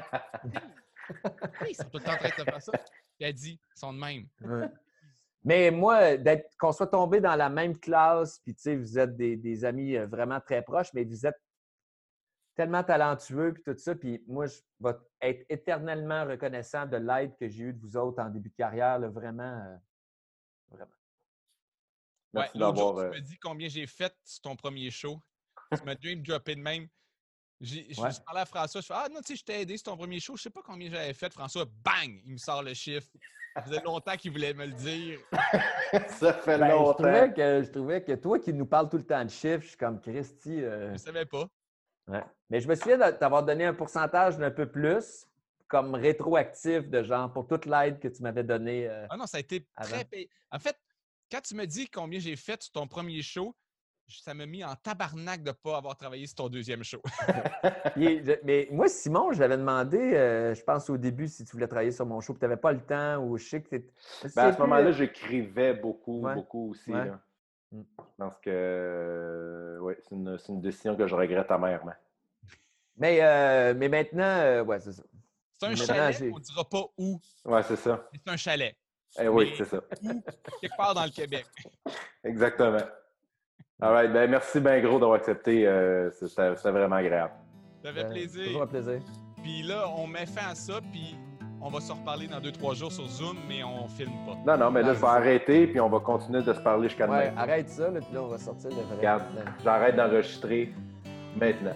Pourquoi ils sont tout le temps en train de faire ça? Il a dit Ils sont de même. Mais moi, qu'on soit tombé dans la même classe, puis tu sais, vous êtes des, amis euh, vraiment très proches, mais vous êtes tellement talentueux, puis tout ça, puis moi, je vais être éternellement reconnaissant de l'aide que j'ai eue de vous autres en début de carrière, vraiment, euh, vraiment. Merci ouais, d'avoir. Tu me euh dis combien j'ai fait sur ton premier show. Tu m'as dream droppé de même. Je ouais. parlais à François, je fais Ah non, tu sais, je t'ai aidé sur ton premier show, je sais pas combien j'avais fait. François, bang, il me sort le chiffre. Ça faisait longtemps qu'il voulait me le dire. ça fait ben, longtemps. Je trouvais, que, je trouvais, que, toi qui nous parles tout le temps de chiffres, je suis comme Christy. Euh... Je savais pas. Ouais. Mais je me souviens d'avoir donné un pourcentage d'un peu plus comme rétroactif de genre pour toute l'aide que tu m'avais donnée. Euh, ah non, ça a été très payé. En fait, quand tu me dis combien j'ai fait sur ton premier show, ça m'a mis en tabarnak de ne pas avoir travaillé sur ton deuxième show. mais moi, Simon, je l'avais demandé, euh, je pense au début, si tu voulais travailler sur mon show, tu n'avais pas le temps ou je sais que tu ben, À ce moment-là, euh, j'écrivais beaucoup, beaucoup aussi. Mm. Je pense que euh, c'est une, décision que je regrette amèrement. Mais, mais maintenant, ouais, c'est ça. C'est un chalet, on ne dira pas où. Oui, c'est ça. C'est un chalet. Eh oui, c'est ça. quelque part dans le Québec. Exactement. All right. Ben, merci bien gros d'avoir accepté. Euh, C'était vraiment agréable. Ça fait ben, plaisir. Toujours un plaisir. Puis là, on met fin à ça, puis on va se reparler dans deux, trois jours sur Zoom, mais on filme pas. Non, non, mais là, je vais arrêter, puis on va continuer de se parler jusqu'à demain. Ouais, arrête ça, là, puis là, on va sortir le vrai. Regarde, j'arrête d'enregistrer maintenant.